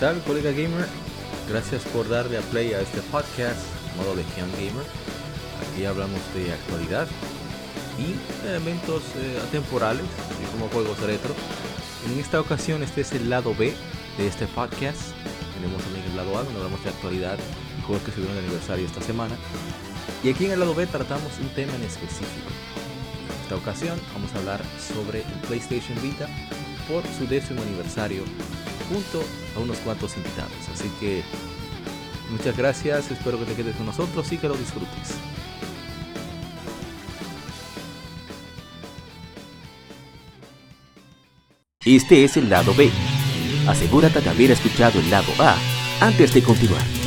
tal, colega gamer? Gracias por darle a play a este podcast, modo de Legion Gamer. Aquí hablamos de actualidad y eventos eh, atemporales, como juegos retro. En esta ocasión este es el lado B de este podcast. Tenemos también el lado A donde hablamos de actualidad y juegos que se de aniversario esta semana. Y aquí en el lado B tratamos un tema en específico. En esta ocasión vamos a hablar sobre el PlayStation Vita por su décimo aniversario junto a unos cuantos invitados. Así que muchas gracias, espero que te quedes con nosotros y que lo disfrutes. Este es el lado B. Asegúrate de haber escuchado el lado A antes de continuar.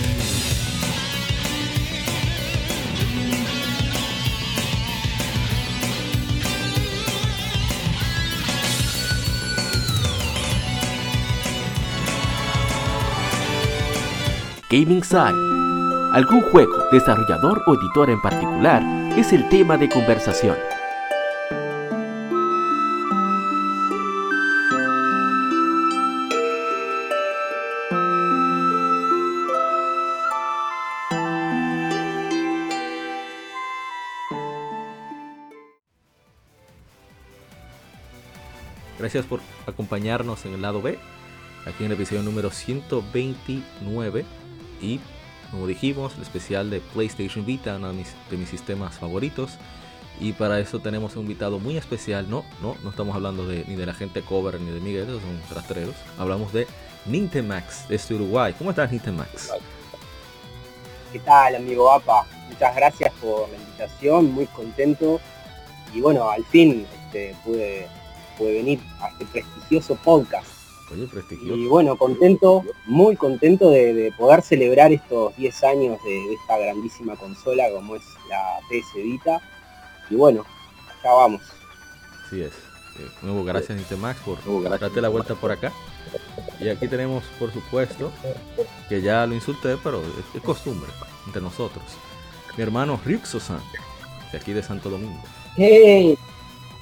Gaming Side. Algún juego, desarrollador o editor en particular es el tema de conversación. Gracias por acompañarnos en el lado B, aquí en el episodio número 129 y como dijimos, el especial de PlayStation Vita, uno de mis, sistemas favoritos. Y para eso tenemos un invitado muy especial. No, no, no estamos hablando de, ni de la gente cover ni de Miguel, esos son rastreros. Hablamos de Nintemax este Uruguay. ¿Cómo estás, Nintemax? ¿Qué tal, amigo APA? Muchas gracias por la invitación, muy contento. Y bueno, al fin este, pude, pude venir a este prestigioso podcast y bueno, contento, muy contento de, poder celebrar estos 10 años de, esta grandísima consola como es la PS Vita. Y bueno, acá vamos. Así es. Eh, nuevo gracias Nintemax por darte la vuelta por acá. Y aquí tenemos, por supuesto, que ya lo insulté, pero es, costumbre entre nosotros. Mi hermano Ryuxo-san, de aquí de Santo Domingo. Hey,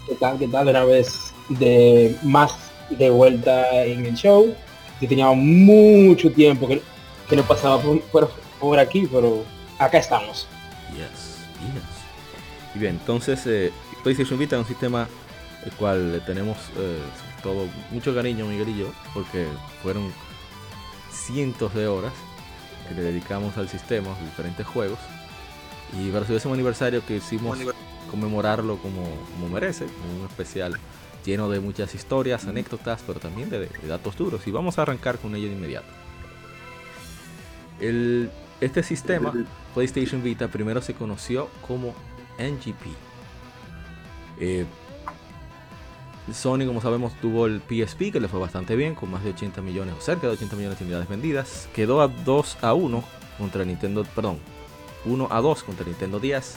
¿qué tal? ¿Qué tal? Una vez de más de vuelta en el show. que tenía mucho tiempo que, que no pasaba por, por, aquí, pero acá estamos. Yes, Y bien, entonces eh, PlayStation Vita es un sistema el cual tenemos eh, todo mucho cariño Miguel y yo, porque fueron cientos de horas que le dedicamos al sistema, a diferentes juegos. Y para su décimo aniversario que hicimos conmemorarlo como, como merece, un especial lleno de muchas historias, anécdotas, pero también de, datos duros. Y vamos a arrancar con ello de inmediato. este sistema, PlayStation Vita, primero se conoció como NGP. Eh, Sony, como sabemos, tuvo el PSP que le fue bastante bien, con más de 80 millones o cerca de 80 millones de unidades vendidas. Quedó a 2 a 1 contra Nintendo, perdón, 1 a 2 contra Nintendo 10,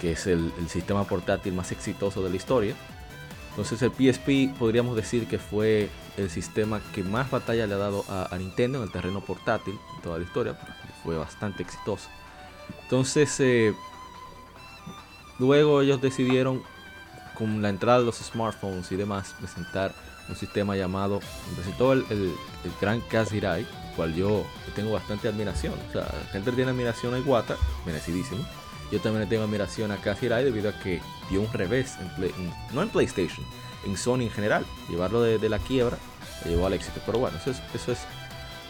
que es el sistema portátil más exitoso de la historia. Entonces el PSP podríamos decir que fue el sistema que más batalla le ha dado a, Nintendo en el terreno portátil en toda la historia, fue bastante exitoso. Entonces eh, luego ellos decidieron con la entrada de los smartphones y demás presentar un sistema llamado, presentó el, el, el Gran Kazirai, cual yo tengo bastante admiración. O sea, la gente tiene admiración a Iwata, merecidísimo yo también le tengo admiración a Cathy debido a que dio un revés, en no en PlayStation, en Sony en general. Llevarlo de, la quiebra llevó al éxito. Pero bueno, eso es, eso es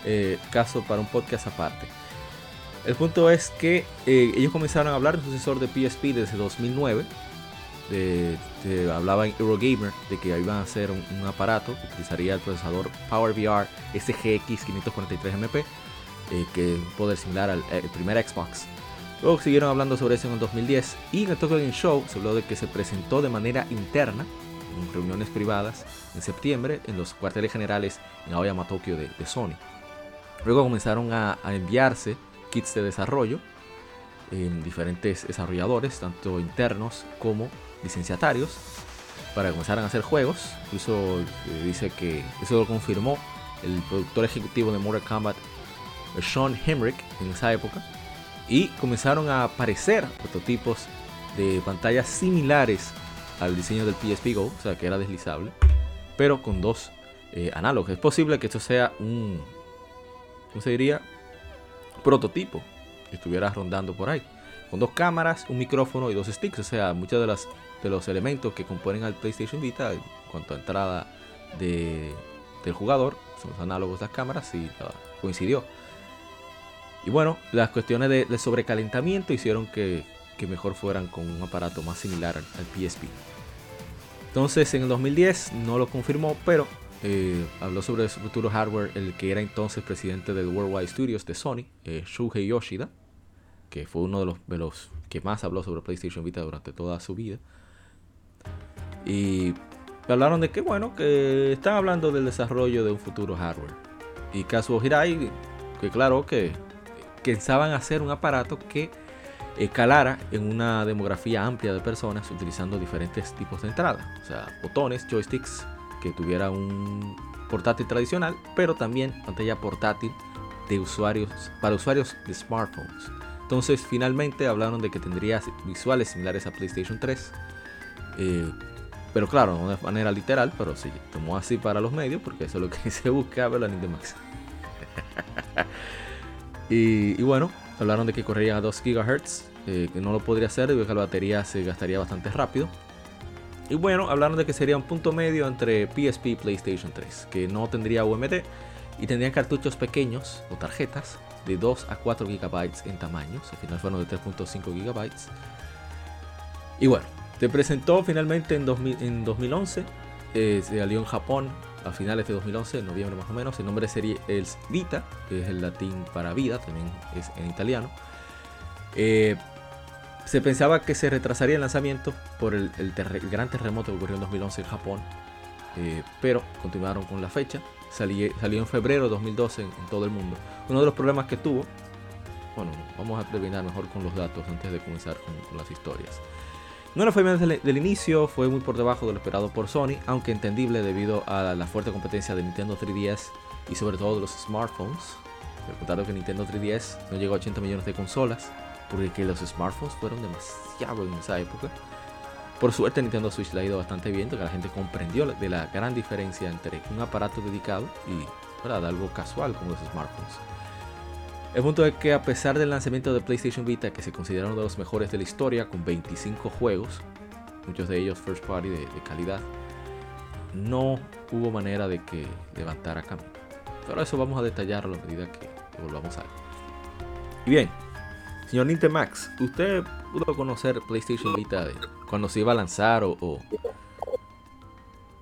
eh, caso para un podcast aparte. El punto es que eh, ellos comenzaron a hablar del sucesor de PSP desde 2009. hablaba en Eurogamer de que iban a hacer un, aparato que utilizaría el procesador PowerVR SGX 543MP, eh, que es un poder similar al primer Xbox Luego siguieron hablando sobre eso en el 2010 y en el Tokyo Game Show se habló de que se presentó de manera interna en reuniones privadas en septiembre en los cuarteles generales en Aoyama, Tokio de, Sony. Luego comenzaron a, enviarse kits de desarrollo en diferentes desarrolladores, tanto internos como licenciatarios, para que comenzaran a hacer juegos. Incluso eh, dice que eso lo confirmó el productor ejecutivo de Mortal Kombat, Sean Hemrick, en esa época y comenzaron a aparecer prototipos de pantallas similares al diseño del PSP Go, o sea que era deslizable, pero con dos eh, análogos. Es posible que esto sea un, conseguiría prototipo que estuviera rondando por ahí. Con dos cámaras, un micrófono y dos sticks. O sea, muchos de, las, de los elementos que componen al PlayStation Vita en cuanto a entrada de, del jugador son los análogos de las cámaras y coincidió. Y bueno, las cuestiones de, sobrecalentamiento hicieron que, que, mejor fueran con un aparato más similar al, al PSP. Entonces en el 2010 no lo confirmó, pero eh, habló sobre su futuro hardware el que era entonces presidente del Worldwide Studios de Sony, eh, Shuhei Yoshida, que fue uno de los, de los, que más habló sobre PlayStation Vita durante toda su vida. Y hablaron de que, bueno, que están hablando del desarrollo de un futuro hardware. Y Kazuo Hirai, que claro que pensaban hacer un aparato que escalara en una demografía amplia de personas utilizando diferentes tipos de entrada, o sea, botones, joysticks, que tuviera un portátil tradicional, pero también pantalla portátil de usuarios para usuarios de smartphones. Entonces, finalmente hablaron de que tendría visuales similares a PlayStation 3. Eh, pero claro, no de manera literal, pero sí, tomó así para los medios, porque eso es lo que se buscaba en Nintendo Max. Y, bueno, hablaron de que correría a 2 GHz, eh, que no lo podría hacer debido a que la batería se gastaría bastante rápido. Y bueno, hablaron de que sería un punto medio entre PSP y PlayStation 3, que no tendría UMD y tendrían cartuchos pequeños o tarjetas de 2 a 4 GB en tamaños, al final fueron de 3.5 GB. Y bueno, se presentó finalmente en, 2000, en 2011, eh, se salió en Japón a finales de 2011, en noviembre más o menos, el nombre sería es Vita, que es el latín para vida, también es en italiano. Eh, se pensaba que se retrasaría el lanzamiento por el, el, el, gran terremoto que ocurrió en 2011 en Japón, eh, pero continuaron con la fecha. Salí, salió en febrero de 2012 en, en, todo el mundo. Uno de los problemas que tuvo, bueno, vamos a terminar mejor con los datos antes de comenzar con, con las historias. No le fue bien desde el, del inicio, fue muy por debajo de lo esperado por Sony, aunque entendible debido a la fuerte competencia de Nintendo 3DS y sobre todo de los smartphones. Recordaron que Nintendo 3DS no llegó a 80 millones de consolas, porque los smartphones fueron demasiado en esa época. Por suerte Nintendo Switch le ha ido bastante bien, porque la gente comprendió de la gran diferencia entre un aparato dedicado y ¿verdad? algo casual como los smartphones. El punto es que a pesar del lanzamiento de PlayStation Vita, que se considera uno de los mejores de la historia, con 25 juegos, muchos de ellos first party de, calidad, no hubo manera de que levantara camino. Pero eso vamos a detallarlo a medida que, volvamos a. Y bien, Señor Nintemax, ¿usted pudo conocer PlayStation Vita cuando se iba a lanzar o, o,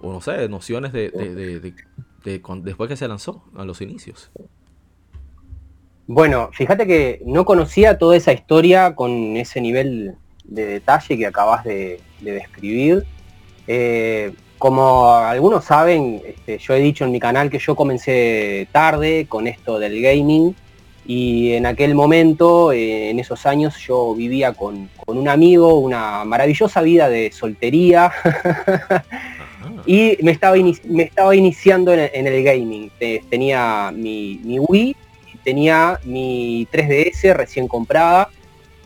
o no sé, nociones de, de, de, después que se lanzó, a los inicios? Bueno, fíjate que no conocía toda esa historia con ese nivel de detalle que acabas de, describir. Eh, como algunos saben, este, yo he dicho en mi canal que yo comencé tarde con esto del gaming y en aquel momento, eh, en esos años, yo vivía con, un amigo, una maravillosa vida de soltería. y me estaba, iniciando en el, gaming. Tenía mi, Wii, tenía mi 3DS recién comprada,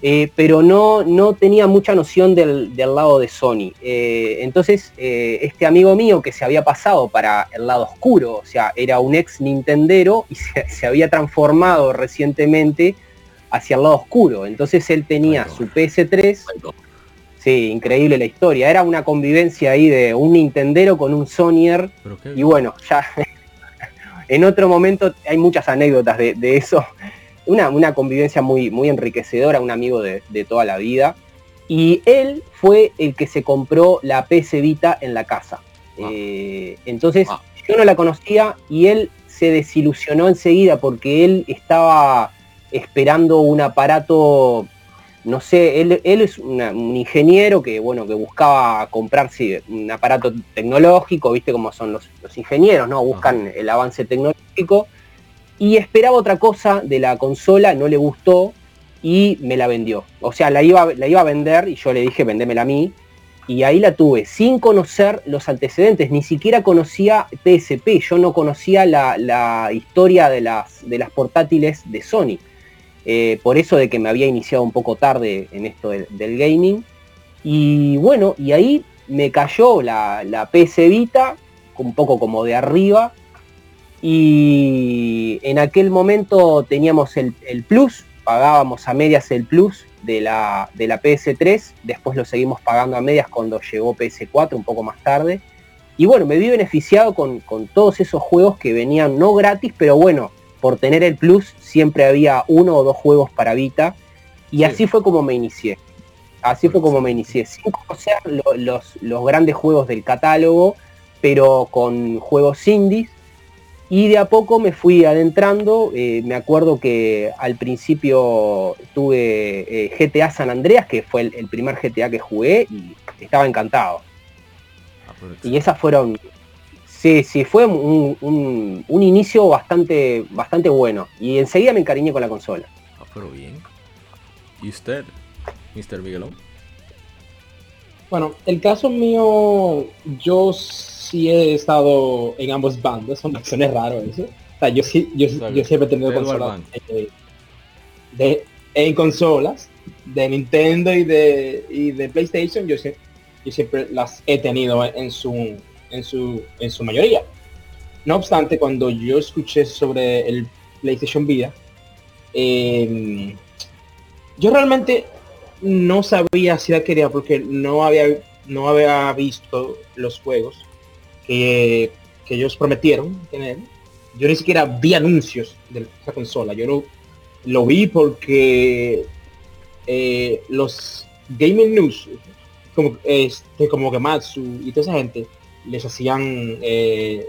eh, pero no, no tenía mucha noción del, del lado de Sony. Eh, entonces, eh, este amigo mío que se había pasado para el lado oscuro, o sea, era un ex Nintendero y se, se había transformado recientemente hacia el lado oscuro. Entonces él tenía su PS3. Sí, increíble la historia. Era una convivencia ahí de un Nintendero con un Sonyer. Y bueno, ya en otro momento hay muchas anécdotas de, de eso una, una, convivencia muy, muy enriquecedora, un amigo de, de, toda la vida. Y él fue el que se compró la PC Vita en la casa. Ah. Eh, entonces ah. yo no la conocía y él se desilusionó enseguida porque él estaba esperando un aparato, no sé, él, él es una, un ingeniero que, bueno, que buscaba comprarse un aparato tecnológico, viste cómo son los, los ingenieros, ¿no? Buscan el avance tecnológico y esperaba otra cosa de la consola, no le gustó y me la vendió. O sea, la iba, la iba a vender y yo le dije, vendémela a mí. Y ahí la tuve, sin conocer los antecedentes, ni siquiera conocía PSP, yo no conocía la, la historia de las, de las portátiles de Sony. Eh, por eso de que me había iniciado un poco tarde en esto del, gaming. Y bueno, y ahí me cayó la, la PS Vita, un poco como de arriba, Y en aquel momento teníamos el, el Plus, pagábamos a medias el Plus de la, de la PS3, después lo seguimos pagando a medias cuando llegó PS4, un poco más tarde. Y bueno, me vi beneficiado con, con todos esos juegos que venían no gratis, pero bueno, por tener el Plus siempre había uno o dos juegos para Vita. Y Sí. así fue como me inicié. Así fue como me inicié, sin conocer lo- los, los grandes juegos del catálogo, pero con juegos indies. Y de a poco me fui adentrando. eh, me acuerdo que al principio tuve eh, GTA San Andreas, que fue el, el primer GTA que jugué y estaba encantado. Ah, Y esas fueron... Sí, sí, fue un, un- un inicio bastante, bastante bueno. Y enseguida me encariñé con la consola. Ah, pero bien. ¿Y usted, Mr. Miguelón? Bueno, el caso mío, yo sí he estado en ambos bandos, aunque suene raro eso. O sea, yo sí, yo, siempre he tenido consolas eh, de, en consolas de Nintendo y de, y de PlayStation, yo, yo siempre las he tenido en su, en su, en su mayoría. No obstante, cuando yo escuché sobre el PlayStation Vita, eh, yo realmente no sabía si la quería porque no había no había visto los juegos que, que ellos prometieron tener. Yo ni siquiera vi anuncios de esa consola. Yo lo, lo vi porque eh, los Gaming News, como, este, como Gematsu y toda esa gente, les hacían eh,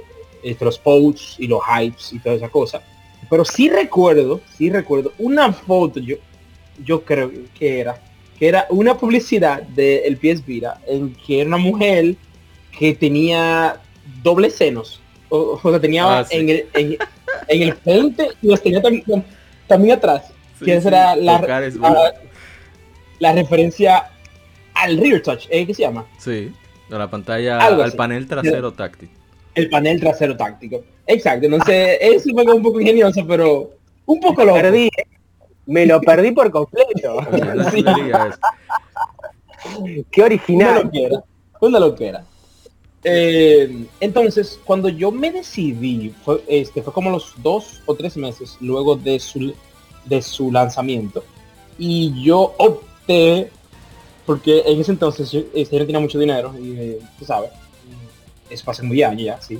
los posts y los hypes y toda esa cosa. Pero sí recuerdo, sí recuerdo una foto, yo, yo creo que era, que era una publicidad del PS Vita en que era una mujer que tenía dobles senos. O, o sea, tenía Ah, sí. en, el, en, en el frente y los tenía también, también atrás. que esa era la, la referencia al rear touch, ¿eh? ¿qué se llama? Sí, de la pantalla Algo al así. panel trasero táctil. El panel trasero táctico. Exacto, entonces eso fue como un poco ingenioso, pero un poco loco. Perdí, ¿eh? me lo perdí por completo. Sí. Qué original. loquera. Una loquera. Eh, entonces, cuando yo me decidí, fue, este, fue como los dos o tres meses luego de su, de su lanzamiento. Y yo opté, porque en ese entonces yo, este, yo no tenía mucho dinero, y eh, tú sabes, eso hace muy años ya, sí.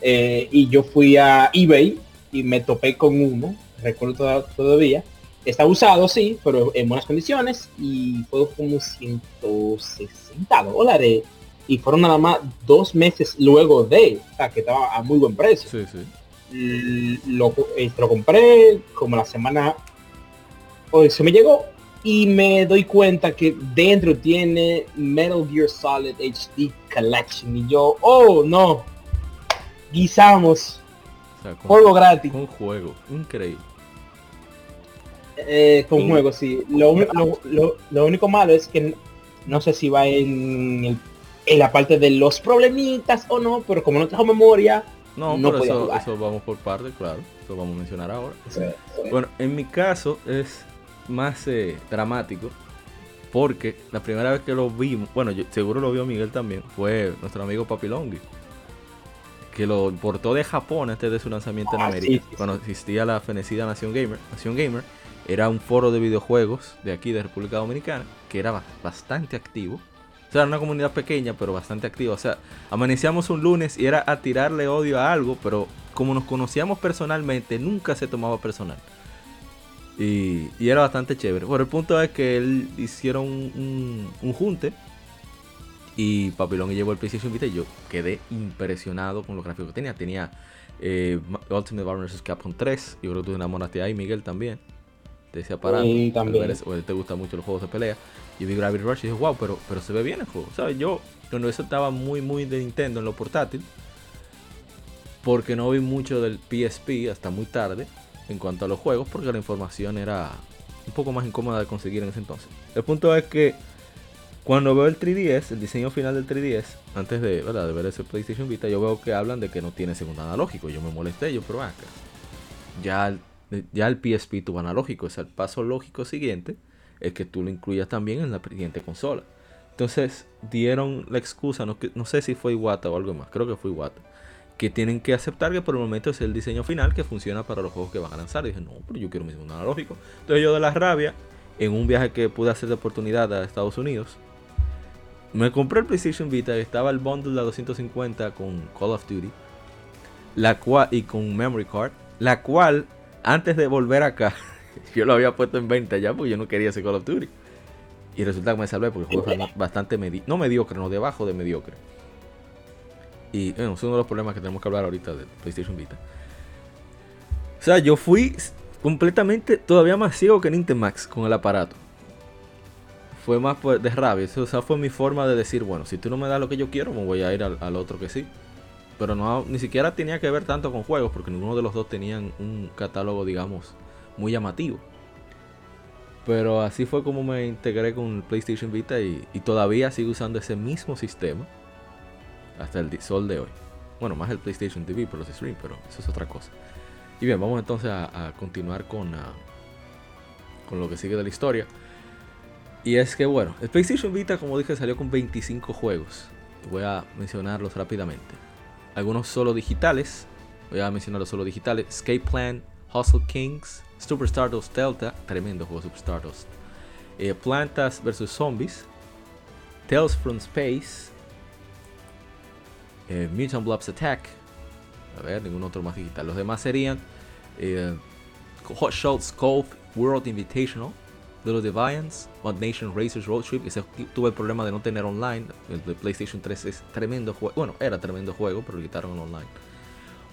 Eh, y yo fui a eBay y me topé con uno, recuerdo toda- todavía. Está usado, sí, pero en buenas condiciones y fue como 160 dólares. Y fueron nada más dos meses luego de, o sea, que estaba a muy buen precio. Sí, sí. L- Lo, eh, lo compré como la semana hoy se me llegó y me doy cuenta que dentro tiene Metal Gear Solid HD Collection y yo, oh no, guisamos, O sea, con, juego gratis. con juego. Increíble. Eh, con Sí. juegos, sí. Lo, lo- lo- lo único malo es que no sé si va en, el- en la parte de los problemitas o no, pero como no tengo memoria, No, No pero eso, vamos por parte, claro. Eso vamos a mencionar ahora. Bueno, en mi caso es más eh, dramático porque la primera vez que lo vimos, bueno, yo, seguro lo vio Miguel también, fue nuestro amigo Papilongi, que lo importó de Japón antes de su lanzamiento en Ah, América, sí, sí, sí. cuando existía la fenecida Nación Gamer. Nación Gamer era un foro de videojuegos de aquí, de República Dominicana, que era ba- bastante activo. O sea, era una comunidad pequeña, pero bastante activa. O sea, amanecíamos un lunes y era a tirarle odio a algo, pero como nos conocíamos personalmente, nunca se tomaba personal. Y, y era bastante chévere. Bueno, el punto es que él hicieron un, un- un junte. Y Papilón llevó el PlayStation Vita y yo quedé impresionado con los gráficos que tenía. Tenía eh, Ultimate Marvel vs. Capcom 3. Yo creo que tú enamoraste ahí, Miguel, también. De ese aparato. Sí, también. ver o te gustan mucho los juegos de pelea. Yo vi Gravity Rush y dije, wow, pero, pero se ve bien el juego. ¿Sabes? Yo, cuando eso estaba muy, muy de Nintendo en lo portátil. Porque no vi mucho del PSP hasta muy tarde en cuanto a los juegos, porque la información era un poco más incómoda de conseguir en ese entonces. El punto es que cuando veo el 3DS, el diseño final del 3DS, antes de, ¿verdad? de ver ese PlayStation Vita, yo veo que hablan de que no tiene segundo analógico. Yo me molesté, yo, pero acá. Ya, el- ya el PSP tuvo analógico, o sea, el paso lógico siguiente es que tú lo incluyas también en la siguiente consola. Entonces dieron la excusa, no, no sé si fue Iwata o algo más, creo que fue Iwata, que tienen que aceptar que por el momento es el diseño final que funciona para los juegos que van a lanzar. Y dije, no, pero yo quiero mi segundo analógico. Entonces yo de la rabia, en un viaje que pude hacer de oportunidad a Estados Unidos, me compré el PlayStation Vita, estaba el bundle de 250 con Call of Duty, la cual y con memory card, la cual antes de volver acá, yo lo había puesto en venta ya porque yo no quería ese Call of Duty. Y resulta que me salvé porque el juego fue bastante mediocre, no mediocre, no debajo de mediocre. Y bueno, es uno de los problemas que tenemos que hablar ahorita del PlayStation Vita. O sea, yo fui completamente todavía más ciego que Nintemax con el aparato. Fue más de rabia. O sea, fue mi forma de decir, bueno, si tú no me das lo que yo quiero, me voy a ir al, otro que sí. Pero no, ni siquiera tenía que ver tanto con juegos, porque ninguno de los dos tenían un catálogo, digamos, muy llamativo. Pero así fue como me integré con PlayStation Vita y todavía sigo usando ese mismo sistema hasta el sol de hoy. Bueno, más el PlayStation TV por los streams, pero eso es otra cosa. Y bien, vamos entonces a, continuar con, ah, con lo que sigue de la historia. Y es que, bueno, el PlayStation Vita, como dije, salió con 25 juegos. Voy a mencionarlos rápidamente. Algunos solo digitales. Voy a mencionar los solo digitales. Escape Plan, Hustle Kings, Super Stardust Delta. Tremendo juego Super Stardust. Eh, Plantas vs. Zombies. Tales from Space eh, Mutant Blobs Attack. A ver, ningún otro más digital. Los demás serían eh, Hot Shots Cove World Invitational, Little Deviants, Mod Nation Racers Road Trip. Ese tuve el problema de no tener online. El PlayStation 3 es tremendo juego. Bueno, era tremendo juego, pero lo quitaron online.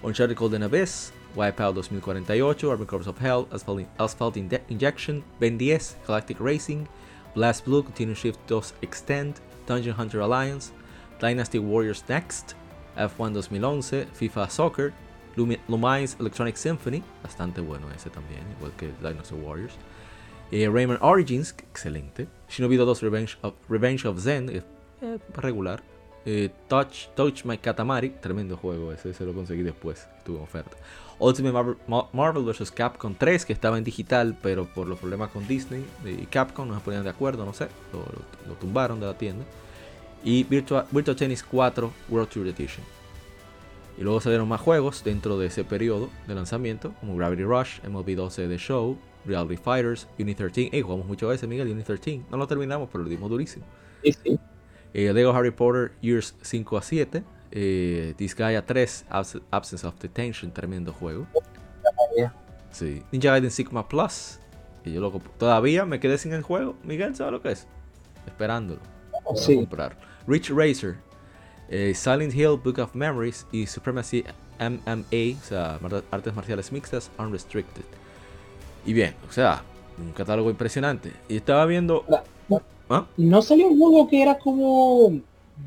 Uncharted Golden Abyss, Wipeout 2048, Army Corps of Hell, Asphalt, Asphalt Injection, Ben 10, Galactic Racing, Blast Blue, Continuous Shift 2 Extend, Dungeon Hunter Alliance, Dynasty Warriors Next, F1 2011, FIFA Soccer, Lumines Electronic Symphony, bastante bueno ese también, igual que Dinosaur Warriors. Eh, Rayman Origins, excelente. Shinobi 2 Revenge of, Revenge of Zen, eh, regular. Touch, Touch My Katamari, tremendo juego ese, se lo conseguí después, estuvo en oferta. Ultimate Marvel, vs. Capcom 3, que estaba en digital, pero por los problemas con Disney y Capcom no se ponían de acuerdo, no sé, lo tumbaron de la tienda y Virtua, Tennis 4 World Tour Edition. Y luego salieron más juegos dentro de ese periodo de lanzamiento, como Gravity Rush, MLB 12 The Show, Reality Fighters, Unit 13. Hey, jugamos mucho veces, Miguel, Unit 13. No lo terminamos, pero lo dimos durísimo. Sí, eh, Lego Harry Potter Years 5 a 7. Eh, Disgaea 3 Absence of Detention, tremendo juego. Sí. Ninja Gaiden Sigma Plus. Y yo loco, todavía me quedé sin el juego. Miguel, ¿sabes lo que es? Esperándolo. Sí. comprar. Rich Racer, eh, Silent Hill, Book of Memories y Supremacy MMA, o sea, artes marciales mixtas, unrestricted. Y bien, o sea, un catálogo impresionante. Y estaba viendo... ¿Ah? ¿No salió un juego que era como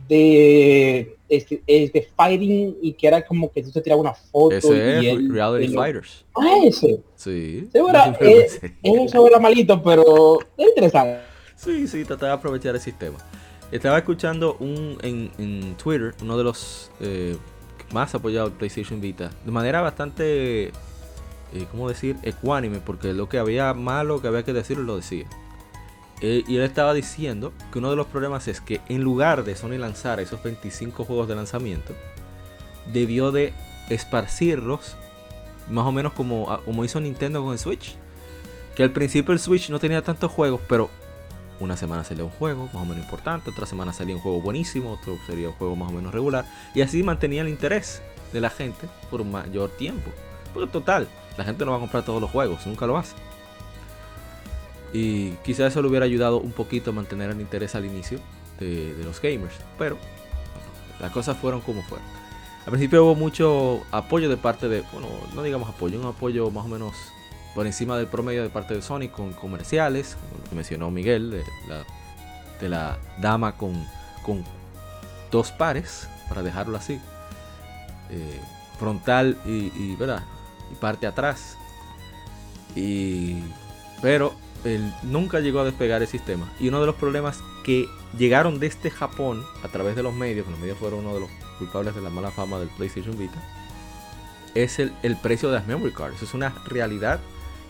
de, este, fighting y que era como que tú te tirabas una foto? Ese es Reality Fighters. Ah, ese. Sí. Era, es, eso era malito, pero es interesante. Sí, sí, tratar de aprovechar el sistema. Estaba escuchando un en, Twitter, uno de los eh, más apoyados PlayStation Vita, de manera bastante, eh, ¿cómo decir?, ecuánime, porque lo que había malo que había que decir lo decía. Eh, y él estaba diciendo que uno de los problemas es que en lugar de Sony lanzar esos 25 juegos de lanzamiento, debió de esparcirlos más o menos como, como hizo Nintendo con el Switch. Que al principio el Switch no tenía tantos juegos, pero una semana salía un juego más o menos importante, otra semana salía un juego buenísimo, otro sería un juego más o menos regular. Y así mantenía el interés de la gente por un mayor tiempo. Porque total, la gente no va a comprar todos los juegos, nunca lo hace. Y quizás eso le hubiera ayudado un poquito a mantener el interés al inicio de, los gamers. Pero las cosas fueron como fueron. Al principio hubo mucho apoyo de parte de, bueno, no digamos apoyo, un apoyo más o menos por encima del promedio de parte de Sony con comerciales, como lo que mencionó Miguel, de la, dama con, con, dos pares, para dejarlo así, eh, frontal y, ¿verdad? y parte atrás. Y, pero él nunca llegó a despegar el sistema. Y uno de los problemas que llegaron desde Japón a través de los medios, los medios fueron uno de los culpables de la mala fama del PlayStation Vita, es el, el precio de las memory cards. Eso es una realidad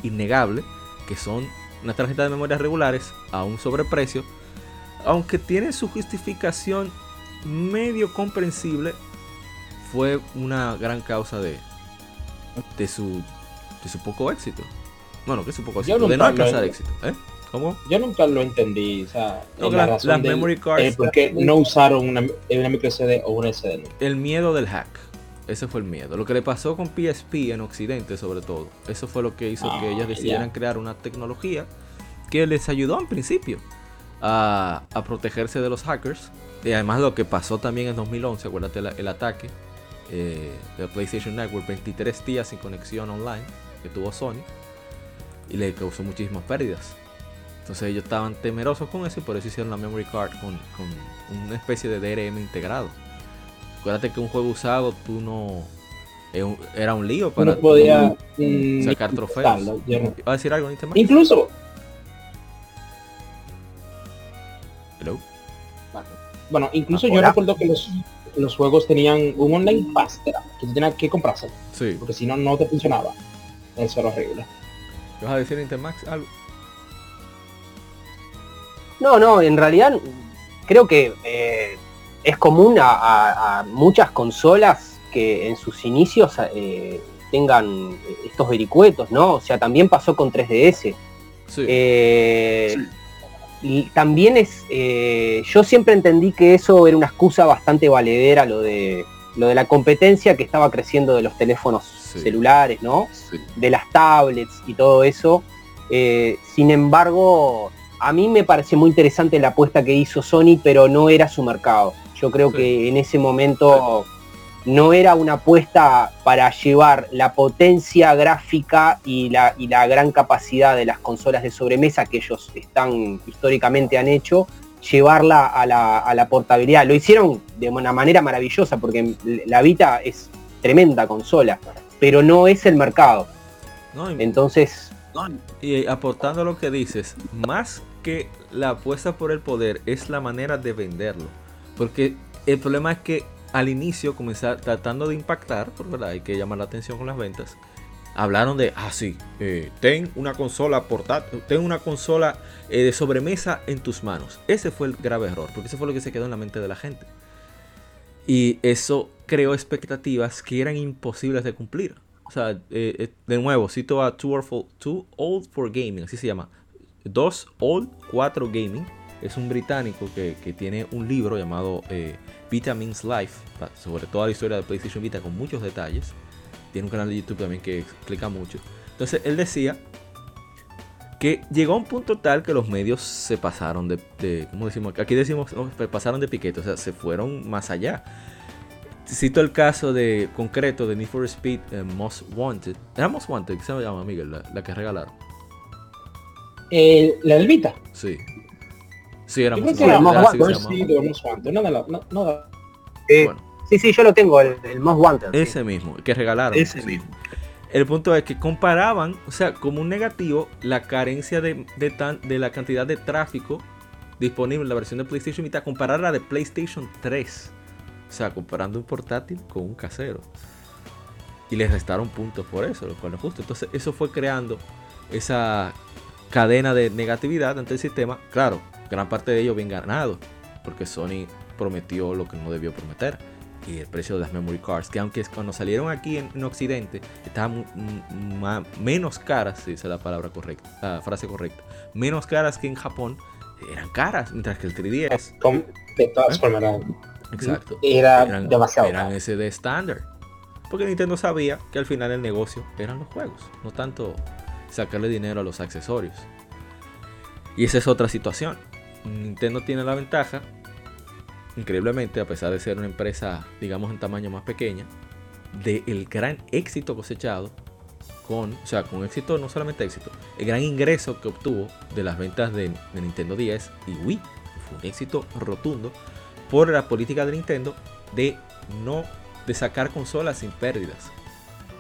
innegable, que son unas tarjetas de memoria regulares a un sobreprecio, aunque tiene su justificación medio comprensible, fue una gran causa de, de, su, de su poco éxito. Bueno, que es su poco éxito, de no alcanzar éxito. ¿eh? ¿Cómo? Yo nunca lo entendí, o sea, No, la razón las del- memory cards- eh, por qué no usaron una, una micro SD o una SD. El miedo del hack. Ese fue el miedo. Lo que le pasó con PSP en Occidente, sobre todo. Eso fue lo que hizo que Ah, ellas decidieran crear una tecnología que les ayudó en principio a, a protegerse de los hackers. Y además lo que pasó también en 2011, acuérdate la- el, ataque eh, de PlayStation Network, 23 días sin conexión online que tuvo Sony y le causó muchísimas pérdidas. Entonces ellos estaban temerosos con eso y por eso hicieron la memory card con, con una especie de DRM integrado. Acuérdate que un juego usado tú no... eh, Era un lío para Uno podía tú mm, sacar trofeos. usarlo, yo no- ¿Va a decir algo, Nintendo? Incluso, Hello. bueno, incluso yo recuerdo que los, los juegos tenían un online pass, que tú tenías que comprarse, Sí. porque si no, no te funcionaba. Eso era horrible. ¿Vas a decir Intermax algo? No, no, en realidad creo que eh, es común a, a- a muchas consolas que en sus inicios eh, tengan estos vericuetos, ¿no? O sea, también pasó con 3DS. Sí. Eh, Y también es, eh, yo siempre entendí que eso era una excusa bastante valedera, lo de, lo de la competencia que estaba creciendo de los teléfonos Sí. celulares, ¿no? de las tablets y todo eso. Eh, sin embargo, a mí me pareció muy interesante la apuesta que hizo Sony, pero no era su mercado. Yo creo Sí. que en ese momento no era una apuesta para llevar la potencia gráfica y la, y la gran capacidad de las consolas de sobremesa que ellos están históricamente han hecho, llevarla a la, a la portabilidad. Lo hicieron de una manera maravillosa porque la Vita es tremenda consola, pero no es el mercado. No, y- Entonces, Y aportando lo que dices, más que la apuesta por el poder es la manera de venderlo. Porque el problema es que al inicio comenzar tratando de impactar, por verdad hay que llamar la atención con las ventas. Hablaron de, ah sí, eh, ten una consola portátil, ten una consola eh, de sobremesa en tus manos. Ese fue el grave error, porque eso fue lo que se quedó en la mente de la gente. Y eso creó expectativas que eran imposibles de cumplir. O sea, eh, eh, de nuevo, cito a Too Old for Gaming, así se llama. 2 Old 4 Gaming. Es un británico que, que tiene un libro llamado eh, Vita Means Life, sobre toda la historia de PlayStation Vita con muchos detalles. Tiene un canal de YouTube también que explica mucho. Entonces, él decía que llegó a un punto tal que los medios se pasaron de, de ¿cómo decimos? Aquí decimos, no, se pasaron de piquete, o sea, se fueron más allá. Cito el caso de concreto de Need for Speed eh, Most Wanted. Era Most Wanted, ¿qué se llama, Miguel? La, la que regalaron. El- la del Vita. Sí. Sí, era Most Wanted. Wanted, no- no eh, Bueno, sí, sí, yo lo tengo, el, el Most Wanted. sí. ese mismo, que regalaron. Ese Sí. mismo. El punto es que comparaban, o sea, como un negativo, la carencia de, de tan- de la cantidad de tráfico disponible en la versión de PlayStation Vita, comparar la de PlayStation 3. O sea, comparando un portátil con un casero. Y les restaron puntos por eso, lo cual no es justo. Entonces, eso fue creando esa cadena de negatividad ante el sistema. Claro, gran parte de ello bien ganado, porque Sony prometió lo que no debió prometer. Y el precio de las memory cards, que aunque cuando salieron aquí en, en Occidente, estaban menos caras, si esa es la palabra correcta, la frase correcta, menos caras que en Japón, eran caras, mientras que el 3DS, con- de todas ¿Eh? formas exacto, era eran, demasiado. eran. SD estándar. Porque Nintendo sabía que al final el negocio eran los juegos, no tanto sacarle dinero a los accesorios. Y esa es otra situación. Nintendo tiene la ventaja, increíblemente, a pesar de ser una empresa, digamos, en tamaño más pequeña, del gran éxito cosechado con, o sea, con éxito, no solamente éxito, el gran ingreso que obtuvo de las ventas de, Nintendo 10 y Wii. Fue un éxito rotundo por la política de Nintendo de no de sacar consolas sin pérdidas.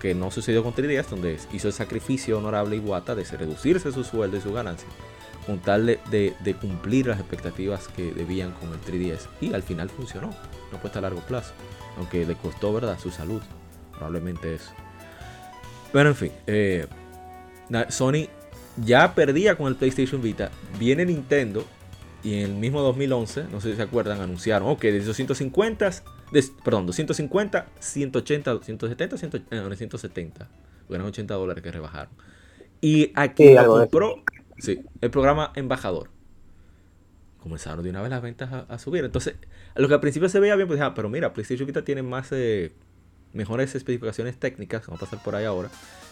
Que no sucedió con 3DS, donde hizo el sacrificio honorable Iwata de reducirse su sueldo y su ganancia, con tal de, de- de cumplir las expectativas que debían con el 3DS. Y al final funcionó, no fue hasta a largo plazo, aunque le costó, ¿verdad?, su salud, probablemente eso. Pero en fin, eh, Sony ya perdía con el PlayStation Vita, viene Nintendo y en el mismo 2011, no sé si se acuerdan, anunciaron, ok, de 250 perdón, 250, 180, 170, 170. Eran 80 dólares que rebajaron. Y aquí compró sí, el programa Embajador. Comenzaron de una vez las ventas a, subir. Entonces, lo que al principio se veía bien, pues ah, pero mira, PlayStation Vita tiene más eh, mejores especificaciones técnicas, vamos a pasar por ahí ahora,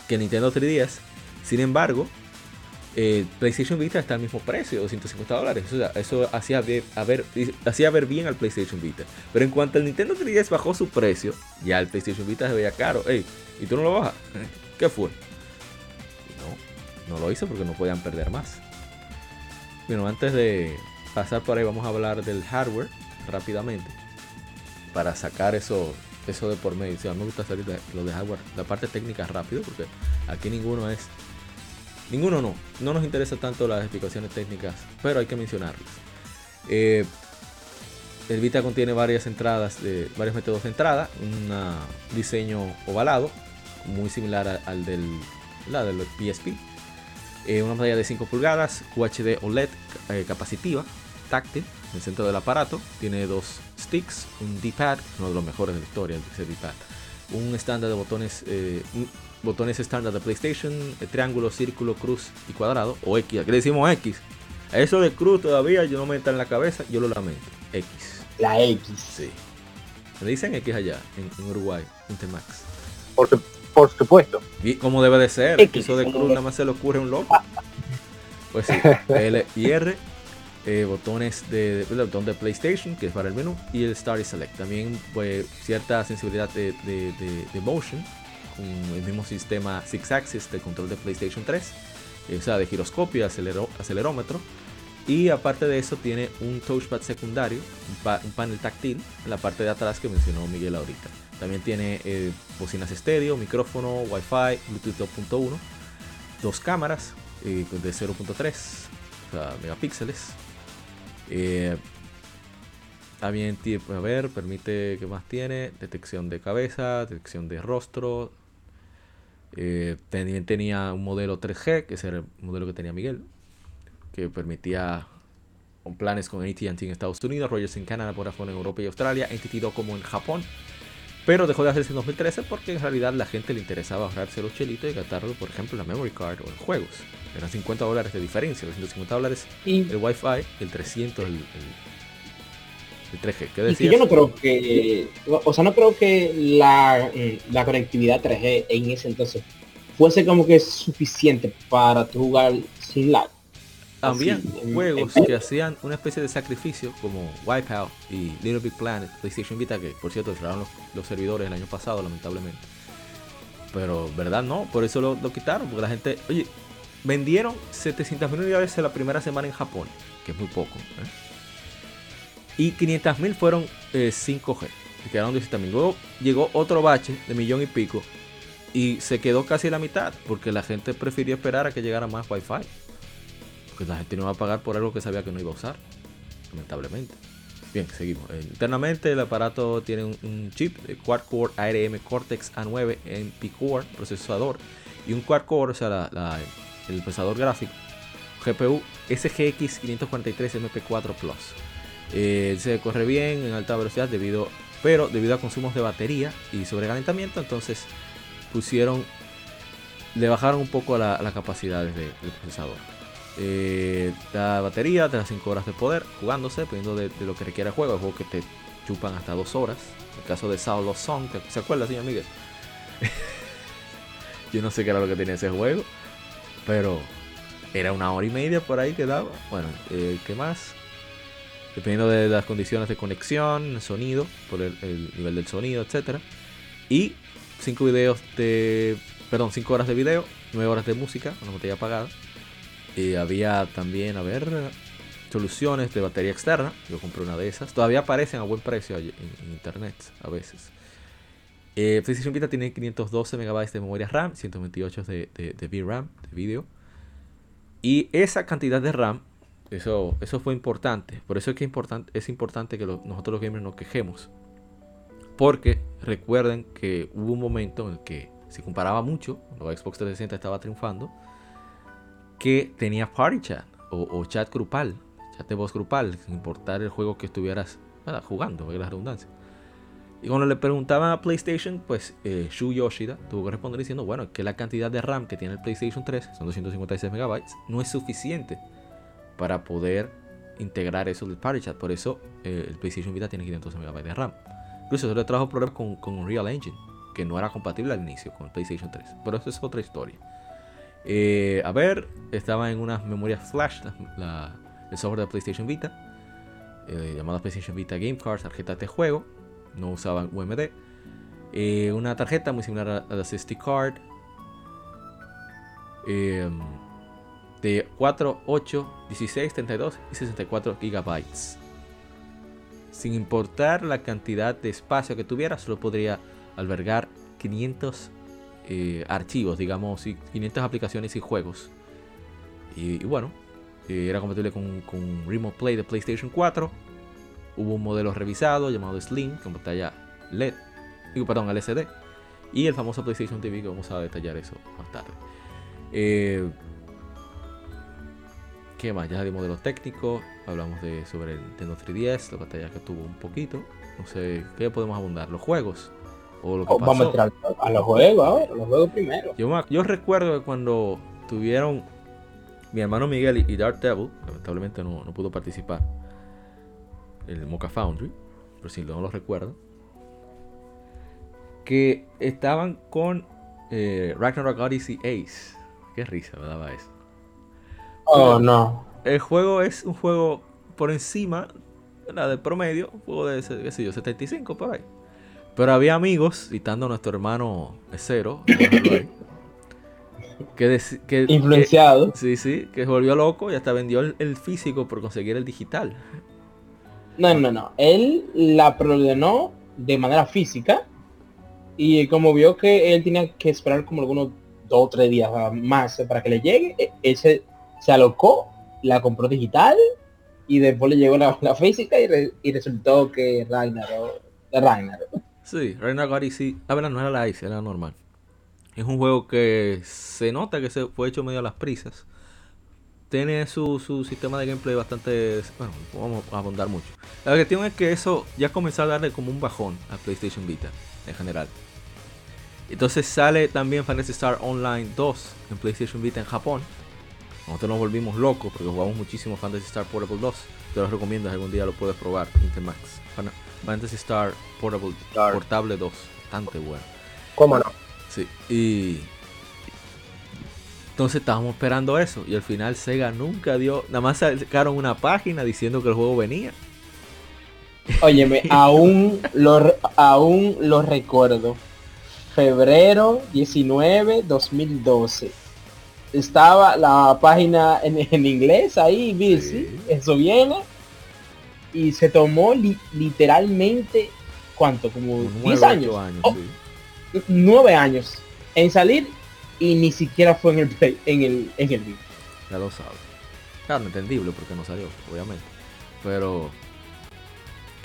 que Nintendo 3DS. Sin embargo, eh, PlayStation Vita está al mismo precio, 250 dólares. eso hacía ver, hacía ver bien al PlayStation Vita. Pero en cuanto el Nintendo 3DS bajó su precio, ya el PlayStation Vita se veía caro. Ey, ¿y tú no lo bajas? ¿Qué fue? No, lo hizo porque no podían perder más. Bueno, antes de pasar por ahí, vamos a hablar del hardware rápidamente. Para sacar eso, eso de por medio. a mí me gusta salir de, lo de hardware, la parte técnica rápido, porque aquí ninguno es Ninguno no. No nos interesa tanto las explicaciones técnicas, pero hay que mencionarlas. Eh, el Vita contiene varias entradas, de, varios métodos de entrada, un diseño ovalado, muy similar al del, la del PSP. Eh, una pantalla de 5 pulgadas, UHD OLED eh, capacitiva, táctil, en el centro del aparato. Tiene dos sticks, un D-pad, uno de los mejores de la historia, ese D-pad. Un estándar de botones, botones estándar de PlayStation, triángulo, círculo, cruz y cuadrado, o X, aquí le decimos X. Eso de cruz todavía yo no me entra en la cabeza, yo lo lamento. X. La X. Sí. Me dicen X allá, en, Uruguay, Intermax. Por, por supuesto. Y como debe de ser, eso de cruz nada más se le ocurre a un loco. Pues sí, L y R, eh, botones de, botón de PlayStation, que es para el menú, y el Start y Select. También pues, cierta sensibilidad de, de, de motion, con el mismo sistema Six Axis de control de PlayStation 3, eh, o sea, de giroscopio y acelerómetro. Y aparte de eso tiene un touchpad secundario, un, panel táctil en la parte de atrás que mencionó Miguel ahorita. También tiene eh, bocinas estéreo, micrófono, Wi-Fi, Bluetooth 2.1, dos cámaras eh, de 0.3 megapíxeles. también a ver, permite, ¿qué más tiene? Detección de cabeza, detección de rostro, eh, también tenía un modelo 3G, que es el modelo que tenía Miguel, que permitía planes con AT&T en Estados Unidos, Rogers en Canadá, Vodafone en Europa y Australia, NTT como en Japón. Pero dejó de hacerse en 2013 porque en realidad la gente le interesaba ahorrarse los chelitos y gastarlo, por ejemplo, en la memory card o en juegos. Eran 50 dólares de diferencia, los 150 dólares el Wi-Fi, el 300 el, el 3G. ¿Qué decías? Y yo no creo que, o sea, no creo que la, la conectividad 3G en ese entonces fuese como que suficiente para jugar sin lag. También juegos que hacían una especie de sacrificio como Wipeout y Little Big Planet, PlayStation Vita, que por cierto cerraron los, los servidores el año pasado, lamentablemente. Pero, ¿verdad? No, por eso lo, lo quitaron, porque la gente, oye, vendieron 700.000 unidades en la primera semana en Japón, que es muy poco. ¿eh? Y 500.000 fueron 5G. Eh, y quedaron 200.000. Luego llegó otro bache de millón y pico. Y se quedó casi la mitad. Porque la gente prefirió esperar a que llegara más Wi-Fi. La gente no va a pagar por algo que sabía que no iba a usar. Lamentablemente. Bien, seguimos. Internamente el aparato tiene un, chip de quad-core ARM Cortex A9 MP-Core procesador y un quad-core, o sea, el procesador gráfico GPU SGX 543 MP4 Plus. Eh, se corre bien en alta velocidad debido, pero debido a consumos de batería y sobrecalentamiento, entonces pusieron, le bajaron un poco la, la capacidad del procesador. Eh, batería te da 5 horas de poder jugándose, dependiendo de, lo que requiera el juego. El juego que te chupan hasta 2 horas. El caso de Soul Song, ¿se acuerda, señor Miguel? Yo no sé qué era lo que tenía ese juego, pero era una hora y media por ahí que daba. Bueno, eh, ¿qué más? dependiendo de las condiciones de conexión, sonido, por el, nivel del sonido, etc. Y 5 videos de, perdón, 5 horas de video, 9 horas de música, una botella apagada. Y había también, a ver, soluciones de batería externa. Yo compré una de esas. Todavía aparecen a buen precio en, internet a veces. Eh, PlayStation Vita tiene 512 MB de memoria RAM, 128 de, de, de VRAM, de vídeo. Y esa cantidad de RAM eso, eso fue importante. Por eso es que importante, es importante que nosotros los gamers nos quejemos. Porque recuerden que hubo un momento en el que se comparaba mucho, cuando Xbox 360 estaba triunfando, que tenía party chat o, chat grupal, chat de voz grupal, sin importar el juego que estuvieras jugando, la redundancia. Y cuando le preguntaban a PlayStation, pues eh, Shu Yoshida tuvo que responder diciendo, bueno, que la cantidad de RAM que tiene el PlayStation 3, son 256 megabytes, no es suficiente para poder integrar eso del Party Chat. Por eso eh, el PlayStation Vita tiene 500 megabytes de RAM. Incluso eso le trajo problemas con, con Unreal Engine, que no era compatible al inicio con el PlayStation 3. Pero eso es otra historia. Eh, a ver, estaba en unas memorias flash, la- el software de PlayStation Vita, eh, llamada PlayStation Vita Game Cards, tarjetas de juego, no usaban UMD. Eh, una tarjeta muy similar a, a la SD Card, eh, de 4, 8, 16, 32 y 64 gigabytes. Sin importar la cantidad de espacio que tuviera, solo podría albergar 500 eh, archivos, digamos, y 500 aplicaciones y juegos. Y, bueno, eh, era compatible con, Remote Play de PlayStation 4. Hubo un modelo revisado llamado Slim con pantalla LED, perdón, LCD. Y el famoso PlayStation TV, que vamos a detallar eso más tarde. Eh, ¿Qué más? Ya de los técnicos, hablamos de sobre el Nintendo 3DS, la pantalla que tuvo un poquito. No sé, ¿qué podemos abundar? ¿Los juegos? ¿O lo que Oh, Vamos a entrar a los juegos ahora, a los juegos primero. Yo, yo recuerdo que cuando tuvieron mi hermano Miguel y, Dark Devil, lamentablemente no, no pudo participar, el Mocha Foundry, pero si no lo recuerdo, que estaban con eh, Ragnarok Odyssey Ace. Qué risa me daba eso. Oh, no. El juego es un juego por encima ¿verdad? del promedio, un juego de qué sé yo, 75 por ahí. Pero había amigos, citando a nuestro hermano Cero, que, que, que- Influenciado. sí, sí, que se volvió loco y hasta vendió el, el físico por conseguir el digital. No, no, no. Él la preordenó de manera física y como vio que él tenía que esperar como algunos dos o tres días más para que le llegue, e- él se, se alocó, la compró digital y después le llegó la, la física y, re- y resultó que Ragnarok. Sí, Ragnarok Odyssey, la verdad no era la Ice, era normal. Es un juego que se nota que se fue hecho medio a las prisas. Tiene su, su sistema de gameplay bastante... Bueno, vamos a abundar mucho. La cuestión es que eso ya comenzó a darle como un bajón a PlayStation Vita en general. Entonces sale también Fantasy Star Online 2 en PlayStation Vita en Japón. Nosotros nos volvimos locos porque jugamos muchísimo Fantasy Star Portable 2. Te lo recomiendo, algún día lo puedes probar, Intemax. Fan- Fantasy Star Portable Star. Portable 2, bastante bueno. ¿Cómo no? Sí, y entonces estábamos esperando eso y al final Sega nunca dio, nada más sacaron una página diciendo que el juego venía. Óyeme, aún lo, aún lo recuerdo. Febrero 19, 2012. Estaba la página en, en inglés ahí, busy, Sí. eso viene. Y se tomó li- literalmente, ¿cuánto? Como Como 10 nueve, años. años, Oh, sí. 9 años en salir y ni siquiera fue en el play, en el, en el video. Ya lo sabes. Claro, entendible porque no salió, obviamente. Pero,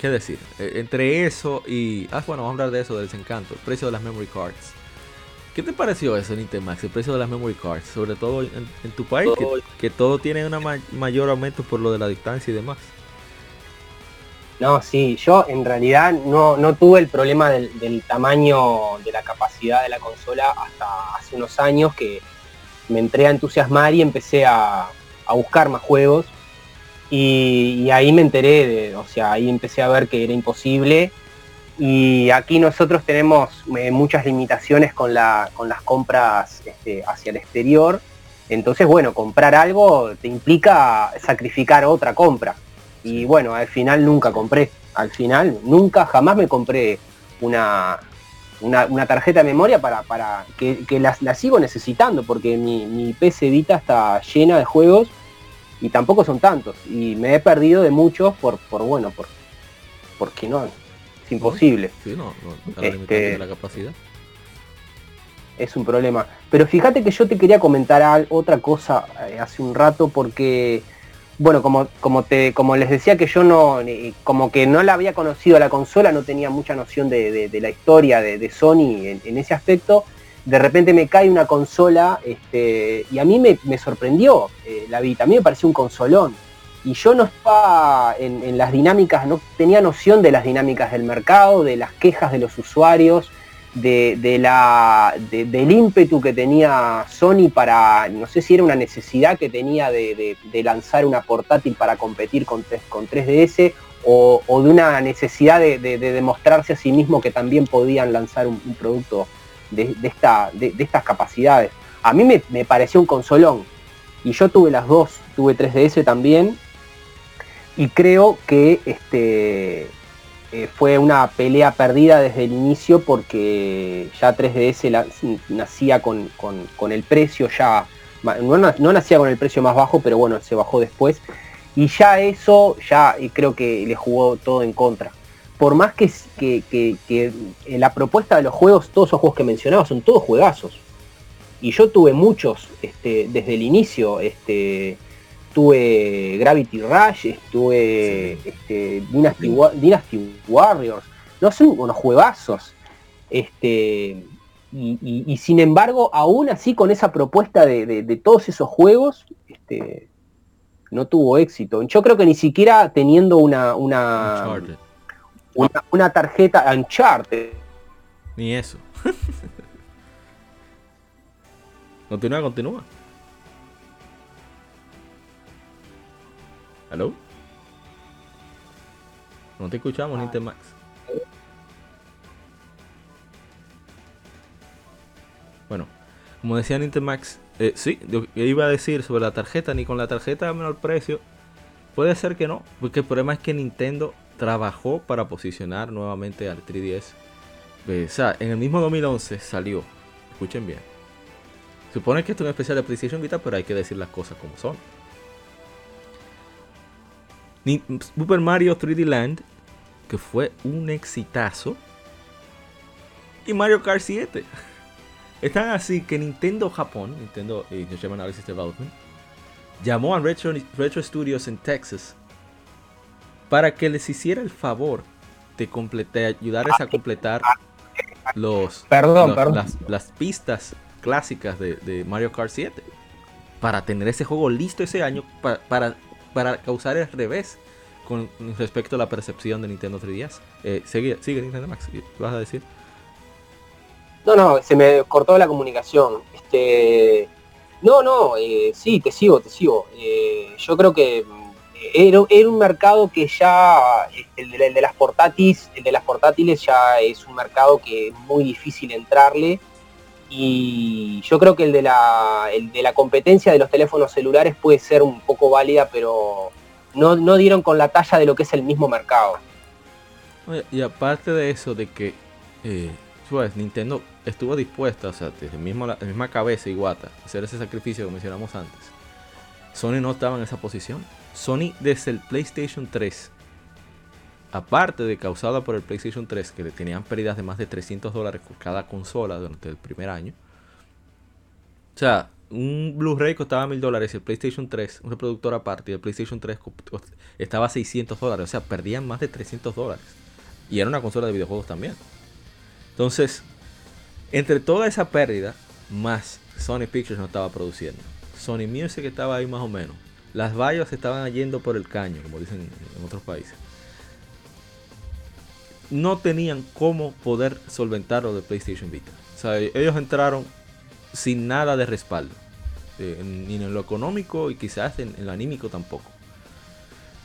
¿qué decir? Eh, entre eso y... Ah, bueno, vamos a hablar de eso, del desencanto. El precio de las memory cards. ¿Qué te pareció eso, Nintemax? El precio de las memory cards. Sobre todo en, en tu país, que, que todo tiene un mayor aumento por lo de la distancia y demás. No, sí, yo en realidad no, no tuve el problema del, tamaño de la capacidad de la consola hasta hace unos años que me entré a entusiasmar y empecé a, a buscar más juegos. Y, ahí me enteré de, o sea, ahí empecé a ver que era imposible. Y aquí nosotros tenemos eh, muchas limitaciones con, con las compras este, hacia el exterior, entonces bueno, comprar algo te implica sacrificar otra compra. Y bueno, al final nunca compré. Al final, nunca, jamás me compré una, una, una tarjeta de memoria para, para que, que la, la sigo necesitando, porque mi, mi PC Vita está llena de juegos y tampoco son tantos. Y me he perdido de muchos por, por bueno, por porque no, es imposible. Sí, no, no, Este- la capacidad. es un problema. Pero fíjate que yo te quería comentar otra cosa eh, hace un rato porque, bueno, como, como, te, como les decía que yo no, como que no la había conocido a la consola, no tenía mucha noción de, de- la historia de, Sony en, ese aspecto, de repente me cae una consola este, y a mí me, sorprendió eh, la Vita, a mí me pareció un consolón. y yo no estaba en, las dinámicas, no tenía noción de las dinámicas del mercado, de las quejas de los usuarios, de, la, del ímpetu que tenía Sony para, no sé si era una necesidad que tenía de, lanzar una portátil para competir con, con 3DS o, de una necesidad de, demostrarse a sí mismo que también podían lanzar un, producto de, esta, de, estas capacidades. A mí me, me pareció un consolón y yo tuve las dos, tuve 3DS también y creo que este, eh, fue una pelea perdida desde el inicio porque ya 3DS nacía con, el precio ya, no, nacía con el precio más bajo, pero bueno, se bajó después. Y ya eso, ya creo que le jugó todo en contra. Por más que, que, la propuesta de los juegos, todos esos juegos que mencionaba, son todos juegazos. Y yo tuve muchos este, desde el inicio. Este, estuve Gravity Rush, estuve este, Dynasty, Warriors, no son unos juegazos. Este, y, sin embargo, aún así con esa propuesta de, todos esos juegos, este, no tuvo éxito. Yo creo que ni siquiera teniendo una, una, una, una tarjeta Uncharted. Ni eso. continúa, continúa. ¿Aló? No te escuchamos, ah. Max. Bueno, como decía Nintemax, eh, sí, yo iba a decir sobre la tarjeta, ni con la tarjeta a menor precio. Puede ser que no, porque el problema es que Nintendo trabajó para posicionar nuevamente al 3DS. Eh, o sea, en el mismo 2011 salió, escuchen bien. Supone que esto es un especial de PlayStation Vita, pero hay que decir las cosas como son. Super Mario 3D Land, que fue un exitazo. Y Mario Kart 7. Están así que Nintendo Japón, Nintendo eh, Analysis Development, llamó a Retro, Retro Studios en Texas para que les hiciera el favor de completar, ayudarles a completar los, perdón, Las, pistas clásicas de, Mario Kart 7 para tener ese juego listo ese año para para causar el revés con respecto a la percepción de Nintendo 3DS. Eh, sigue, sigue Nintendo Max, ¿qué vas a decir? No, no, se me cortó la comunicación. Este, no, no, eh, sí, te sigo, te sigo. Eh, yo creo que era, un mercado que ya, el de, las portátiles, el de las portátiles ya es un mercado que es muy difícil entrarle y yo creo que el de la, de la competencia de los teléfonos celulares puede ser un poco válida, pero no, dieron con la talla de lo que es el mismo mercado. Y aparte de eso, de que eh, pues, Nintendo estuvo dispuesta, o sea, desde la, misma cabeza y guata, hacer ese sacrificio que mencionamos antes. Sony no estaba en esa posición. Sony desde el PlayStation 3 aparte de causada por el PlayStation 3, que le tenían pérdidas de más de 300 dólares por cada consola durante el primer año. O sea, un Blu-ray costaba 1000 dólares y el PlayStation 3, un reproductor aparte, y el PlayStation 3 estaba a 600 dólares. O sea, perdían más de 300 dólares. Y era una consola de videojuegos también. Entonces, entre toda esa pérdida, más Sony Pictures no estaba produciendo. Sony Music estaba ahí más o menos. Las vallas estaban yendo por el caño, como dicen en otros países no tenían cómo poder solventar lo de PlayStation Vita. O sea, ellos entraron sin nada de respaldo. Eh, ni en lo económico y quizás en, lo anímico tampoco.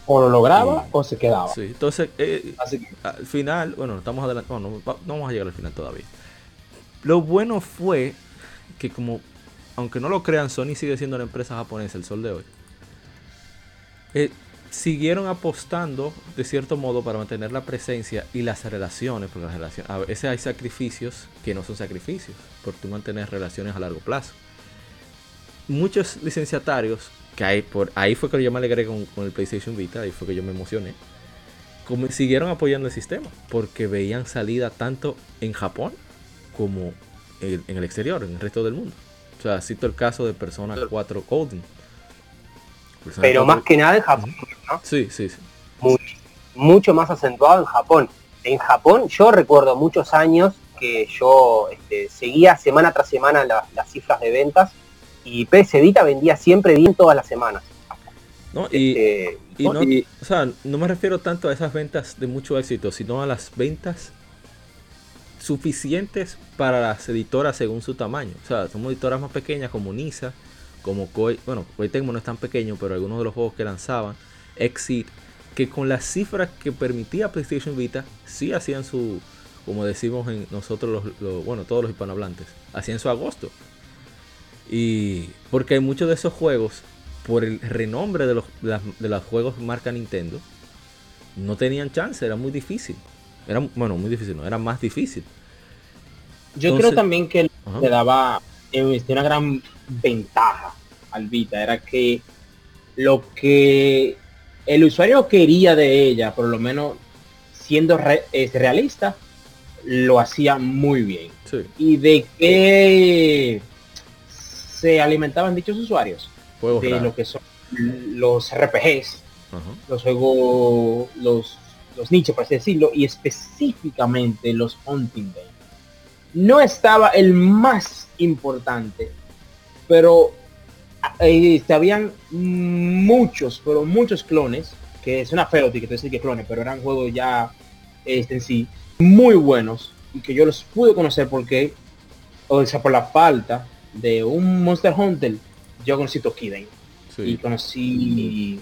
O lo lograba o se quedaba. Sí, entonces eh, al final, bueno, estamos adelante, no, vamos a llegar al final todavía. Lo bueno fue que como, aunque no lo crean, Sony sigue siendo la empresa japonesa el sol de hoy. Siguieron apostando de cierto modo para mantener la presencia y las relaciones, porque las relaciones, a veces hay sacrificios que no son sacrificios, por tú mantener relaciones a largo plazo. Muchos licenciatarios, que hay por ahí fue que yo me alegré con, el PlayStation Vita, ahí fue que yo me emocioné, como, siguieron apoyando el sistema, porque veían salida tanto en Japón como en, el exterior, en el resto del mundo. O sea, cito el caso de Persona 4 Golden pero más que nada en Japón, ¿no? Sí, sí, sí. mucho más acentuado en Japón. En Japón yo recuerdo muchos años que yo este, seguía semana tras semana las cifras de ventas y PS Vita vendía siempre bien todas las semanas. No, y, Este, y no, y- o sea, no me refiero tanto a esas ventas de mucho éxito, sino a las ventas suficientes para las editoras según su tamaño. O sea, somos editoras más pequeñas como Nisa, como Koei, bueno, Koei Tecmo no es tan pequeño, pero algunos de los juegos que lanzaban, Exit, que con las cifras que permitía PlayStation Vita, sí hacían su, como decimos en nosotros los, los- bueno, todos los hispanohablantes, hacían su agosto. Y porque hay muchos de esos juegos, por el renombre de los, de las- de los juegos marca Nintendo, no tenían chance, era muy difícil. Era, bueno, muy difícil, no, era más difícil. Yo Entonces- creo también que le daba eh, una gran ventaja al Vita, era que lo que el usuario quería de ella, por lo menos siendo re- es realista, lo hacía muy bien. Sí, ¿Y de qué se alimentaban dichos usuarios? juegos De raros. lo que son los RPGs, los juegos, los, los nichos, por así decirlo, y específicamente los hunting game. No estaba el más importante, pero eh, habían muchos, pero muchos clones, que es una feo que te decir que clones, pero eran juegos ya este, en sí, muy buenos, y que yo los pude conocer porque, o sea, por la falta de un Monster Hunter, yo conocí Tokiden y Sí. conocí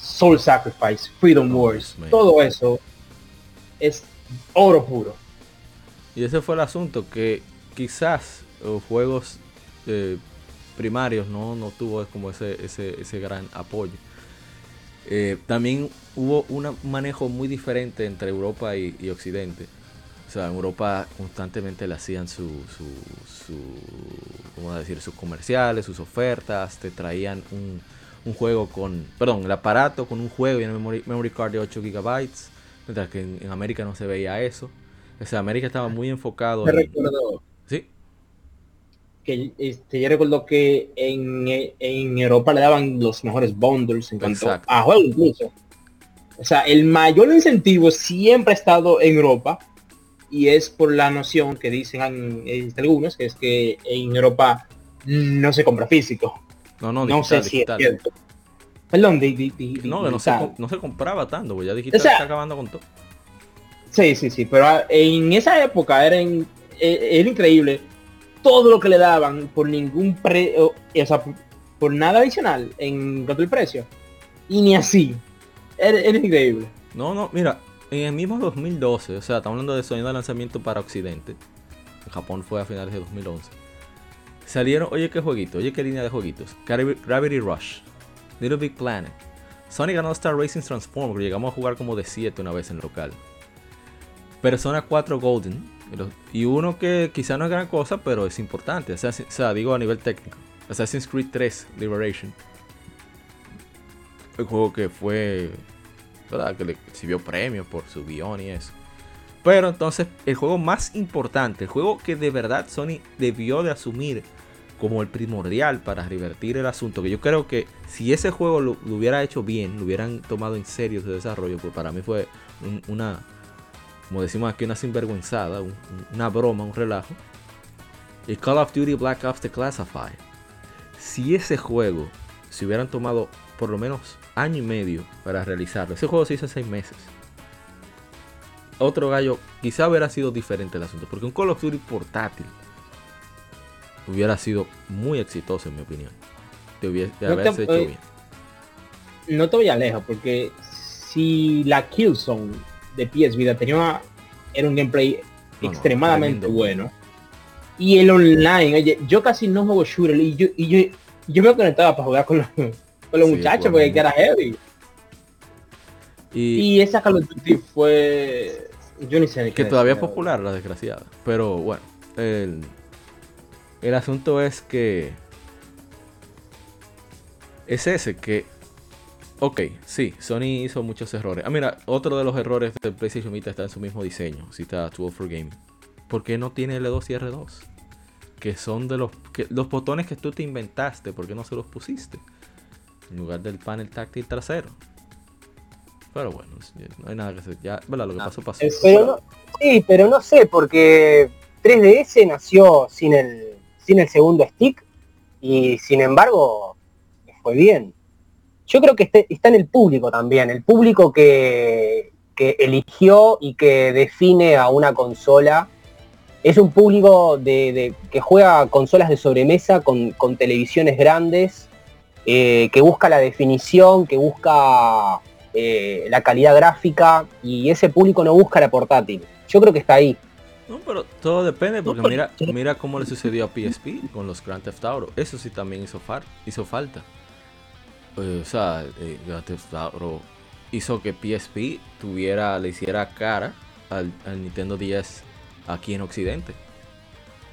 Soul Sacrifice, Freedom Oh, Wars, todo eso es oro puro. Y ese fue el asunto, que quizás los juegos eh, primarios no, no tuvo como ese, ese, ese gran apoyo. Eh, también hubo un manejo muy diferente entre Europa y, y Occidente. O sea, en Europa constantemente le hacían su, su, su ¿cómo decir? sus comerciales, sus ofertas, te traían un, un juego con, perdón, el aparato con un juego y una memory, memory card de 8 gigabytes, mientras que en, en América no se veía eso. O sea, América estaba muy enfocado Me en... recuerdo Sí, que este, yo recuerdo que en, en Europa le daban los mejores bundles en cuanto Exacto. a juegos incluso. O sea, el mayor incentivo siempre ha estado en Europa y es por la noción que dicen este, algunos, que es que en Europa no se compra físico. no, no, No, sé si digital. es cierto. Perdón, di, di- di- No, que no se, no se compraba tanto, ya digital O sea, está acabando con todo. Sí, sí, sí, pero en esa época era, in- eh, era increíble todo lo que le daban por ningún pre, o, sea, por, nada adicional en cuanto al precio. Y ni así. Era, increíble. No, no, mira, en el mismo 2012, o sea, estamos hablando de sonido de lanzamiento para Occidente. En Japón fue a finales de 2011. Salieron, oye qué jueguito, oye qué línea de jueguitos. Gravi- Gravity Rush, Little Big Planet, Sonic and All Star Racing Transform, que llegamos a jugar como de 7 una vez en local. Persona 4 Golden, y uno que quizá no es gran cosa, pero es importante, o sea, digo a nivel técnico. Assassin's Creed 3 Liberation. El juego que fue ¿verdad? Que le recibió premios por su guion y eso. Pero entonces, el juego más importante, el juego que de verdad Sony debió de asumir como el primordial para revertir el asunto, que yo creo que si ese juego lo, hubiera hecho bien, lo hubieran tomado en serio su desarrollo, pues para mí fue un- una, como decimos aquí, una sinvergüenzada, un- un- una broma, un relajo. El Call of Duty Black Ops The Classified. Si ese juego se hubieran tomado por lo menos año y medio para realizarlo. Ese juego se hizo en seis meses. Otro gallo, quizá hubiera sido diferente el asunto, porque un Call of Duty portátil hubiera sido muy exitoso en mi opinión. De, hubie- de No te- haberse hecho bien. No te voy a lejos, porque si la Killzone de PS Vida tenía una- era un gameplay No, extremadamente bueno. Y el online, oye, yo casi no juego shooter y yo, y yo, yo me conectaba para jugar con los, con los Sí, muchachos bueno. porque era heavy. Y, Y esa Call of Duty fue... Yo ni sé ni que todavía es popular, la desgraciada. Pero bueno, el, el asunto es que es ese que, ok, sí, Sony hizo muchos errores. Ah, mira, otro de los errores del PlayStation Vita está en su mismo diseño, si está 12 for Gaming. ¿Por qué no tiene L2 y R2? Que son de los, que, los botones que tú te inventaste, ¿por qué no se los pusiste? En lugar del panel táctil trasero. Pero bueno, no hay nada que hacer. Ya, ¿verdad? Lo que pasó, pasó. Es- Pero no, sí, pero no sé, porque 3DS nació sin el, sin el segundo stick y sin embargo fue bien. Yo creo que este- está en el público también, el público que, que eligió y que define a una consola. Es un público de, de- que juega consolas de sobremesa con, con televisiones grandes, eh, que busca la definición, que busca eh, la calidad gráfica y ese público no busca la portátil. Yo creo que está ahí. No, pero todo depende, porque mira, mira cómo le sucedió a PSP con los Grand Theft Auto. Eso sí también hizo, far- hizo falta. Eh, o sea, eh, hizo que PSP tuviera, le hiciera cara al, Nintendo 10 aquí en Occidente.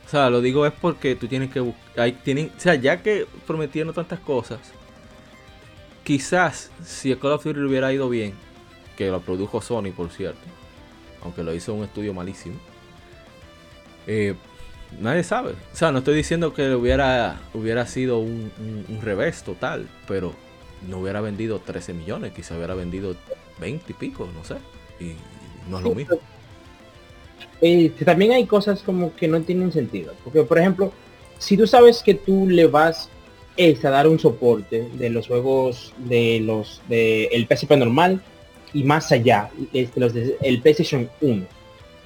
O sea, lo digo es porque tú tienes que buscar, tienen, o sea, ya que prometieron tantas cosas, quizás si el Call of Duty hubiera ido bien, que lo produjo Sony, por cierto, aunque lo hizo un estudio malísimo, eh, nadie sabe. O sea, no estoy diciendo que hubiera, hubiera sido un revés total, pero no hubiera vendido 13 millones, quizá hubiera vendido 20 y pico, no sé. Y no es lo mismo. Este, también hay cosas como que no tienen sentido. Porque, por ejemplo, si tú sabes que tú le vas a dar un soporte de los juegos de los de el PSP normal y más allá, este, los de- el PlayStation 1,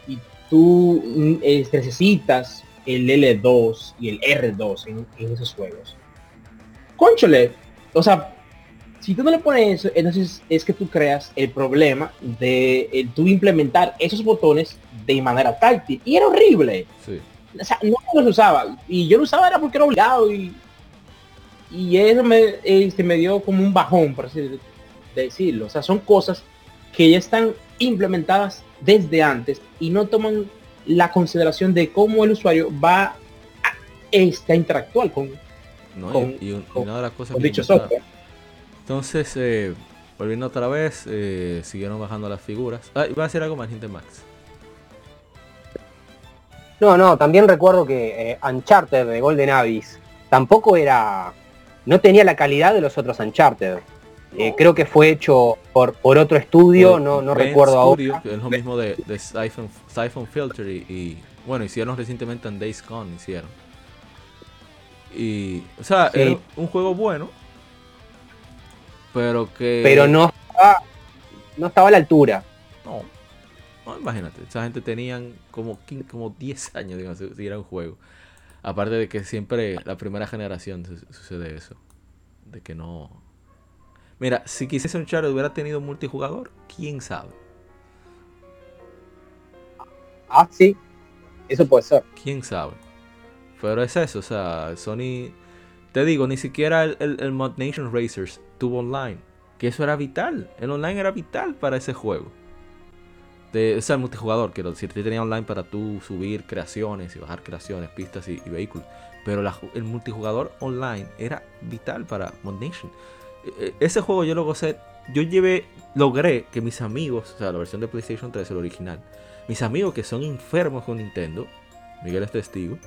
y tú mm, necesitas el L2 y el R2 en, en esos juegos. Conchole, o sea, si tú no le pones eso, entonces es que tú creas el problema de eh, tú implementar esos botones de manera táctil. Y era horrible. Sí. O sea, no los usaba. Y yo lo usaba era porque era obligado y, y eso me, este, me dio como un bajón, por así de- decirlo. O sea, son cosas que ya están implementadas desde antes y no toman la consideración de cómo el usuario va a, este, a interactuar con, ¿no? Con- y, y una de las cosas con que dicho software. Entonces, eh, volviendo otra vez, eh, siguieron bajando las figuras. Ah, iba a decir algo más, gente Max. No, no, también recuerdo que eh, Uncharted de Golden Abyss tampoco era, no tenía la calidad de los otros Uncharted. Eh, creo que fue hecho por, por otro estudio, Por no, no recuerdo Studio, ahora. que es lo mismo de, de Siphon, Siphon Filter y, y, bueno, hicieron recientemente en Days Gone, hicieron. Y, o sea, Sí. era un juego bueno, pero que... Pero no estaba, no estaba a la altura. No. No, imagínate, esa gente tenían como, 15 como 10 años, digamos, si era un juego. Aparte de que siempre la primera generación su- sucede eso. De que no... Mira, si quisiese un Charter hubiera tenido multijugador, quién sabe. Ah, sí, eso puede ser. quién sabe. Pero es eso, o sea, Sony, te digo, ni siquiera el, el, el Mod Nation Racers tuvo online. Que eso era vital. El online era vital para ese juego. De, o sea, el multijugador, quiero decir, te tenía online para tú subir creaciones y bajar creaciones, pistas y, vehículos. Pero el multijugador online era vital para Mod Nation. E- e- Ese juego yo lo gocé. Yo llevé, logré que mis amigos, o sea, la versión de PlayStation 3, el original, mis amigos que son enfermos con Nintendo, Miguel es testigo,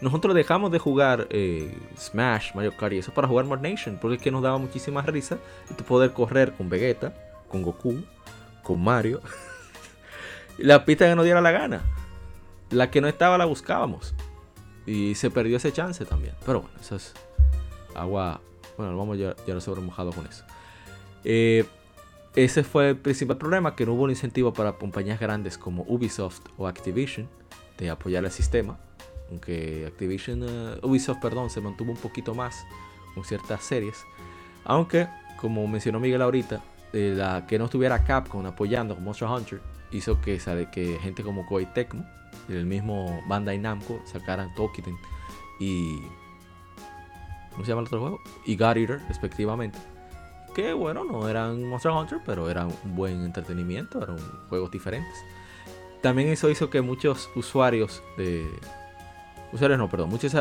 nosotros dejamos de jugar eh, Smash, Mario Kart y eso para jugar Mod Nation, porque es que nos daba muchísima risa poder correr con Vegeta, con Goku, con Mario, la pista que nos diera la gana. La que no estaba la buscábamos. Y se perdió ese chance también. Pero bueno, eso es agua. Bueno, vamos ya, ya sobre mojado con eso. Eh, ese fue el principal problema, que no hubo un incentivo para compañías grandes como Ubisoft o Activision de apoyar el sistema. Aunque Activision, eh, Ubisoft, perdón, se mantuvo un poquito más con ciertas series. Aunque, como mencionó Miguel ahorita, eh, la que no estuviera Capcom apoyando Monster Hunter hizo que, sale, que gente como Koei Tecmo el mismo Bandai Namco sacaran Tokiden y. ¿Cómo se llama el otro juego? Y God Eater, respectivamente. Que bueno, no eran Monster Hunter, pero eran un buen entretenimiento, eran juegos diferentes. También eso hizo que muchos usuarios de. Usuarios no, perdón, muchos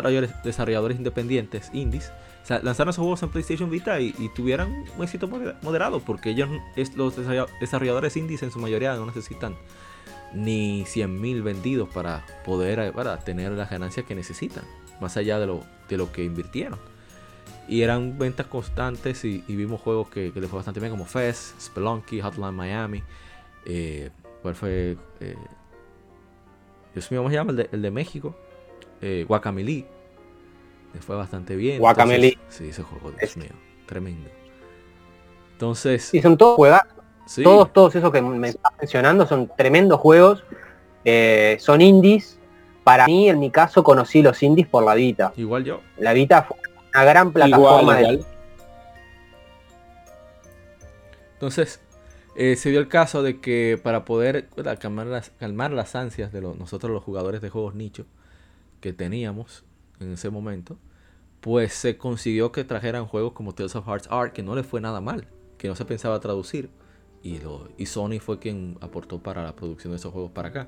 desarrolladores, independientes, indies, lanzaron esos juegos en PlayStation Vita y, y tuvieran un éxito modera- moderado, porque ellos, los desarrolla- desarrolladores indies en su mayoría no necesitan ni 100.000 vendidos para poder eh, para tener las ganancias que necesitan, más allá de lo, de lo que invirtieron. Y eran ventas constantes y, vimos juegos que, que les fue bastante bien, como Fez, Spelunky, Hotline Miami. Eh, ¿Cuál fue? Eh, Dios mío, ¿cómo se llama? El de México. Eh, Guacamele. Le fue bastante bien. Guacamelee. Entonces, sí, ese juego, Dios Es- mío. tremendo. Entonces, Sí, son todos juegos. sí, Todos, todos esos que me estás mencionando son tremendos juegos. eh, son indies. Para mí, en mi caso, conocí los indies por la Vita. igual yo. La Vita fue una gran plataforma Igual, de. Entonces, eh, se dio el caso de que para poder calmar las, calmar las ansias de los- nosotros los jugadores de juegos nicho que teníamos en ese momento, pues se consiguió que trajeran juegos como Tales of Hearts Art, que no le fue nada mal, que no se pensaba traducir. Y, lo, y Sony fue quien aportó para la producción de esos juegos para acá.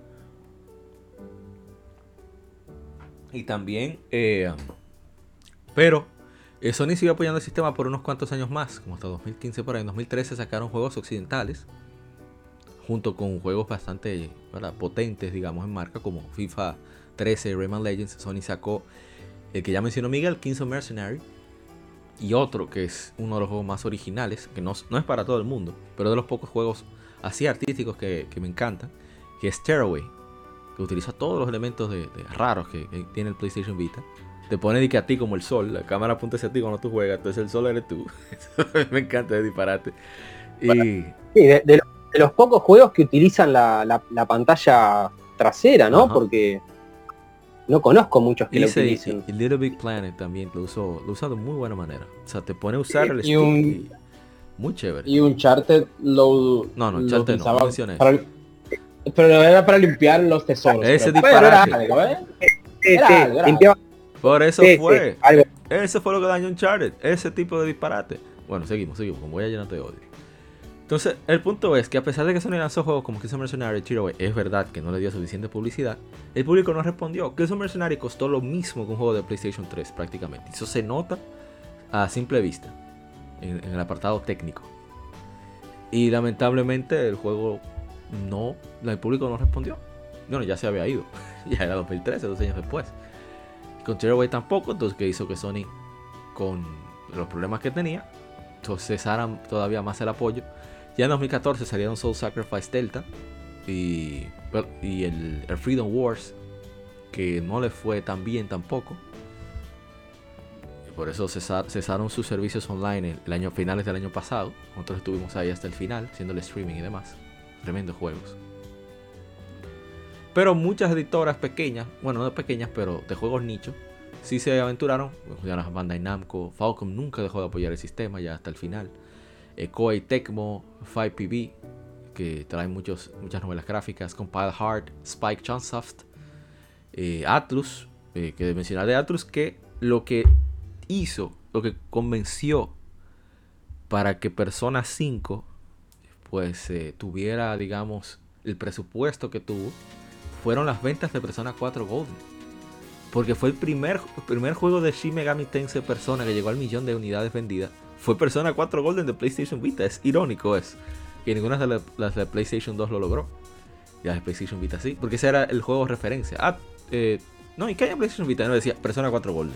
Y también, eh, pero eh, Sony siguió apoyando el sistema por unos cuantos años más, como hasta 2015 por ahí. En 2013 sacaron juegos occidentales, junto con juegos bastante ¿verdad? potentes, digamos, en marca, como FIFA 13, Rayman Legends. Sony sacó el que ya mencionó Miguel, Kings of Mercenary, y otro que es uno de los juegos más originales, que no, no es para todo el mundo, pero de los pocos juegos así artísticos que, que me encantan, que es Stairway, que utiliza todos los elementos de, de raros que, que tiene el PlayStation Vita. Te pone de que a ti como el sol, la cámara apunta hacia ti cuando tú juegas, entonces el sol eres tú. me encanta de disparate. Y Sí, de, de los, de los pocos juegos que utilizan la, la- la pantalla trasera, ¿no? Ajá. Porque no conozco muchos que lo Ese y, utilicen. y Little Big Planet también lo usó, lo usa de muy buena manera. O sea, te pone a usar el Y stick un- y- muy chévere. Y Uncharted lo. No, no, lo Uncharted no, no mencioné para- Pero era para limpiar los tesoros. Ese pero, pero era disparate. algo, ¿eh? Sí, era sí, algo, era limpiaba- Por eso sí, fue. Ese fue lo que dañó Uncharted. Ese tipo de disparate. Bueno, seguimos, seguimos. Como voy a llenarte de odio. Entonces, el punto es que a pesar de que Sony lanzó juegos como Kills of Mercenary y es verdad que no le dio suficiente publicidad, el público no respondió. Kills of Mercenary costó lo mismo que un juego de PlayStation 3 prácticamente. Eso se nota a simple vista en, el apartado técnico. Y lamentablemente el juego no, el público no respondió. Bueno, ya se había ido. ya era 2013, dos años después. Con Tearaway tampoco, entonces que hizo que Sony, con los problemas que tenía, cesaran todavía más el apoyo. Ya en 2014 salieron Soul Sacrifice Delta y, el, Freedom Wars, que no le fue tan bien tampoco. Por eso cesar- cesaron sus servicios online el, año finales del año pasado. Nosotros estuvimos ahí hasta el final, haciendo el streaming y demás. Tremendos juegos. Pero muchas editoras pequeñas, bueno, no pequeñas, pero de juegos nicho, sí se aventuraron. Ya Bandai Namco, Falcom nunca dejó de apoyar el sistema ya hasta el final. Eh, Koei Tecmo, 5PB, que trae muchos, muchas novelas gráficas. Compile Hard, Spike Chunsoft, eh, Atlus, eh, que mencionar de Atlus, que lo que hizo, lo que convenció para que Persona 5 pues eh, tuviera, digamos, el presupuesto que tuvo, fueron las ventas de Persona 4 Golden. Porque fue el primer, primer juego de Shin Megami Persona que llegó al millón de unidades vendidas. Fue Persona 4 Golden de PlayStation Vita. Es irónico es que ninguna de la- las de PlayStation 2 lo logró. Ya de PlayStation Vita sí. Porque ese era el juego referencia. Ah, eh, no, ¿y qué hay en PlayStation Vita? No decía Persona 4 Golden.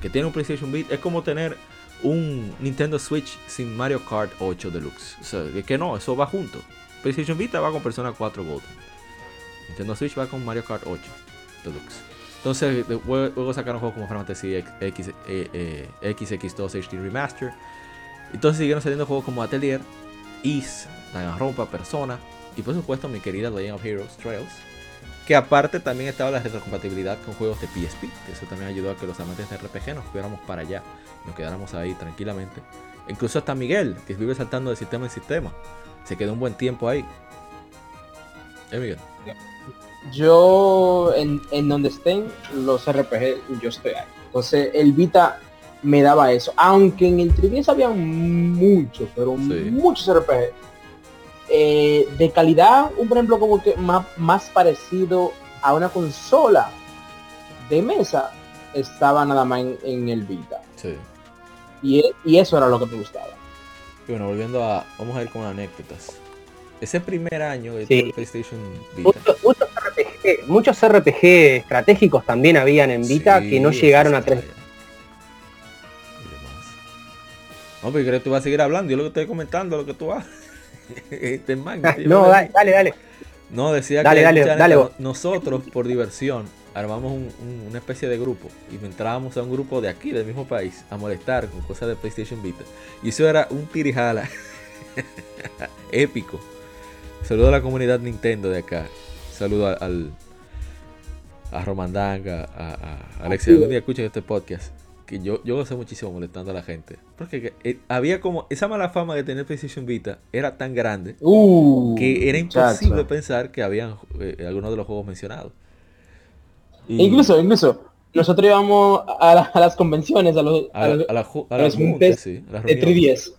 Que tiene un PlayStation Vita es como tener un Nintendo Switch sin Mario Kart 8 Deluxe. O sea, es que no, eso va junto. PlayStation Vita va con Persona 4 Golden. Nintendo Switch va con Mario Kart 8 Deluxe. Entonces, luego sacaron juegos como Final Fantasy X, X, eh, eh, XX2 HD Remaster. Entonces siguieron saliendo juegos como Atelier, Is, Danganronpa, Persona y por supuesto mi querida Legend of Heroes Trails. Que aparte también estaba la retrocompatibilidad con juegos de PSP, que eso también ayudó a que los amantes de RPG nos fuéramos para allá, nos quedáramos ahí tranquilamente. Incluso hasta Miguel, que vive saltando de sistema en sistema, se quedó un buen tiempo ahí. ¿Eh, Miguel? Yo, en, en donde estén los RPG, yo estoy ahí. Entonces, el Vita me daba eso. Aunque en el 3DS había muchos, pero Sí. muchos RPG. eh, de calidad, un por ejemplo como que más, más parecido a una consola de mesa, estaba nada más en, en el Vita. Sí. Y, y eso era lo que me gustaba. Y bueno, volviendo a. Vamos a ir con anécdotas. Ese primer año de Sí. PlayStation Vita. Muchos, muchos RPG, muchos RPG estratégicos también habían en Vita Sí, que no llegaron a está 3. allá. Y demás. No, pero creo que tú vas a seguir hablando. Yo lo que estoy comentando, lo que tú haces. Este yo No, le- dale, dale, dale. No, decía Dale, que dale, dale nosotros, por diversión, armamos un- un- una especie de grupo y entrábamos a un grupo de aquí, del mismo país, a molestar con cosas de PlayStation Vita. Y eso era un tirijala épico. Saludo a la comunidad Nintendo de acá. Saludo a- al a Romandanga, a, a Alexia. Algún día escuchen este podcast. Que yo, yo gocé muchísimo molestando a la gente. Porque que, eh, había como. Esa mala fama de tener PlayStation Vita era tan grande Uh, que era imposible pensar que habían eh, algunos de los juegos mencionados. Y E Incluso, incluso, nosotros íbamos a, la- a las convenciones, a los, a, a la- los- a la ju- a a las los juntas, juntes sí, a las de reuniones. 3DS.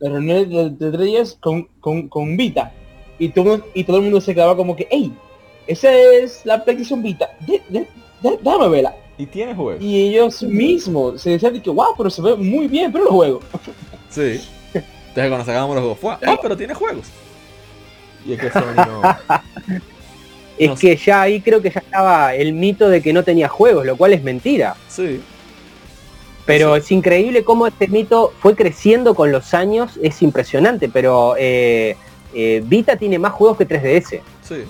Las reuniones de, de 3DS con, con, con Vita. Y todo, y todo el mundo se quedaba como que, hey, esa es la PlayStation Vita. De- de- de- déjame verla. Y tiene juegos. Y ellos mismos se decían de que, wow, pero se ve muy bien, pero los juegos. Sí. Entonces cuando sacábamos los juegos, fue, oh, pero tiene juegos. Y es que Sony no. Es No que ya ahí creo que ya estaba el mito de que no tenía juegos, lo cual es mentira. Sí. Pero es increíble cómo este mito fue creciendo con los años, es impresionante, pero eh, eh, Vita tiene más juegos que 3DS. Sí.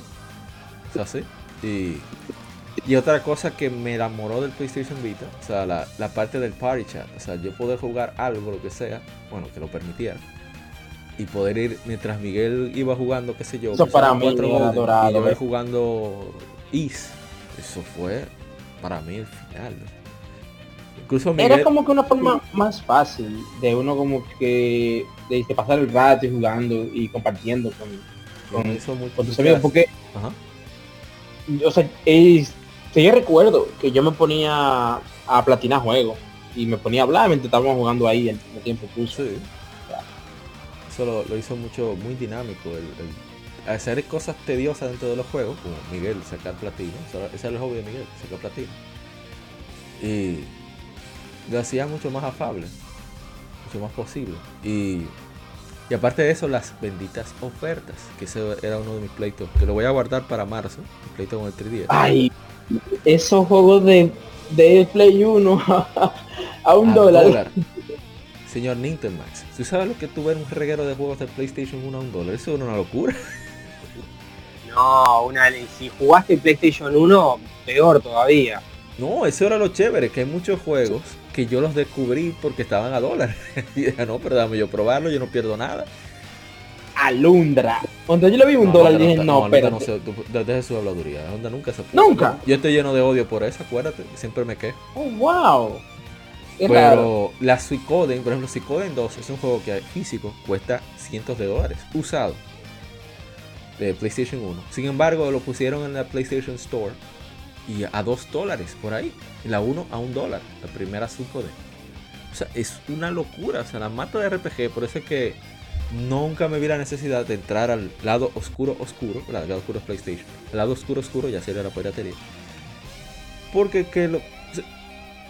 O sea, sí. Y, y otra cosa que me enamoró del PlayStation Vita, o sea, la, la parte del party chat. O sea, yo poder jugar algo, lo que sea, bueno, que lo permitiera. Y poder ir, mientras Miguel iba jugando, qué sé yo, Eso para mí 4 era Golden, dorado, y yo eh. ir jugando Is. Eso fue para mí el final. Incluso Miguel... Era como que una forma más fácil de uno como que de, de pasar el rato y jugando y compartiendo con, con, muy- con tus amigos. Porque, Ajá. o sea, es, que yo recuerdo que yo me ponía a platinar juegos y me ponía a hablar mientras estábamos jugando ahí al mismo tiempo. Sí. Eso lo, lo hizo mucho, muy dinámico. El, el hacer cosas tediosas dentro de los juegos, como Miguel, sacar platino. Eso Ese era el hobby de Miguel, sacar platino. Y lo hacía mucho más afable, mucho más posible. Y, y aparte de eso, las benditas ofertas, que ese era uno de mis pleitos, que lo voy a guardar para marzo, mi pleito con el 3DS. Ay, esos juegos de, de Play 1 a un A dólar. Señor Nintendo Max, ¿tú sabes lo que tú ver un reguero de juegos de PlayStation 1 a un dólar? Eso era una locura. No, una, si jugaste PlayStation 1, peor todavía. No, eso era lo chévere, que hay muchos juegos que yo los descubrí porque estaban a dólar. y dije, no, pero dame yo probarlo, yo no pierdo nada. Alundra. Cuando yo le vi un No, dólar dije, no, pero no Desde su habladuría, Honda nunca se Nunca. Yo estoy lleno de odio por eso, acuérdate, siempre me quejo. Oh, wow. Qué raro. Pero la Suicoden, por ejemplo, Suicoden 2 es un juego que físico cuesta cientos de dólares, usado. De PlayStation 1. Sin embargo, lo pusieron en la PlayStation Store y a 2 dólares por ahí. Y la 1 a 1 dólar, la primera Suicoden. O sea, es una locura. O sea, la mata de RPG, por eso es que nunca me vi la necesidad de entrar al lado oscuro oscuro. El lado oscuro es PlayStation. El lado oscuro oscuro ya sería la piratería. Porque que lo.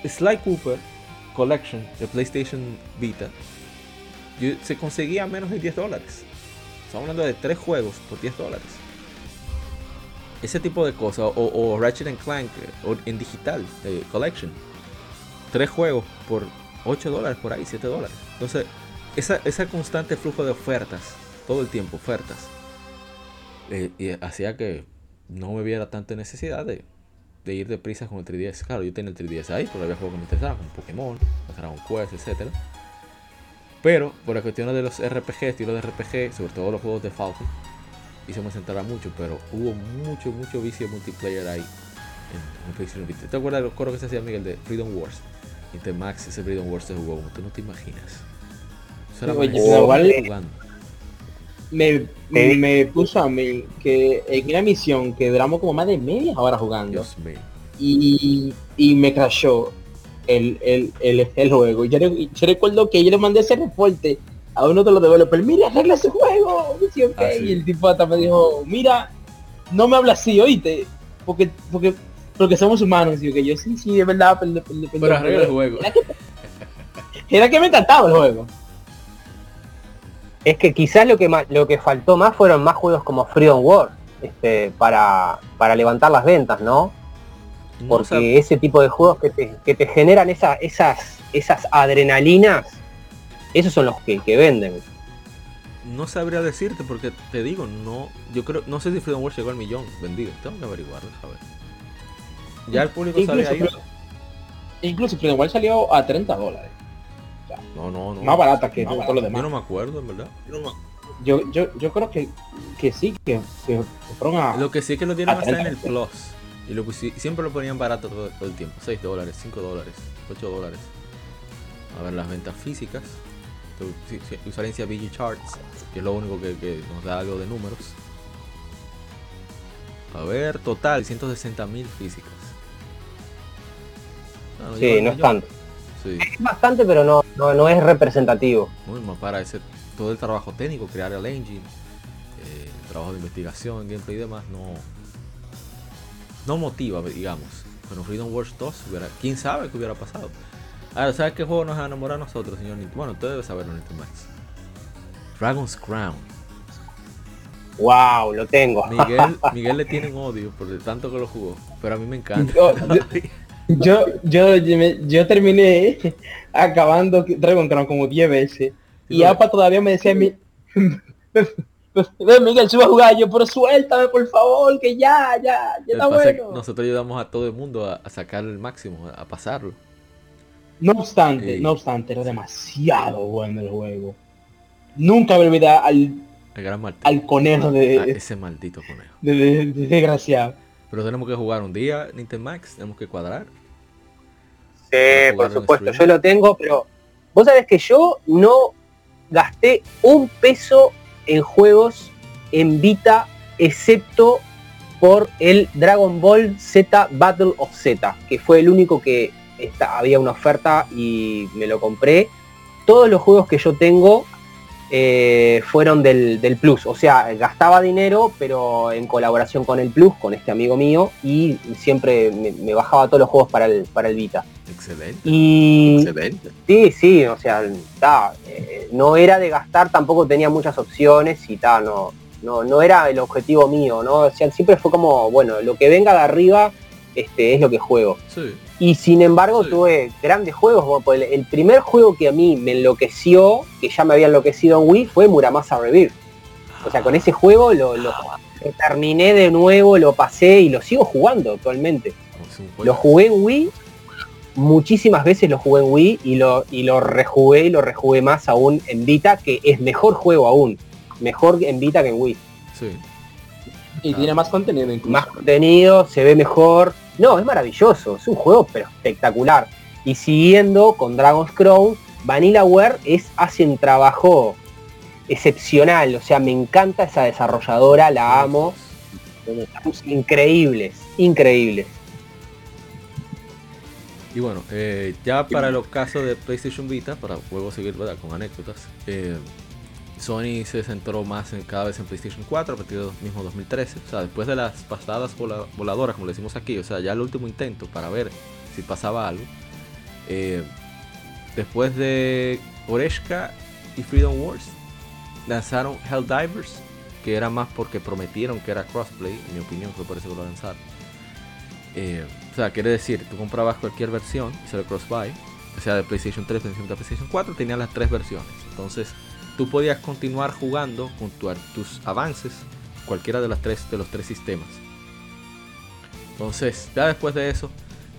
Sly Cooper Collection de PlayStation Vita yo- se conseguía a menos de 10 dólares. Estamos hablando de 3 juegos por 10 dólares. Ese tipo de cosas. O, o Ratchet and Clank o en digital, Collection. 3 juegos por 8 dólares por ahí, 7 dólares. Entonces, esa, ese constante flujo de ofertas, todo el tiempo, ofertas, eh, y hacía que no me viera tanta necesidad de, de ir deprisa con el 3DS. Claro, yo tenía el 3DS ahí, pero había juegos que me interesaban, como Pokémon, Dragon Quest, etc. Pero por la cuestión de los RPG, estilo de RPG, sobre todo los juegos de Falcon, hizo me sentará mucho, pero hubo mucho, mucho vicio multiplayer ahí en, en PlayStation Vita. ¿Te acuerdas de los coros que se hacía Miguel de Freedom Wars? Intermax, ese Freedom Wars se jugó como tú no te imaginas. Eso era Oye, pero jugando. Me, me puso a mí que en una misión que duramos como más de media hora jugando Dios mío. y, y me crashó el, el, el, el juego. Y yo, yo recuerdo que yo le mandé ese reporte a uno de los developers, mira, arregla ese juego. Ah, sí. y el tipo hasta me dijo, mira, no me habla así, oíste, porque, porque, porque somos humanos. Y yo, que yo sí, sí, es verdad, perdón, perdón, perdón, Pero arregla el perdón". juego. Era que, era que me encantaba el juego. Es que quizás lo que más, lo que faltó más fueron más juegos como Freedom War, este, para, para levantar las ventas, ¿no? No, Porque o sea, ese tipo de juegos que te, que te generan esa, esas, esas adrenalinas, esos son los que, que venden. No sabría decirte porque te digo, no, yo creo, no sé si Freedom Wars llegó al millón vendido. Tengo que averiguarlo, a ver. Ya el público Incluso, sabe ahí. incluso Freedom Wild salió a 30 dólares. No, no, no. Más barata que todo lo demás. Yo no me acuerdo, en verdad. Yo, yo, yo creo que, que sí, que, que fueron a... Lo que sí es que lo dieron a hasta en 30. el Plus. Y lo siempre lo ponían barato todo, todo el tiempo. 6 dólares, 5 dólares, 8 dólares. A ver las ventas físicas. Usarencia BG Charts, que es lo único que, que nos da algo de números. A ver, total, 160 mil físicas. Ah, Sí, no es tanto. Sí, Es bastante, pero no, no, no es representativo. muy más para ese todo el trabajo técnico, crear el engine, eh, el trabajo de investigación, gameplay y demás, no, no motiva, digamos. Pero Freedom Wars 2, hubiera, quién sabe qué hubiera pasado. Ahora, ¿sabes qué juego nos enamoró a nosotros, señor Nintendo? Bueno, usted debe saberlo, Nintendo Max. Dragon's Crown. Wow, lo tengo. Miguel, Miguel le tiene un odio por el tanto que lo jugó, pero a mí me encanta. Yo, yo, yo, yo terminé acabando Dragon Crown como 10 veces. Y bueno. APA todavía me decía. Ven, Miguel, sube a jugar. Yo, pero suéltame, por favor, que ya, ya, ya está pasa es que bueno. nosotros ayudamos a todo el mundo a, a sacar el máximo, a pasarlo. No obstante, Sí. no obstante, era demasiado bueno el juego. Nunca me olvidé al, al conejo de, Ah, ese maldito conejo. de, de- de desgraciado. Pero tenemos que jugar un día Nintendo Max, tenemos que cuadrar. Sí, por supuesto, yo lo tengo, pero vos sabés que yo no gasté un peso en juegos en Vita, excepto por el Dragon Ball Z Battle of Z, que fue el único que había una oferta y me lo compré. Todos los juegos que yo tengo eh, fueron del, del Plus, o sea, gastaba dinero, pero en colaboración con el Plus, con este amigo mío, y siempre me, me bajaba todos los juegos para el, para el Vita. Excelente. Y sí, sí, o sea, ta, eh, no era de gastar, tampoco tenía muchas opciones y ta, no, no, no era el objetivo mío, ¿no? O sea, siempre fue como, bueno, lo que venga de arriba este, es lo que juego. Sí. Y sin embargo Sí. tuve grandes juegos, como por el, el primer juego que a mí me enloqueció, que ya me había enloquecido en Wii, fue Muramasa Revir. O sea, con ese juego lo, lo- lo terminé de nuevo, lo pasé y lo sigo jugando actualmente. Lo jugué en Wii, muchísimas veces lo jugué en Wii y lo, y lo rejugué y lo rejugué más aún en Vita, que es mejor juego aún. Mejor en Vita que en Wii. Sí. Y tiene más contenido incluso. Más contenido, se ve mejor. No, es maravilloso, es un juego pero espectacular. Y siguiendo con Dragon's Crown, Vanillaware es, hace un trabajo excepcional. O sea, me encanta esa desarrolladora, la amo. Increíbles, increíbles. Y bueno, eh, ya para los casos de PlayStation Vita, para luego seguir ¿verdad? con anécdotas, eh, Sony se centró más en, cada vez en PlayStation 4 a partir del mismo 2013. O sea, después de las pasadas vola- voladoras, como le decimos aquí, o sea, ya el último intento para ver si pasaba algo. eh, después de Oreshka y Freedom Wars, lanzaron Helldivers, que era más porque prometieron que era crossplay, en mi opinión, fue por eso que lo lanzaron. Eh, o sea, quiere decir, tú comprabas cualquier versión, era cross-buy, o sea de PlayStation 3, PlayStation 4, PlayStation 4, tenían las tres versiones. Entonces, tú podías continuar jugando con tu- tus avances, cualquiera de, las tres, de los tres sistemas. Entonces, ya después de eso,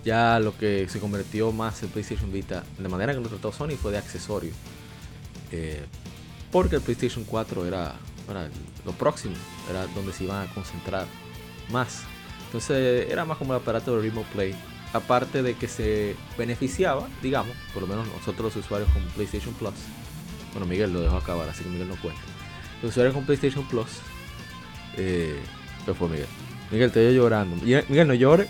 ya lo que se convirtió más en PlayStation Vita, de manera que lo trató Sony, fue de accesorio. Eh, porque el PlayStation 4 era, era lo próximo, era donde se iban a concentrar más. Entonces era más como el aparato de Remote Play. Aparte de que se beneficiaba, digamos, por lo menos nosotros los usuarios con PlayStation Plus. Bueno, Miguel lo dejó acabar, así que Miguel no cuenta. Los usuarios con PlayStation Plus. Eh, ¿Qué fue Miguel? Miguel, te estoy llorando. Miguel, Miguel, no llore.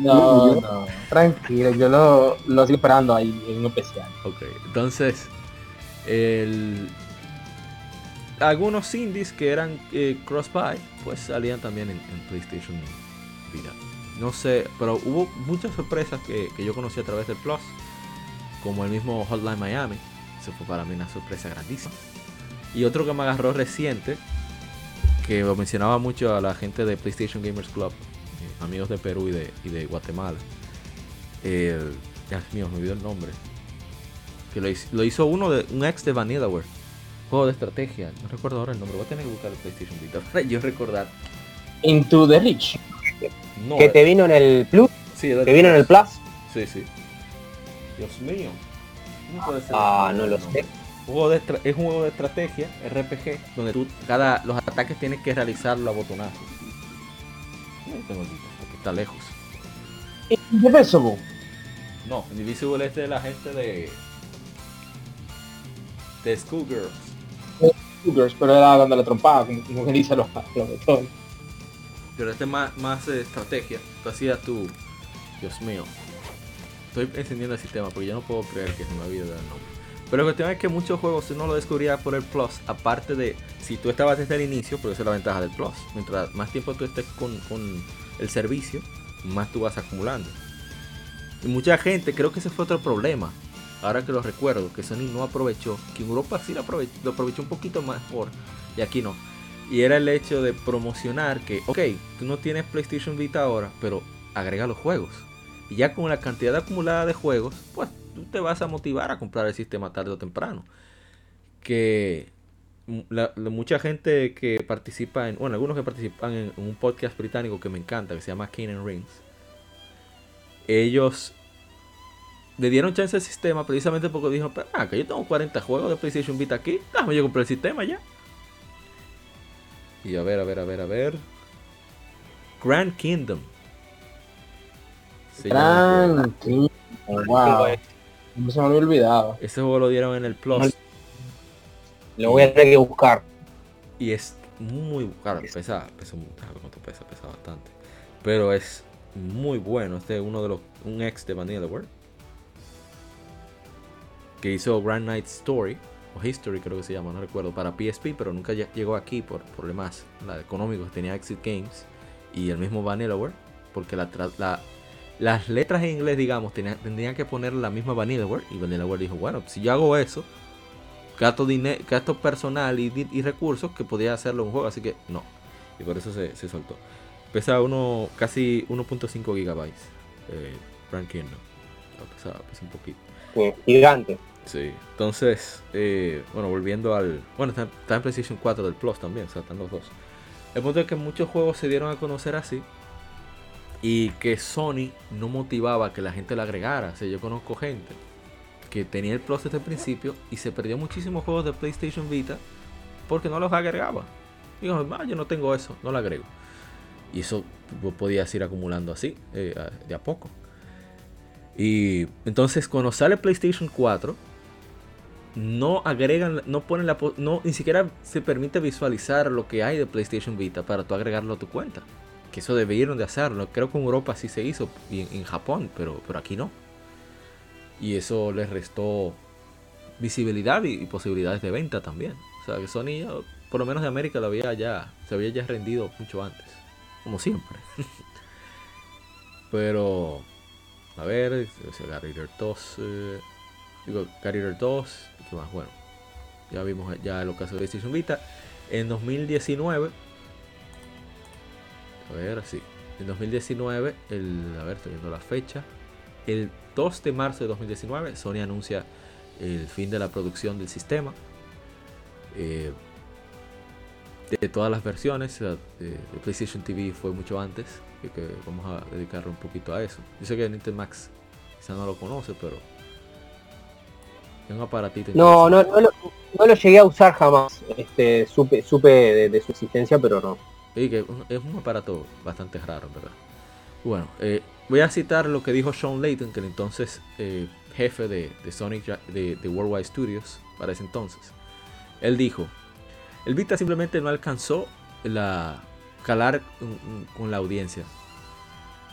No, no, tranquilo, yo lo, lo estoy esperando ahí en un especial. Ok, entonces, el- algunos indies que eran eh, cross-buy, pues salían también en, en PlayStation Vita. No sé, pero hubo muchas sorpresas que, que yo conocí a través del Plus, como el mismo Hotline Miami. Eso fue para mí una sorpresa grandísima. Y otro que me agarró reciente, que lo mencionaba mucho a la gente de PlayStation Gamers Club, eh, amigos de Perú y de, y de Guatemala. Dios mío, me olvidó el nombre que lo hizo, lo hizo uno de un ex de Vanillaware, juego de estrategia, no recuerdo ahora el nombre, voy a tener que buscar el PlayStation Vita para yo recordar. Into the Reach. No, que es- te vino en el Plus, sí, que vino en el Plus. Sí, sí. Dios mío. ¿Cómo puede ser Ah, no lo sé. Juego de estra- es un juego de estrategia, RPG, donde tú cada los ataques tienes que realizarlo a botonazos. No tengo porque está lejos. Indivisible. No, Indivisible es de la gente de de Schoolgirls. Cougars, pero era dándole trompada, como, como que dice los, los botones. Pero este es más, más eh, estrategia. Tú hacías tu. Dios mío. Estoy encendiendo el sistema porque yo no puedo creer que se me olvide el nombre. Pero la cuestión es que muchos juegos tú no lo descubrías por el Plus. Aparte de si tú estabas desde el inicio, pero esa es la ventaja del Plus. Mientras más tiempo tú estés con, con el servicio, más tú vas acumulando. Y mucha gente, creo que ese fue otro problema. Ahora que lo recuerdo, que Sony no aprovechó, que en Europa sí lo aprovechó, lo aprovechó un poquito mejor y aquí no. Y era el hecho de promocionar que, ok, tú no tienes PlayStation Vita ahora, pero agrega los juegos. Y ya con la cantidad acumulada de juegos, pues tú te vas a motivar a comprar el sistema tarde o temprano. Que mucha gente que participa en, bueno, algunos que participan en, un podcast británico que me encanta, que se llama Kane and Rings, ellos le dieron chance al sistema precisamente porque dijeron, "Pero, ah, que yo tengo 40 juegos de PlayStation Vita aquí, déjame yo comprar el sistema ya. Y a ver, a ver, a ver, a ver. Grand Kingdom. Se llama King. Wow. No se me había olvidado. Ese juego lo dieron en el Plus. Lo voy a tener que buscar. Y es muy claro, pesa, pesa cuánto pesa, pesa bastante. Pero es muy bueno. Este es uno de los, un ex de Vanillaware. Que hizo Grand Night Story, o History creo que se llama, no recuerdo, para PSP, pero nunca lle- llegó aquí por problemas la, económicos. Tenía Exit Games y el mismo Vanillaware, porque la, la- las letras en inglés, digamos, tenían, tendrían que poner la misma Vanillaware. Y Vanillaware dijo, bueno, si yo hago eso, gasto, dine- gasto personal y, recursos que podía hacerlo en un juego, así que no. Y por eso se, se soltó. Pesa uno, casi 1.5 gigabytes. Eh, Grand Kingdom. No, pesa, pesa un poquito. Eh, Gigante. Sí. Entonces, eh, bueno, volviendo al... Bueno, está, está en PlayStation 4 del Plus también, o sea, están los dos. El punto es que muchos juegos se dieron a conocer así. Y que Sony no motivaba que la gente la agregara. O sea, yo conozco gente que tenía el Plus desde el principio y se perdió muchísimos juegos de PlayStation Vita porque no los agregaba. Digo, "Ah, yo no tengo eso, no lo agrego. Y eso vos podías ir acumulando así, eh, de a poco. Y entonces cuando sale PlayStation 4, no agregan, no ponen la, no, ni siquiera se permite visualizar lo que hay de PlayStation Vita para tú agregarlo a tu cuenta. Que eso debieron de hacerlo. Creo que en Europa sí se hizo y en, Japón, pero, pero aquí no. Y eso les restó visibilidad y, posibilidades de venta también. O sea que Sony, por lo menos de América, lo había ya, se había ya rendido mucho antes. Como siempre. pero, a ver, Gary Eater 2. eh, digo, Gary Eater 2. ¿Qué más? Bueno, ya vimos ya lo que hace PlayStation Vita. En 2019. A ver, sí. En 2019, el, a ver, estoy viendo la fecha. El 2 de marzo de 2019, Sony anuncia el fin de la producción del sistema. eh, de todas las versiones, de, de PlayStation TV fue mucho antes. Que, que vamos a dedicarle un poquito a eso. Yo sé que Nintendo Max quizá no lo conoce, pero es un aparatito. No, no, interesante. no, lo, no lo llegué a usar jamás. Este, supe, supe de, de su existencia, pero no. Es un aparato bastante raro, verdad. Bueno, eh, voy a citar lo que dijo Sean Layton, que el entonces eh, jefe de, de Sonic de, de Worldwide Studios para ese entonces. Él dijo, el Vita simplemente no alcanzó la calar con la audiencia.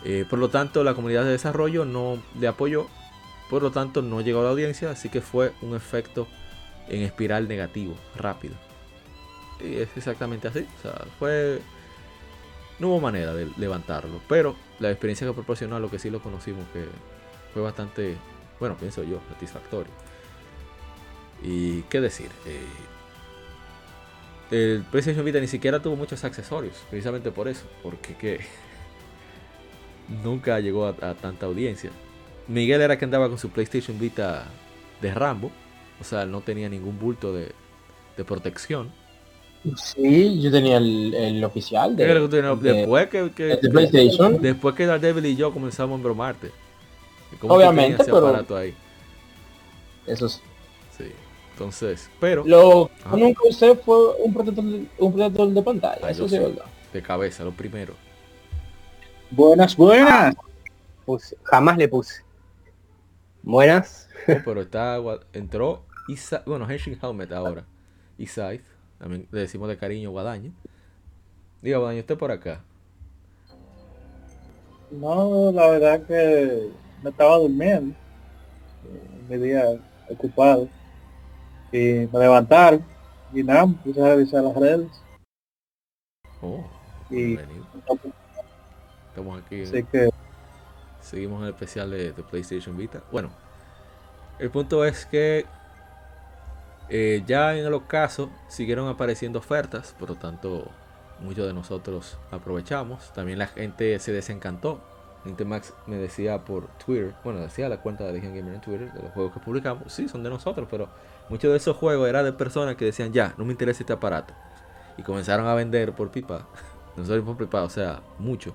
Eh, por lo tanto, la comunidad de desarrollo no le apoyó. Por lo tanto, no llegó a la audiencia. Así que fue un efecto en espiral negativo, rápido. Y es exactamente así. O sea, fue. No hubo manera de levantarlo. Pero la experiencia que proporcionó a lo que sí lo conocimos, que fue bastante, bueno, pienso yo, satisfactorio. Y qué decir. Eh, el PlayStation Vita ni siquiera tuvo muchos accesorios, precisamente por eso, porque que nunca llegó a, tanta audiencia. Miguel era que andaba con su PlayStation Vita de Rambo, o sea, no tenía ningún bulto de protección. Sí, yo tenía el, el oficial de, ¿Qué crees que de- después que, que- de PlayStation. después que Daredevil y yo comenzamos a embromarte. ¿Cómo Obviamente, ese pero- aparato ahí? Eso es. Sí. Entonces, pero Lo que nunca usé fue un protector, de- un protector de pantalla. Ah, eso sí es sí. verdad. de cabeza, lo primero. Buenas, buenas. Puse- jamás le puse. Buenas. Oh, pero está entró Isa, bueno, Henshin Helmet ahora. Y Scythe, también le decimos de cariño Guadaño. Diga Guadaño, usted por acá. No, la verdad que me estaba durmiendo. eh, Mi día ocupado. Y me levantaron. Y nada, me puse a revisar las redes. Oh, Y bienvenido. Estamos aquí. así que Seguimos en el especial de, de PlayStation Vita. Bueno, el punto es que eh, ya en los casos siguieron apareciendo ofertas, por lo tanto muchos de nosotros aprovechamos. También la gente se desencantó. Nintemax me decía por Twitter, bueno, decía la cuenta de Legion Gamer en Twitter, de los juegos que publicamos, sí, son de nosotros, pero muchos de esos juegos eran de personas que decían, ya, no me interesa este aparato. Y comenzaron a vender por pipa, nosotros por pipa, o sea, mucho.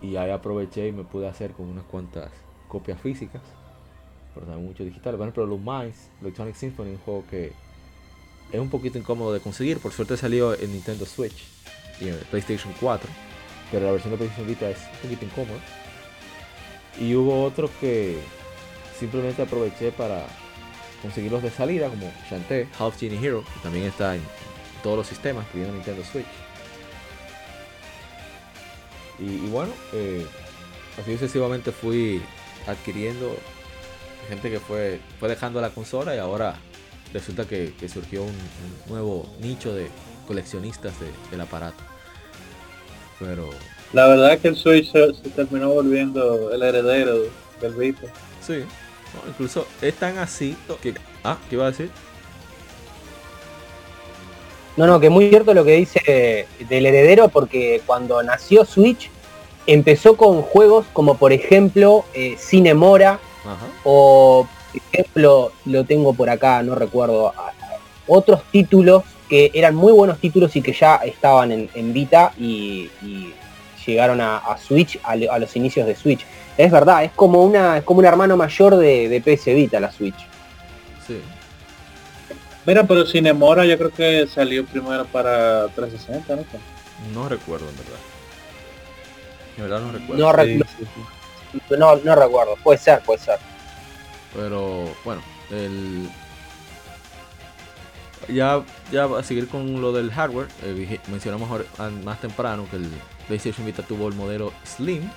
Y ahí aproveché y me pude hacer con unas cuantas copias físicas. Pero también mucho digital. Por ejemplo, Lumines, Electronic Symphony, un juego que es un poquito incómodo de conseguir. Por suerte salió en Nintendo Switch y en PlayStation 4. Pero la versión de PlayStation Vita es un poquito incómoda. Y hubo otros que simplemente aproveché para conseguirlos de salida, como Shantae, Half Genie Hero, que también está en todos los sistemas, incluyendo Nintendo Switch. Y, y bueno, eh, así sucesivamente fui adquiriendo gente que fue, fue dejando la consola y ahora resulta que, que surgió un, un nuevo nicho de coleccionistas de- del aparato. Pero la verdad que el Switch se, se terminó volviendo el heredero del Vita. sí, no, incluso es tan así que... Ah, ¿qué iba a decir? No, no, que muy cierto lo que dice del heredero, porque cuando nació Switch empezó con juegos como por ejemplo eh, Cinemora Ajá. o por ejemplo lo tengo por acá, no recuerdo, otros títulos que eran muy buenos títulos y que ya estaban en, en Vita y, y llegaron a, a Switch a, lo- a los inicios de Switch. Es verdad, es como una es como un hermano mayor de, de PS Vita la Switch. Sí. Mira, pero Cinemora yo creo que salió primero para 360, ¿no? No recuerdo en verdad. En verdad no recuerdo. No, re- Sí, sí, sí. No, no recuerdo, puede ser, puede ser. Pero bueno, el... ya, ya a seguir con lo del hardware, eh, mencionamos más temprano que el PlayStation Vita tuvo el modelo Slim,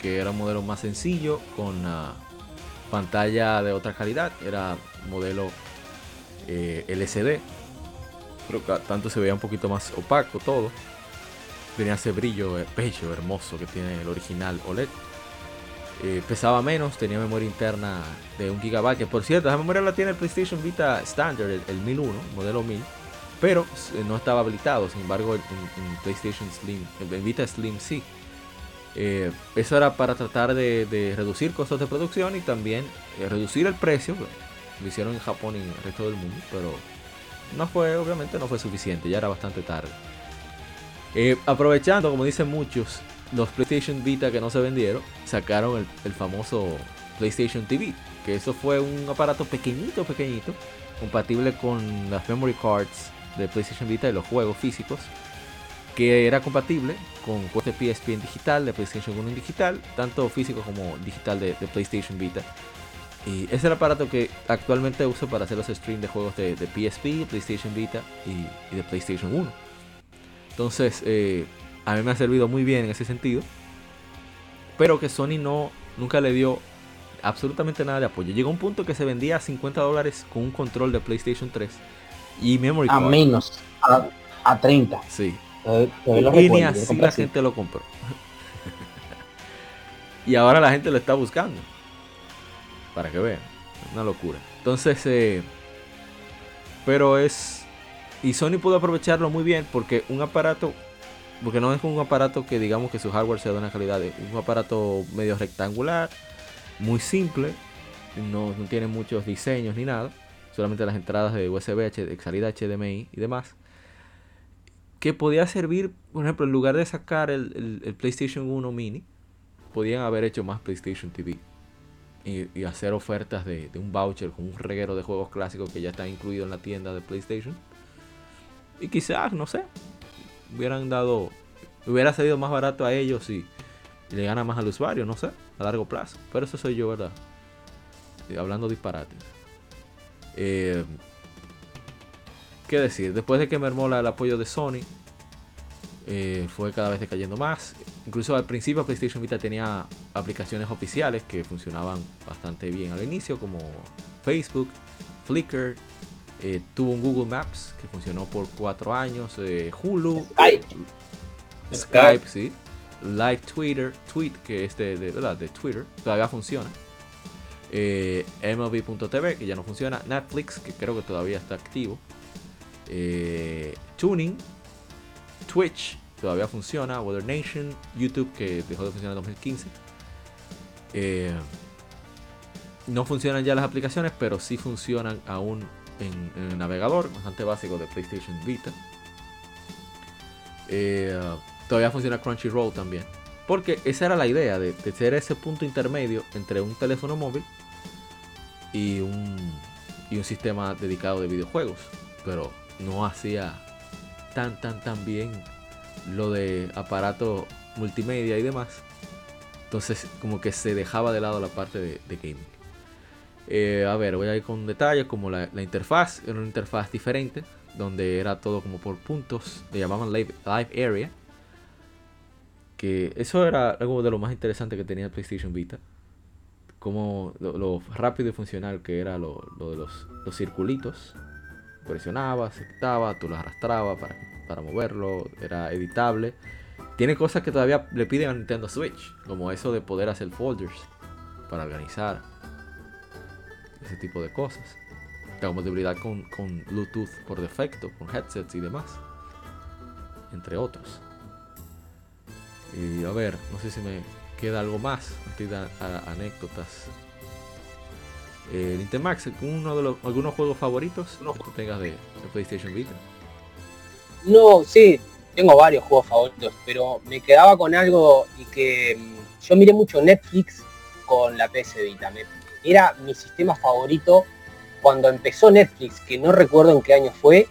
que era un modelo más sencillo, con ah, pantalla de otra calidad, era modelo eh, LCD, pero tanto se veía un poquito más opaco todo. Tenía ese brillo eh, bello, hermoso que tiene el original OLED. Eh, pesaba menos, tenía memoria interna de 1 GB, que por cierto, esa memoria la tiene el PlayStation Vita Standard, el, el 1001, modelo 1000, pero eh, no estaba habilitado, sin embargo, en, PlayStation Slim, Vita Slim sí. Eh, eso era para tratar de, de reducir costos de producción y también eh, reducir el precio, lo hicieron en Japón y en el resto del mundo, pero no fue, obviamente no fue suficiente, ya era bastante tarde. Aprovechando, como dicen muchos, los PlayStation Vita que no se vendieron, sacaron el, el famoso PlayStation TV, que eso fue un aparato pequeñito, pequeñito, compatible con las memory cards de PlayStation Vita y los juegos físicos, que era compatible con juegos PSP en digital, de PlayStation 1 en digital, tanto físico como digital de, PlayStation Vita. Y es el aparato que actualmente uso para hacer los streams de juegos de, de PSP, PlayStation Vita y, y de PlayStation 1. Entonces, eh, a mí me ha servido muy bien en ese sentido. Pero que Sony no nunca le dio absolutamente nada de apoyo. Llegó un punto que se vendía a 50 dólares con un control de PlayStation 3 y memory A card. menos, a, a 30. Sí. Eh, eh, y ni así la gente lo compró. y ahora la gente lo está buscando. Para que vean. Una locura. Entonces, eh, pero es... Y Sony pudo aprovecharlo muy bien porque un aparato... Porque no es un aparato que digamos que su hardware sea de una calidad de un aparato medio rectangular, muy simple, no, tiene muchos diseños ni nada, solamente las entradas de USB, de salida HDMI y demás. que podía servir, por ejemplo, en lugar de sacar el, PlayStation 1 mini, podían haber hecho más PlayStation TV y, hacer ofertas de, de un voucher con un reguero de juegos clásicos que ya están incluidos en la tienda de PlayStation. Y quizás, no sé, hubieran dado, hubiera salido más barato a ellos y, le gana más al usuario, no sé, a largo plazo. Pero eso soy yo, ¿verdad? Eh, hablando disparates. Eh, ¿Qué decir? Después de que mermó el apoyo de Sony, eh, fue cada vez decayendo más. Incluso al principio PlayStation Vita tenía aplicaciones oficiales que funcionaban bastante bien al inicio, como Facebook, Flickr, eh, tuvo un Google Maps que funcionó por cuatro años, eh, Hulu, Skype. Skype, sí, Live Twitter, Tweet, que es de, de- ¿verdad? de Twitter, todavía funciona. Eh, MLB.tv, que ya no funciona. Netflix, que creo que todavía está activo. Eh, Tuning, Twitch, todavía funciona. Weather Nation, YouTube, que dejó de funcionar en 2015. Eh, no funcionan ya las aplicaciones, pero sí funcionan aún en, el navegador, bastante básico de PlayStation Vita. Eh, todavía funciona Crunchyroll también. Porque esa era la idea de, de ser ese punto intermedio entre un teléfono móvil y un, y un sistema dedicado de videojuegos. Pero no hacía tan, tan, tan bien lo de aparato multimedia y demás. Entonces como que se dejaba de lado la parte de, de gaming. Eh, a ver, voy a ir con detalles como la, interfaz. Era una interfaz diferente. Donde era todo como por puntos. Le llamaban live, live area. Que eso era algo de lo más interesante que tenía el PlayStation Vita. Como lo, rápido y funcional que era lo, de los, los circulitos. Presionabas, quitaba, tú lo arrastrabas para, para moverlo. Era editable. Tiene cosas que todavía le piden a Nintendo Switch. Como eso de poder hacer folders. Para organizar. Ese tipo de cosas. La compatibilidad con, con Bluetooth por defecto, con headsets y demás. Entre otros. Y a ver, no sé si me queda algo más a- anécdotas. Eh, Nintendo Max, uno de los, algunos juegos favoritos que tú tengas de, de PlayStation Vita. No, sí, tengo varios juegos favoritos, pero me quedaba con algo y que mm, yo miré mucho Netflix con la PS Vita. Me- era mi sistema favorito cuando empezó Netflix, que no recuerdo en qué año fue.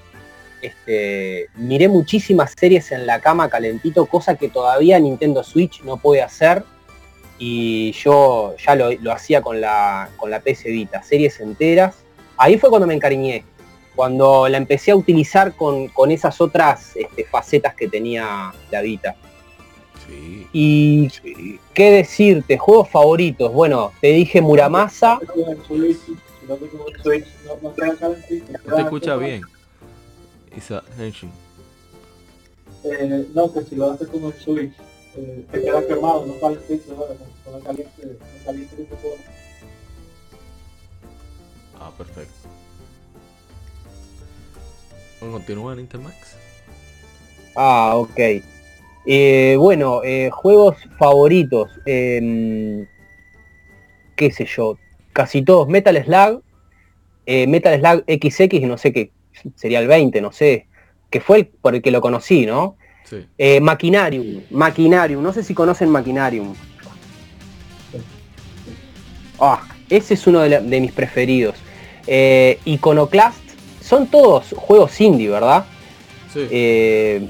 Este, miré muchísimas series en la cama calentito, cosa que todavía Nintendo Switch no puede hacer. Y yo ya lo, lo hacía con la, con la PS Vita, series enteras. Ahí fue cuando me encariñé cuando la empecé a utilizar con, con esas otras este, facetas que tenía la Vita. Sí. Y qué decirte, juegos favoritos. Bueno, te dije Muramasa. Switch, no te Switch, escucha bien. Isa Henshin. Eh, no, que si lo haces con el Switch, eh, te queda quemado, no ¿verdad? con, con el caliente, el caliente que te pone. Ah, perfecto. Bueno, continúa Nintendo Max. Ah, ok. Eh, bueno, eh, juegos favoritos. em, qué sé yo. Casi todos. Metal Slug. eh, Metal Slug XX, y no sé qué. Sería el 20, no sé. Que fue el por el que lo conocí, ¿no? Sí. Eh, Maquinarium, Maquinarium, no sé si conocen Maquinarium. Ah, ese es uno de, la- de mis preferidos. Eh, Iconoclast, son todos juegos indie, ¿verdad? Sí. Eh,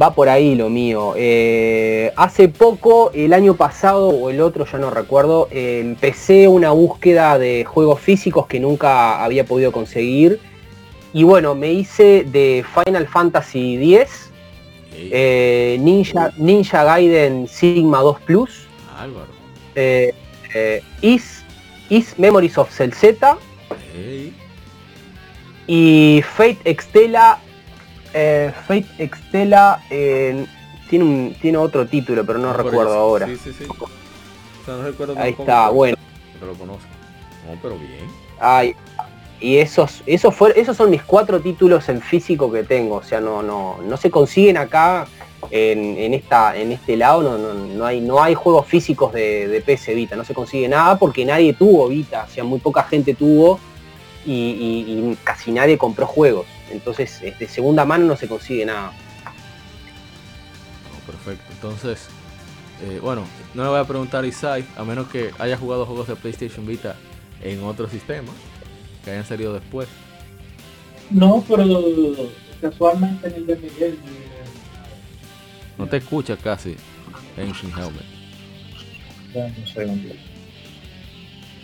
Va por ahí lo mío. Eh, hace poco, el año pasado o el otro, ya no recuerdo, eh, empecé una búsqueda de juegos físicos que nunca había podido conseguir. Y bueno, me hice de Final Fantasy X, eh, Ninja, Ninja Gaiden Sigma 2 Plus, Álvaro. eh, Is, Is Memories of Cell Z y Fate Extella. Eh, Fate Extella eh, tiene, un, tiene otro título, pero no Ah, recuerdo eso. ahora. Sí, sí, sí. O sea, no recuerdo Ahí tampoco, está, bueno. Pero lo conozco. No, pero bien. Ay, y esos, esos, fue, esos son mis cuatro títulos en físico que tengo. O sea, no, no, no se consiguen acá en, en esta, en este lado. No, no, no hay, no hay juegos físicos de, de PS Vita. No se consigue nada porque nadie tuvo Vita. O sea, muy poca gente tuvo y, y- y casi nadie compró juegos. Entonces, de segunda mano no se consigue nada. perfecto. Entonces, eh, bueno, no le voy a preguntar a Isai, a menos que haya jugado juegos de PlayStation Vita en otro sistema, que hayan salido después. No, pero casualmente en el de Miguel. Eh, no te escucha casi, Ancient Helmet. un segundo.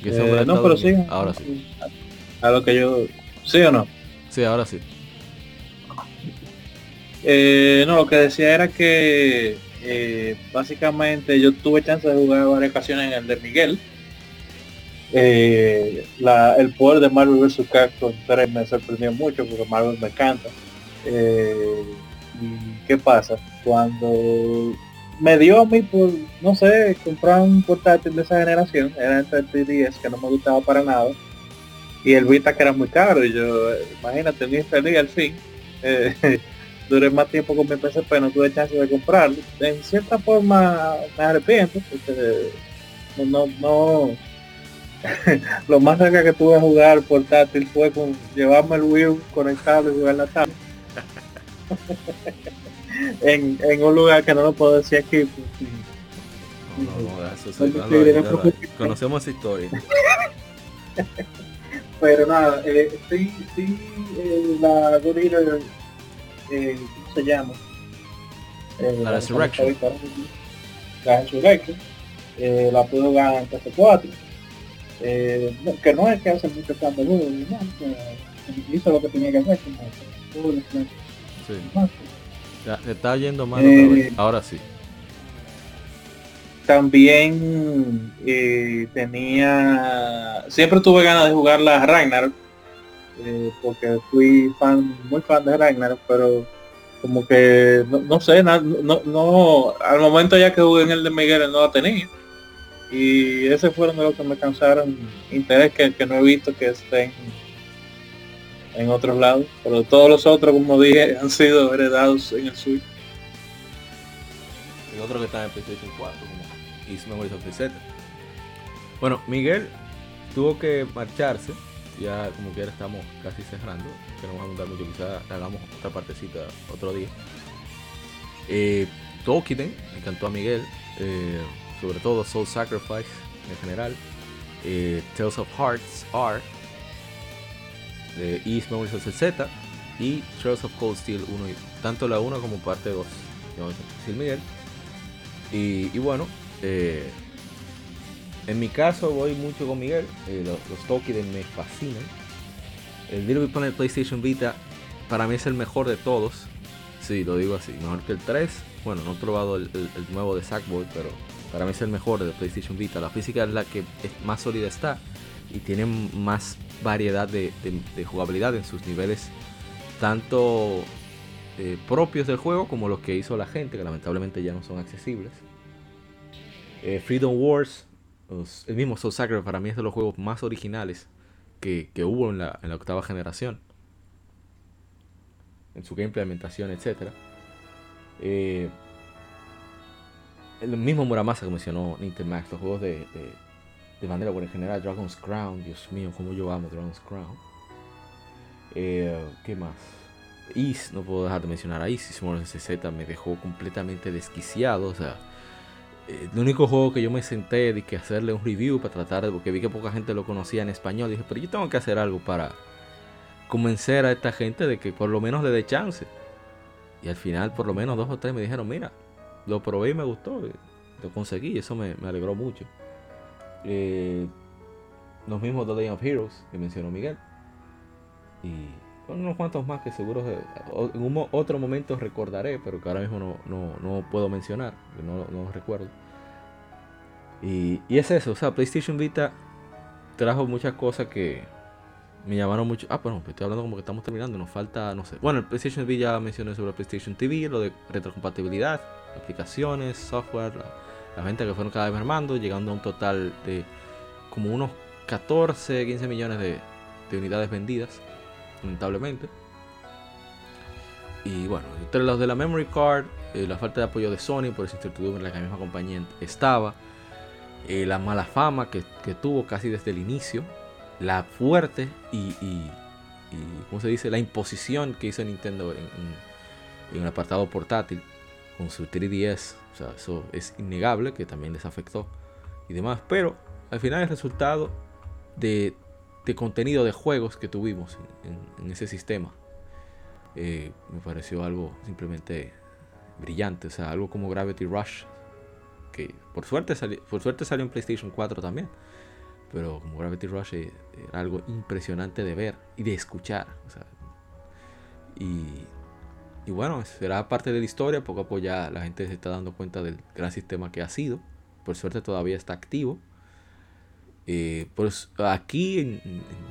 Eh, no, pero sí. Ahora sí. A lo que yo. ¿Sí o no? Sí, ahora sí. Eh, no, lo que decía era que eh, básicamente yo tuve chance de jugar varias ocasiones en el de Miguel. Eh, el poder de Marvel vs. Capcom 3 me sorprendió mucho porque Marvel me encanta. ¿Y qué pasa? Cuando me dio a mí por, no sé, comprar un portátil de esa generación, era entre 10 que no me gustaba para nada, y el Vita que era muy caro, y yo, imagínate, ni feliz al fin. duré más tiempo con mi PSP, no tuve chance de comprarlo. En cierta forma me arrepiento, porque no, no, lo más cerca que tuve a jugar portátil fue con llevarme el Wii conectado y jugar la tablet. en, en un lugar que no lo puedo decir aquí. conocemos esa historia. Pero nada, eh, sí, sí, eh, la Gorilla eh, ¿cómo se llama? Eh, la Resurrection. La Resurrection. Eh, la puedo ganar en PS4. Eh, que no es que hace mucho cambio no, hizo lo que tenía que hacer. Como, sí. Ya, se está yendo mal Ahora sí. También tenía... Siempre tuve ganas de jugar la Ragnarok eh, porque fui fan, muy fan de Ragnarok, pero como que no, sé, no, no, al momento ya que jugué en el de Miguel no lo tenía. Y ese fueron los que me causaron interés que, que no he visto que estén en otros lados. Pero todos los otros, como dije, han sido heredados en el suyo. El otro que está en PlayStation 4, como East Memories of the Bueno, Miguel tuvo que marcharse ya como quiera estamos casi cerrando, que no vamos a contar mucho, quizás hagamos otra partecita otro día. Eh, Tolkien, me encantó a Miguel, eh, sobre todo Soul Sacrifice en general, eh, Tales of Hearts R, de East Memories of Z y Trails of Cold Steel 1, tanto la 1 como parte 2, decir Miguel. Y, y bueno, eh, en mi caso voy mucho con Miguel, eh, los, los me fascinan. El Little Big Planet PlayStation Vita para mí es el mejor de todos. Sí, lo digo así, mejor que el 3. Bueno, no he probado el, nuevo de Sackboy, pero para mí es el mejor de PlayStation Vita. La física es la que más sólida está y tiene más variedad de, jugabilidad en sus niveles, tanto eh, propios del juego como los que hizo la gente, que lamentablemente ya no son accesibles. Eh, Freedom Wars el mismo Soul Sacrifice para mí es de los juegos más originales que, hubo en la, octava generación. En su implementación, etc. Eh, el mismo Muramasa que mencionó Max los juegos de, de, manera por en general, Dragon's Crown, Dios mío, como yo amo Dragon's Crown. Eh, ¿Qué más? Is, no puedo dejar de mencionar a Is, CZ me dejó completamente desquiciado, o sea, el único juego que yo me senté de que hacerle un review para tratar de, porque vi que poca gente lo conocía en español, dije, pero yo tengo que hacer algo para convencer a esta gente de que por lo menos le dé chance. Y al final por lo menos dos o tres me dijeron, mira, lo probé y me gustó, lo conseguí, y eso me, alegró mucho. Eh, los mismos The Day of Heroes que mencionó Miguel. Y unos cuantos más que seguro en un otro momento recordaré, pero que ahora mismo no, no, puedo mencionar, no, no recuerdo. Y, y, es eso, o sea, PlayStation Vita trajo muchas cosas que me llamaron mucho. Ah, bueno, estoy hablando como que estamos terminando, nos falta, no sé. Bueno, el PlayStation Vita ya mencioné sobre PlayStation TV, lo de retrocompatibilidad, aplicaciones, software, las ventas que fueron cada vez armando, llegando a un total de como unos 14, 15 millones de, de unidades vendidas lamentablemente. Y bueno, entre los de la memory card, eh, la falta de apoyo de Sony por esa incertidumbre en la que la misma compañía estaba, eh, la mala fama que, tuvo casi desde el inicio, la fuerte y, y, ¿cómo se dice? La imposición que hizo Nintendo en, en el apartado portátil con su 3DS. O sea, eso es innegable que también les afectó y demás. Pero al final el resultado de, de contenido de juegos que tuvimos en, ese sistema eh, me pareció algo simplemente brillante. O sea, algo como Gravity Rush. Que por suerte, por suerte salió en PlayStation 4 también. Pero como Gravity Rush eh, era algo impresionante de ver y de escuchar. Y y bueno, será parte de la historia. Poco a poco ya la gente se está dando cuenta del gran sistema que ha sido. Por suerte todavía está activo. Pues aquí, en,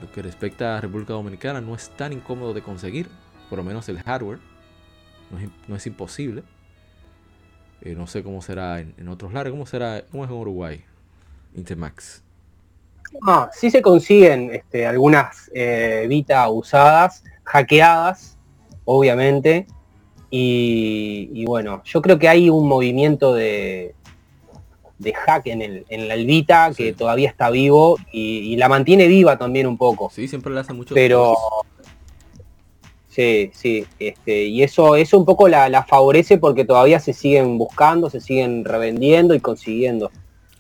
lo que respecta a República Dominicana, no es tan incómodo de conseguir. Por lo menos el hardware. No es, imposible. Eh, no sé cómo será en, otros lares. ¿Cómo será? ¿Cómo es en Uruguay? Intermax. Ah, sí se consiguen este, algunas eh, Vita usadas, hackeadas, obviamente. Y, bueno, yo creo que hay un movimiento de, de hack en, el, en la Elvita que todavía está vivo y, la mantiene viva también un poco. Sí, siempre le hace mucho. Pero sí, sí, este, y eso, eso un poco la, favorece porque todavía se siguen buscando, se siguen revendiendo y consiguiendo.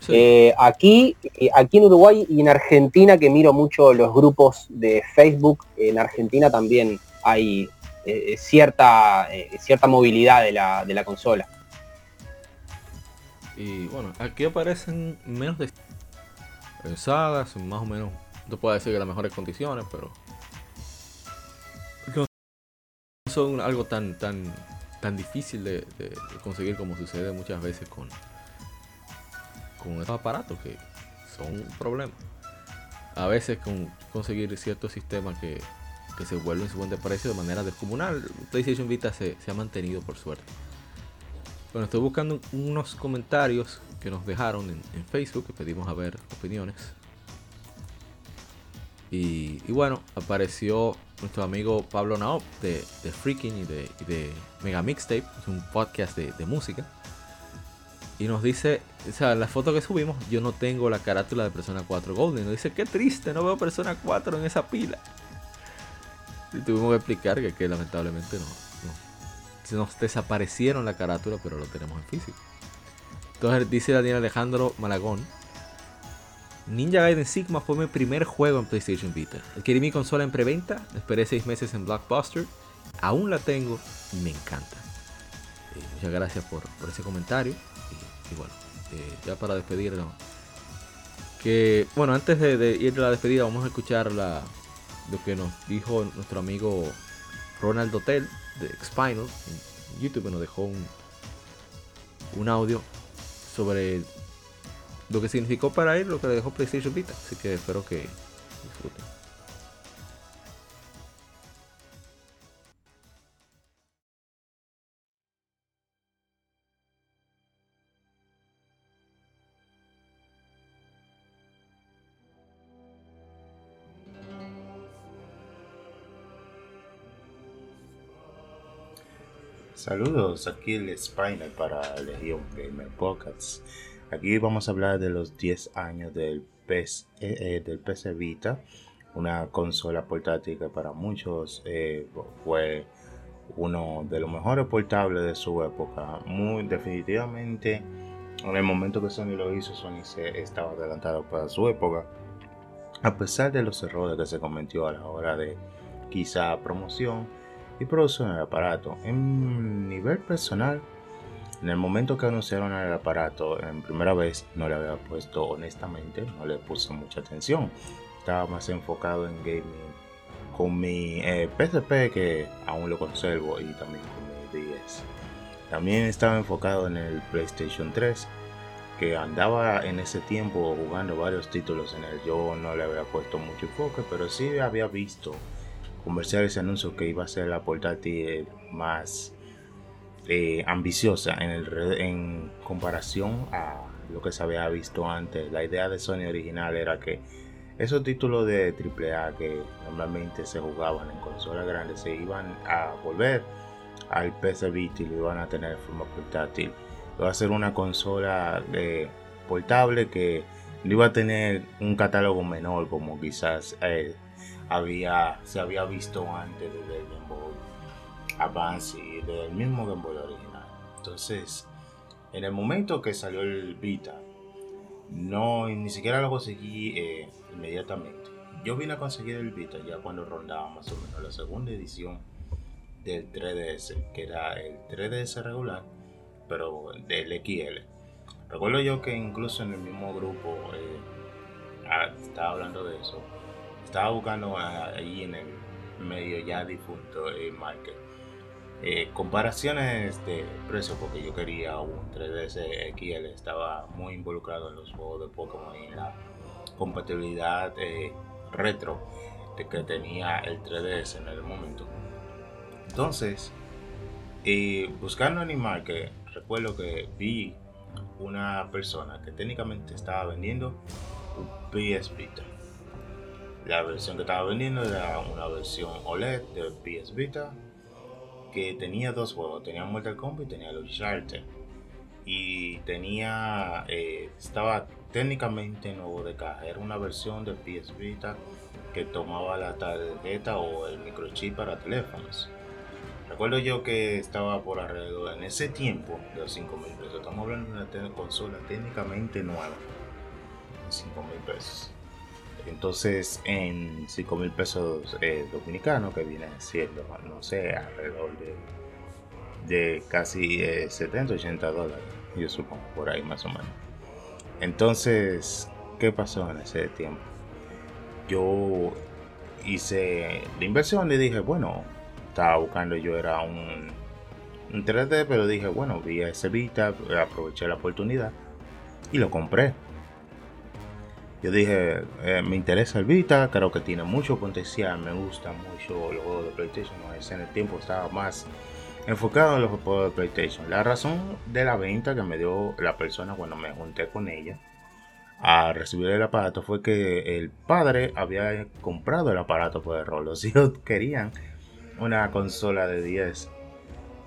Eh, aquí, eh, aquí en Uruguay y en Argentina, que miro mucho los grupos de Facebook, en Argentina también hay eh, cierta, eh, cierta movilidad de la, de la consola. Y bueno, aquí aparecen menos de pensadas, más o menos, no puedo decir que las mejores condiciones, pero no son algo tan tan tan difícil de, conseguir como sucede muchas veces con con estos aparatos que son un problema. A veces con conseguir ciertos sistemas que que se vuelven su de precio de manera descomunal. PlayStation Vita se, ha mantenido por suerte. Bueno, estoy buscando unos comentarios que nos dejaron en, Facebook, que pedimos a ver opiniones. Y, bueno, apareció nuestro amigo Pablo Naop de, Freaking y de, Mega Mixtape, es un podcast de, música. Y nos dice, o sea, la foto que subimos, yo no tengo la carátula de Persona 4 Golden. Nos dice, qué triste, no veo Persona 4 en esa pila. Y tuvimos que explicar que, lamentablemente no, no, Nos desaparecieron la carátula, pero lo tenemos en físico. Entonces dice Daniel Alejandro Malagón. Ninja Gaiden Sigma fue mi primer juego en PlayStation Vita. Adquirí mi consola en preventa, esperé 6 meses en Blockbuster, aún la tengo y me encanta. Eh, muchas gracias por, ese comentario. Y, bueno, eh, ya para despedirnos. Que bueno, antes de, de, ir a la despedida, vamos a escuchar la, lo que nos dijo nuestro amigo Ronald Hotel de Xpinal en YouTube nos dejó un, un audio sobre lo que significó para él lo que le dejó PlayStation Vita. Así que espero que Saludos, aquí el Spiner para Legion Gamer Pockets. Aquí vamos a hablar de los 10 años del PS, eh, eh, del PC Vita, una consola portátil que para muchos eh, fue uno de los mejores portables de su época. Muy definitivamente, en el momento que Sony lo hizo, Sony se estaba adelantado para su época. A pesar de los errores que se cometió a la hora de quizá promoción y producción del aparato. En nivel personal, en el momento que anunciaron el aparato en primera vez, no le había puesto honestamente, no le puse mucha atención. Estaba más enfocado en gaming con mi PSP eh, que aún lo conservo y también con mi 10. También estaba enfocado en el PlayStation 3 que andaba en ese tiempo jugando varios títulos en él. Yo no le había puesto mucho enfoque, pero sí había visto comerciales y anuncios que iba a ser la portátil más eh, ambiciosa en, el, en comparación a lo que se había visto antes. La idea de Sony original era que esos títulos de AAA que normalmente se jugaban en consolas grandes se iban a volver al PC Vita y lo iban a tener de forma portátil. Iba a ser una consola eh, portable que no iba a tener un catálogo menor como quizás eh, había, se había visto antes desde Game Boy Advance y del mismo Game Boy original. Entonces, en el momento que salió el Vita, no, ni siquiera lo conseguí eh, inmediatamente. Yo vine a conseguir el Vita ya cuando rondaba más o menos la segunda edición del 3DS, que era el 3DS regular, pero del XL. Recuerdo yo que incluso en el mismo grupo eh, ah, estaba hablando de eso. Estaba buscando ahí en el medio ya difunto eh, market eh, comparaciones de precio porque yo quería un 3DS XL estaba muy involucrado en los juegos de Pokémon y en la compatibilidad eh, retro de que tenía el 3DS en el momento. Entonces eh, buscando animal que recuerdo que vi una persona que técnicamente estaba vendiendo un PS Vita la versión que estaba vendiendo era una versión OLED de PS Vita que tenía dos juegos, tenía Mortal Kombat y tenía los Uncharted. Y tenía, eh, estaba técnicamente nuevo de caja, era una versión de PS Vita que tomaba la tarjeta o el microchip para teléfonos. Recuerdo yo que estaba por alrededor en ese tiempo de los 5 mil pesos. Estamos hablando de una consola técnicamente nueva. 5 mil pesos. Entonces, en 5 mil pesos eh, dominicanos, que viene siendo, no sé, alrededor de, de casi 70, eh, 80 dólares, yo supongo, por ahí más o menos. Entonces, ¿qué pasó en ese tiempo? Yo hice la inversión y dije, bueno, estaba buscando, yo era un, un 3D, pero dije, bueno, vi a ese Vita, aproveché la oportunidad y lo compré. Yo dije, eh, me interesa el Vita, creo que tiene mucho potencial, me gusta mucho los juegos de PlayStation. En el tiempo estaba más enfocado en los juegos de PlayStation. La razón de la venta que me dio la persona cuando me junté con ella a recibir el aparato fue que el padre había comprado el aparato por error. Los hijos querían una consola de 10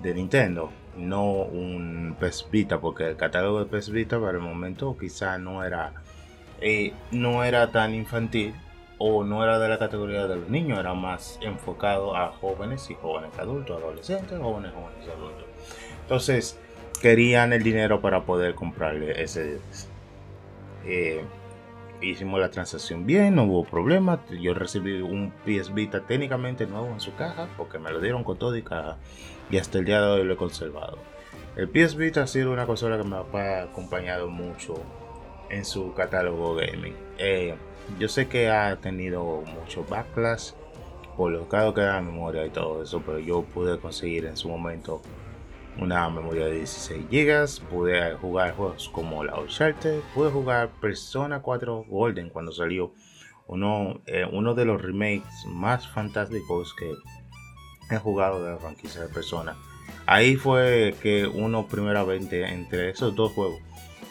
de Nintendo, no un PS Vita, porque el catálogo de PS Vita para el momento quizá no era eh, no era tan infantil o no era de la categoría de los niños, era más enfocado a jóvenes y jóvenes adultos, adolescentes, jóvenes, jóvenes adultos. Entonces, querían el dinero para poder comprarle ese eh, hicimos la transacción bien, no hubo problema. Yo recibí un PS Vita técnicamente nuevo en su caja porque me lo dieron con todo y caja y hasta el día de hoy lo he conservado. El PS Vita ha sido una consola que me ha acompañado mucho en su catálogo gaming. Eh, yo sé que ha tenido mucho backlash por lo que era la memoria y todo eso, pero yo pude conseguir en su momento una memoria de 16 GB, pude jugar juegos como la Uncharted, pude jugar Persona 4 Golden cuando salió uno, eh, uno de los remakes más fantásticos que he jugado de la franquicia de Persona. Ahí fue que uno primeramente entre esos dos juegos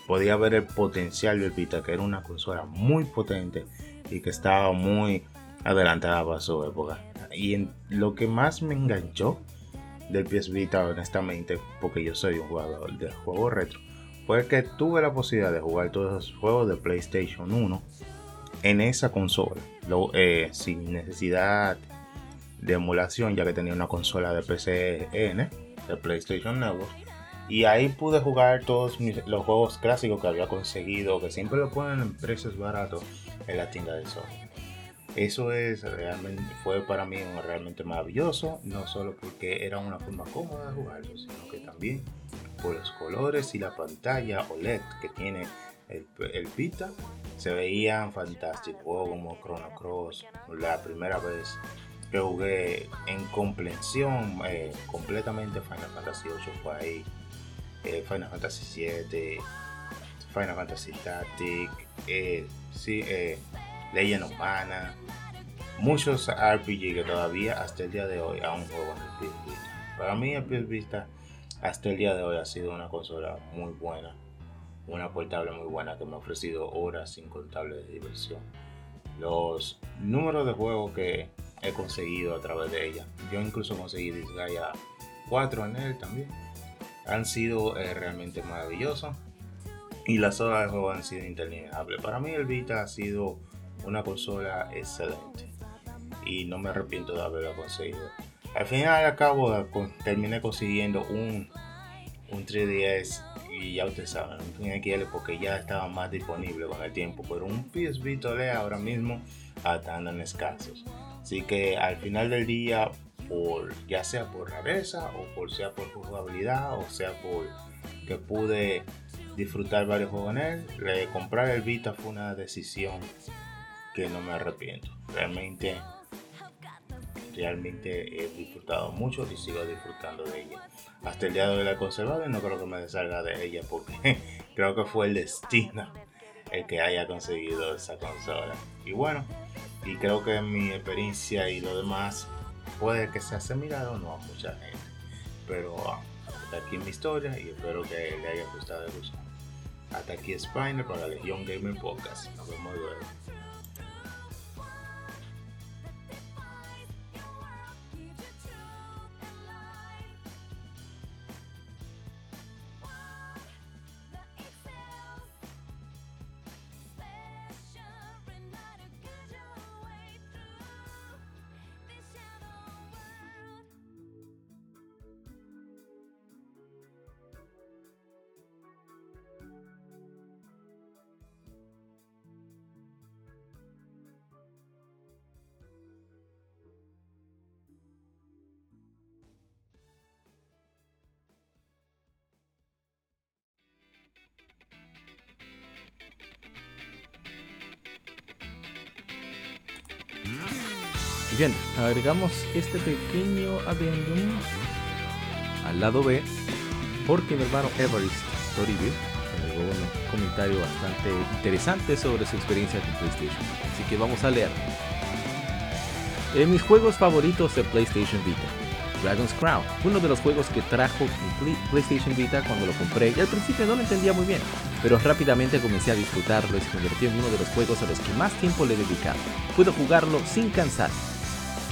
podía ver el potencial del Vita, que era una consola muy potente y que estaba muy adelantada para su época. Y lo que más me enganchó del PS Vita, honestamente, porque yo soy un jugador de juegos retro, fue que tuve la posibilidad de jugar todos los juegos de PlayStation 1 en esa consola, eh, sin necesidad de emulación, ya que tenía una consola de PCN, de PlayStation Network y ahí pude jugar todos los juegos clásicos que había conseguido, que siempre lo ponen en precios baratos en la tienda de Sony. Eso es realmente, fue para mí realmente maravilloso, no solo porque era una forma cómoda de jugarlo, sino que también por los colores y la pantalla OLED que tiene el, el Vita, se veían fantásticos. Juegos como Chrono Cross, la primera vez que jugué en comprensión eh, completamente Final Fantasy VIII fue ahí eh, Final Fantasy VII, Final Fantasy Tactic, eh, sí, eh, Legend of Mana, muchos RPG que todavía hasta el día de hoy aún juego en el PS Vita. Para mí el PS Vita hasta el día de hoy ha sido una consola muy buena, una portable muy buena que me ha ofrecido horas incontables de diversión. Los números de juegos que he conseguido a través de ella, yo incluso conseguí Disgaea 4 en él también han sido eh, realmente maravillosos y las horas de juego han sido interminables. Para mí el Vita ha sido una consola excelente. y no me arrepiento de haberlo conseguido. Al final al cabo terminé consiguiendo un, un 3DS y ya ustedes saben, un XL porque ya estaba más disponible con el tiempo, pero un PS Vita ahora mismo están en escasos. Así que al final del día, por ya sea por rareza o por sea por jugabilidad o sea por que pude disfrutar varios juegos en él, comprar el Vita fue una decisión que no me arrepiento. Realmente realmente he disfrutado mucho y sigo disfrutando de ella. Hasta el día de hoy la he conservado y no creo que me deshaga de ella porque creo que fue el destino el que haya conseguido esa consola. Y bueno, y creo que mi experiencia y lo demás puede que sea similar o no a mucha gente. Pero ah, hasta aquí mi historia y espero que le haya gustado el. Hasta aquí Spiner para Legion Gamer Podcast. Nos vemos luego. Agregamos este pequeño adendum al lado B porque mi hermano Everest Toribio agregó un comentario bastante interesante sobre su experiencia con PlayStation. Así que vamos a leer. En mis juegos favoritos de PlayStation Vita. Dragon's Crown, uno de los juegos que trajo PlayStation Vita cuando lo compré y al principio no lo entendía muy bien, pero rápidamente comencé a disfrutarlo y se convirtió en uno de los juegos a los que más tiempo le he dedicado. Puedo jugarlo sin cansar